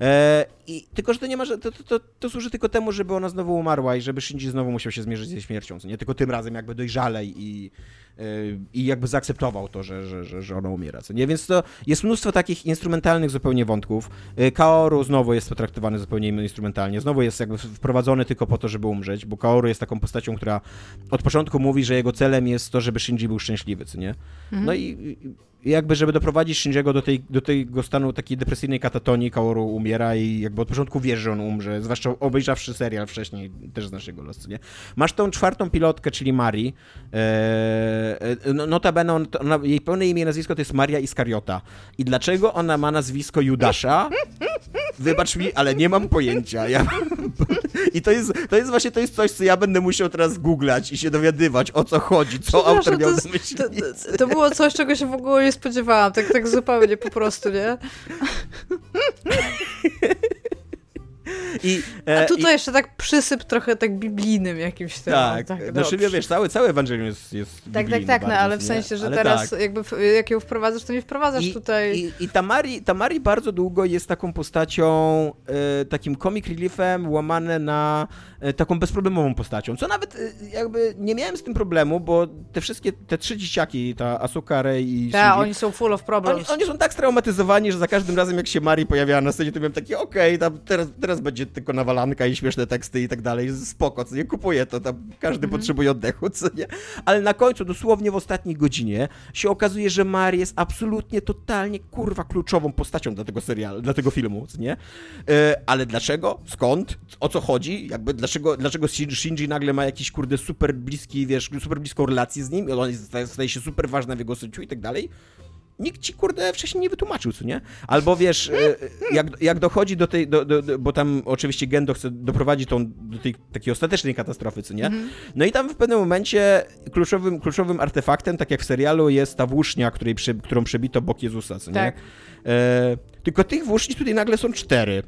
E, i, tylko, że to nie ma, to, to, to, to służy tylko temu, żeby ona znowu umarła i żeby Shinji znowu musiał się zmierzyć ze śmiercią, co nie? Tylko tym razem jakby dojrzalej i, i jakby zaakceptował to, że, że, że, że ona umiera, co nie? Więc to jest mnóstwo takich instrumentalnych zupełnie wątków. E, Kaoru znowu jest potraktowany zupełnie instrumentalnie, znowu jest jakby wprowadzony tylko po to, żeby umrzeć, bo Kaoru jest taką postacią, która od początku mówi, że jego celem jest to, żeby Shinji był szczęśliwy, co nie? No i, i jakby, żeby doprowadzić Shinjiego do, tej, do tego stanu takiej depresyjnej katatonii, Kaoru umiera i jakby od początku wiesz, że on umrze, zwłaszcza obejrzawszy serial wcześniej, też znasz jego los, co nie? Masz tą czwartą pilotkę, czyli Mari. Eee, no, notabene on, ona, jej pełne imię i nazwisko to jest Maria Iskariota. I dlaczego ona ma nazwisko Judasza? Wybacz mi, ale nie mam pojęcia. Ja... I to jest, to jest właśnie to jest coś, co ja będę musiał teraz googlać i się dowiadywać, o co chodzi, co autor miał to, jest- myśli. to, to było coś, czego się w ogóle nie spodziewałam, tak, tak zupełnie po prostu, nie? I, A e, tutaj i, jeszcze tak przysyp trochę tak biblijnym jakimś tym. tak, tak znaczy, dobrze. wiesz, cały, cały Ewangelium jest, jest Tak, tak, tak, no ale w sensie, że teraz tak. jakby jak ją wprowadzasz, to nie wprowadzasz I, tutaj... I, i Tamari, Tamari bardzo długo jest taką postacią, e, takim comic reliefem, łamane na e, taką bezproblemową postacią, co nawet e, jakby nie miałem z tym problemu, bo te wszystkie, te trzy dzieciaki, ta Asuka, Rey i Tak, oni są full of oni, problems. oni są tak straumatyzowani, że za każdym razem jak się Mari pojawiała na scenie, to miałem takie, okej, tam teraz, teraz będzie tylko nawalanka i śmieszne teksty i tak dalej, spoko, co nie kupuję to, tam każdy Mhm. potrzebuje oddechu, co nie? Ale na końcu, dosłownie w ostatniej godzinie, się okazuje, że Mari jest absolutnie, totalnie, kurwa, kluczową postacią dla tego serialu, dla tego filmu, co nie? E, ale dlaczego? Skąd? O co chodzi? Jakby dlaczego, dlaczego Shin- Shinji nagle ma jakiś, kurde, super bliski, wiesz, super bliską relację z nim i on jest- staje się super ważna w jego życiu i tak dalej? Nikt ci, kurde, wcześniej nie wytłumaczył, co nie? Albo wiesz, e, jak, jak dochodzi do tej, do, do, do, bo tam oczywiście Gendo chce doprowadzić tą, do tej takiej ostatecznej katastrofy, co nie? No i tam w pewnym momencie kluczowym, kluczowym artefaktem, tak jak w serialu, jest ta włócznia, której przy, którą przebito bok Jezusa, co nie? Tak. E, tylko tych włóczni tutaj nagle są cztery.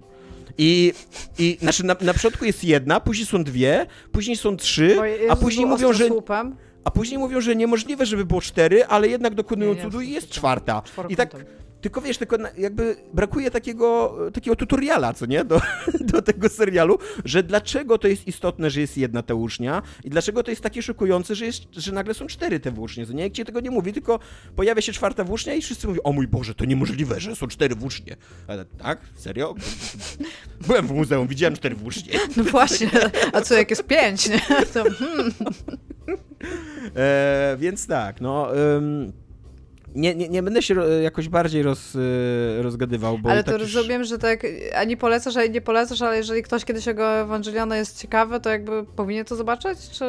I, i znaczy na, na początku jest jedna, później są dwie, później są trzy, a później mówią, że ostrosłupem. A później mówią, że niemożliwe, żeby było cztery, ale jednak dokonują cudu i jest czwarta. I tak, tylko wiesz, tylko jakby brakuje takiego, takiego tutoriala, co nie, do, do tego serialu, że dlaczego to jest istotne, że jest jedna ta włócznia i dlaczego to jest takie szokujące, że, jest, że nagle są cztery te włócznie, co nie? Ci tego nie mówi, tylko pojawia się czwarta włócznia i wszyscy mówią, o mój Boże, to niemożliwe, że są cztery włócznie. Ale tak? Serio? Byłem w muzeum, widziałem cztery włócznie. No właśnie, a co jak jest pięć, nie? To, hmm. E, więc tak, no. ym, nie, nie, nie będę się jakoś bardziej roz, y, rozgadywał, bo Ale tak to już- rozumiem, że tak ani polecasz, ani nie polecasz, ale jeżeli ktoś kiedyś jego Ewangeliona jest ciekawy, to jakby powinien to zobaczyć, czy...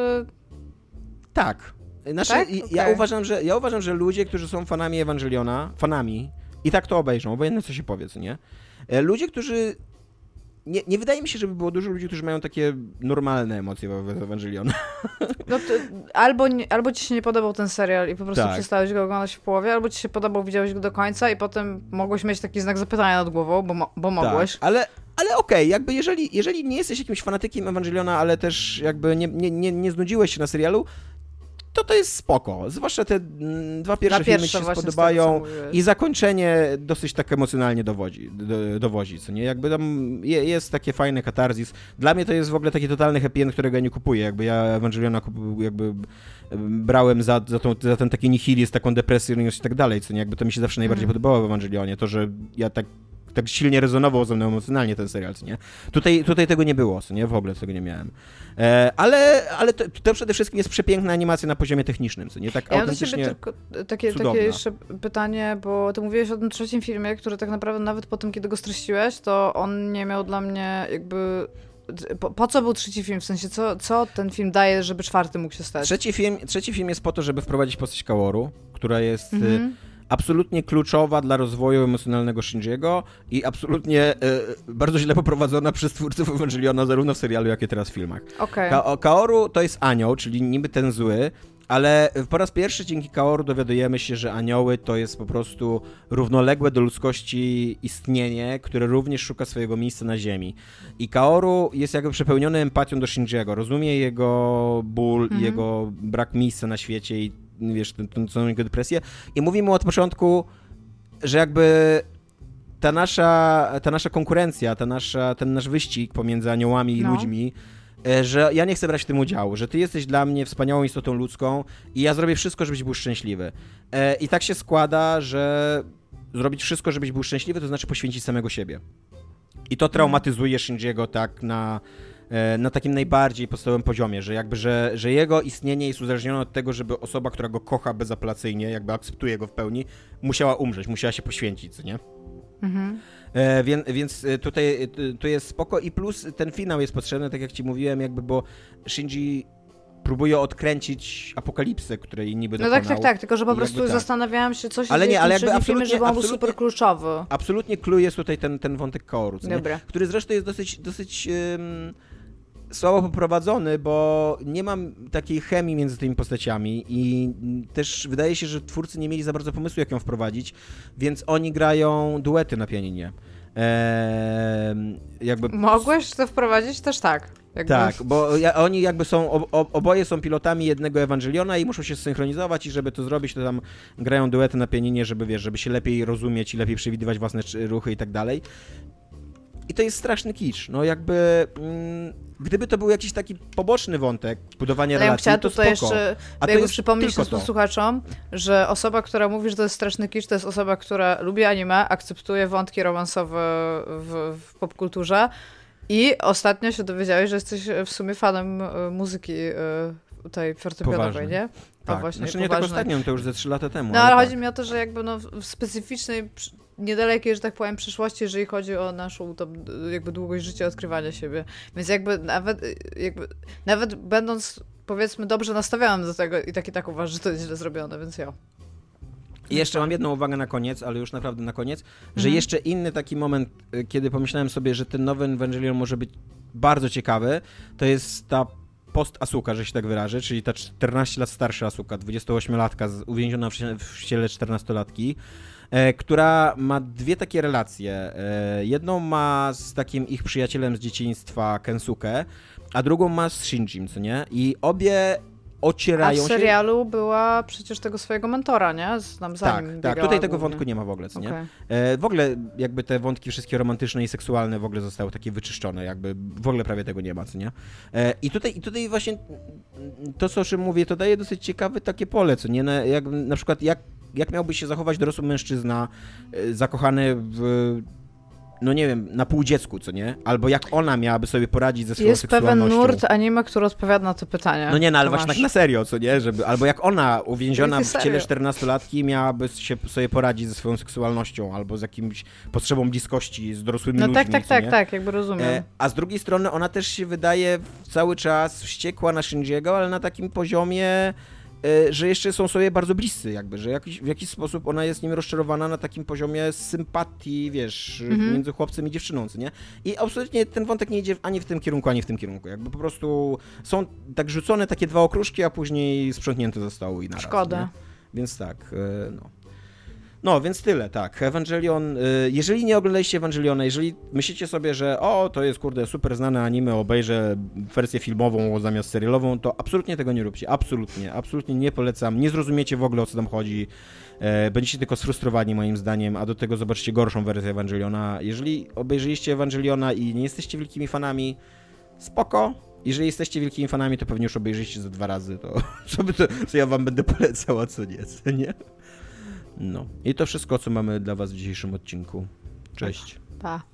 Tak. Znaczy, Tak? i- ja, uważam, że, ja uważam, że ludzie, którzy są fanami Ewangeliona, fanami, i tak to obejrzą, obojętne co się powie, co nie? E, Ludzie, którzy... Nie, nie wydaje mi się, żeby było dużo ludzi, którzy mają takie normalne emocje wobec Ewangeliona. No albo, albo ci się nie podobał ten serial i po prostu Tak. przestałeś go oglądać w połowie, albo ci się podobał, widziałeś go do końca i potem mogłeś mieć taki znak zapytania nad głową, bo, bo mogłeś. Tak, ale ale okej, jakby jeżeli, jeżeli nie jesteś jakimś fanatykiem Ewangeliona, ale też jakby nie, nie, nie, nie znudziłeś się na serialu, to to jest spoko. Zwłaszcza te mm, dwa pierwsze Na filmy pierwsze ci się mówiłeś. i zakończenie dosyć tak emocjonalnie dowodzi, do, dowozi, co nie? Jakby tam je, jest takie fajne katarzis. Dla mnie to jest w ogóle taki totalny happy end, którego ja nie kupuję. Jakby ja Ewangeliona jakby brałem za, za, tą, za ten taki nihilizm, taką depresyjność i tak dalej, co nie? Jakby to mi się zawsze najbardziej Mhm. podobało w Ewangelionie, to, że ja tak tak silnie rezonował ze mną emocjonalnie ten serial, co nie? Tutaj, tutaj tego nie było, co nie? W ogóle tego nie miałem. E, ale ale to, to przede wszystkim jest przepiękna animacja na poziomie technicznym, co nie? Tak Ja autentycznie... tylko takie, cudowna. takie jeszcze pytanie, bo ty mówiłeś o tym trzecim filmie, który tak naprawdę nawet po tym, kiedy go streściłeś, to on nie miał dla mnie jakby po, po co był trzeci film? W sensie, co, co ten film daje, żeby czwarty mógł się stać? Trzeci film, trzeci film jest po to, żeby wprowadzić postać Kaworu, która jest Mhm. Absolutnie kluczowa dla rozwoju emocjonalnego Shinjiego i absolutnie y, bardzo źle poprowadzona przez twórców Ewangeliona zarówno w serialu, jak i teraz w filmach. Okej. Ka- Kaoru to jest anioł, czyli niby ten zły, ale po raz pierwszy dzięki Kaoru dowiadujemy się, że anioły to jest po prostu równoległe do ludzkości istnienie, które również szuka swojego miejsca na ziemi. I Kaoru jest jakby przepełniony empatią do Shinjiego, rozumie jego ból, Mhm. jego brak miejsca na świecie i wiesz, tę tę całą jego depresję i mówi mu od początku, że jakby ta nasza, ta nasza konkurencja, ta nasza, ten nasz wyścig pomiędzy aniołami i No. ludźmi, e, że ja nie chcę brać w tym udziału, że ty jesteś dla mnie wspaniałą istotą ludzką i ja zrobię wszystko, żebyś był szczęśliwy. E, I tak się składa, że zrobić wszystko, żebyś był szczęśliwy, to znaczy poświęcić samego siebie. I to traumatyzuje Shinjiego tak na, na takim najbardziej podstawowym poziomie, że jakby, że, że jego istnienie jest uzależnione od tego, żeby osoba, która go kocha bezapelacyjnie, jakby akceptuje go w pełni, musiała umrzeć, musiała się poświęcić, co nie? Mhm. E, więc, więc e, tutaj e, to jest spoko i plus ten finał jest potrzebny, tak jak ci mówiłem, jakby, bo Shinji próbuje odkręcić apokalipsę, której niby No dokonał. tak, tak, tak, tylko że po prostu tak. zastanawiałam się, co się Ale nie, ale jakby trzecim filmie, absolutnie- żeby on był absolutnie- super kluczowy. Absolutnie clue jest tutaj ten, ten wątek Kaoru? Dobra. który zresztą jest dosyć, dosyć ym, słabo poprowadzony, bo nie mam takiej chemii między tymi postaciami i też wydaje się, że twórcy nie mieli za bardzo pomysłu, jak ją wprowadzić, więc oni grają duety na pianinie. Ehm, jakby Mogłeś to wprowadzić też tak. Jakby... tak, bo ja, oni jakby są, ob, ob, oboje są pilotami jednego Ewangeliona i muszą się synchronizować i żeby to zrobić, to tam grają duety na pianinie, żeby wiesz, żeby się lepiej rozumieć i lepiej przewidywać własne ruchy i tak dalej. I to jest straszny kicz. No jakby, mm, gdyby to był jakiś taki poboczny wątek, budowanie Ale ja relacji, chciała to tutaj spoko. jeszcze A to przypomnieć tylko to. słuchaczom, że osoba, która mówi, że to jest straszny kicz, to jest osoba, która lubi anime, akceptuje wątki romansowe w, w popkulturze i ostatnio się dowiedziałeś, że jesteś w sumie fanem e, muzyki e, tej fortepianowej, Poważnie. nie? Tak. właśnie, znaczy nie tak ostatnio, to już ze trzy lata temu. No ale tak. chodzi mi o to, że jakby no w specyficznej, niedalekiej, że tak powiem, przyszłości, jeżeli chodzi o naszą tam, jakby długość życia, odkrywania siebie. Więc jakby nawet, jakby, nawet będąc powiedzmy dobrze nastawionym do tego i tak i tak uważam, że to jest źle zrobione, więc ja. I jeszcze mam jedną uwagę na koniec, ale już naprawdę na koniec, że Mhm. jeszcze inny taki moment, y, kiedy pomyślałem sobie, że ten nowy Evangelion może być bardzo ciekawy, to jest ta post-Asuka, że się tak wyrażę, czyli ta 14 lat starsza Asuka, 28-latka, z- uwięziona w cie- w ściele 14-latki, e, która ma dwie takie relacje. E, jedną ma z takim ich przyjacielem z dzieciństwa Kensuke, a drugą ma z Shinjim, co nie? I obie A w ocierają się... serialu była przecież tego swojego mentora, nie? Z- Tam za Tak, tak. Tutaj tego głównie. wątku nie ma w ogóle, co nie? Okej. E, w ogóle jakby te wątki wszystkie romantyczne i seksualne w ogóle zostały takie wyczyszczone, jakby w ogóle prawie tego nie ma, co nie? E, I tutaj, i tutaj właśnie to, co o czym mówię, to daje dosyć ciekawe takie pole, co nie? Na, jak, na przykład jak, jak miałby się zachować dorosły mężczyzna e, zakochany w no nie wiem, na pół dziecku, co nie? Albo jak ona miałaby sobie poradzić ze swoją Jest pewien seksualnością. nurt anime, który odpowiada na to pytanie. No nie, no ale właśnie tak na serio, co nie? Żeby, albo jak ona uwięziona w ciele serio? 14-latki miałaby się sobie poradzić ze swoją seksualnością, albo z jakimś potrzebą bliskości z dorosłymi No ludźmi, tak, tak, tak, nie? tak, jakby rozumiem. E, a z drugiej strony ona też się wydaje cały czas wściekła na Shinjiego, ale na takim poziomie, że jeszcze są sobie bardzo bliscy jakby, że jakiś, w jakiś sposób ona jest nim rozczarowana na takim poziomie sympatii, wiesz, Mhm. między chłopcem i dziewczyną, co nie? I absolutnie ten wątek nie idzie ani w tym kierunku, ani w tym kierunku. Jakby po prostu są tak rzucone takie dwa okruszki, a później sprzątnięte zostały i naraz. Szkoda. Więc tak, e, no. No, więc tyle, tak. Evangelion, y, jeżeli nie oglądaliście Evangeliona, jeżeli myślicie sobie, że o, to jest kurde super znane anime, obejrzę wersję filmową zamiast serialową, to absolutnie tego nie róbcie. Absolutnie, absolutnie nie polecam. Nie zrozumiecie w ogóle o co tam chodzi. E, Będziecie tylko sfrustrowani moim zdaniem, a do tego zobaczycie gorszą wersję Evangeliona. Jeżeli obejrzyliście Evangeliona i nie jesteście wielkimi fanami, spoko. Jeżeli jesteście wielkimi fanami, to pewnie już obejrzycie ze dwa razy, to co, by to, co ja wam będę polecał, a co nie, co nie? No. I to wszystko, co mamy dla was w dzisiejszym odcinku. Cześć. Pa.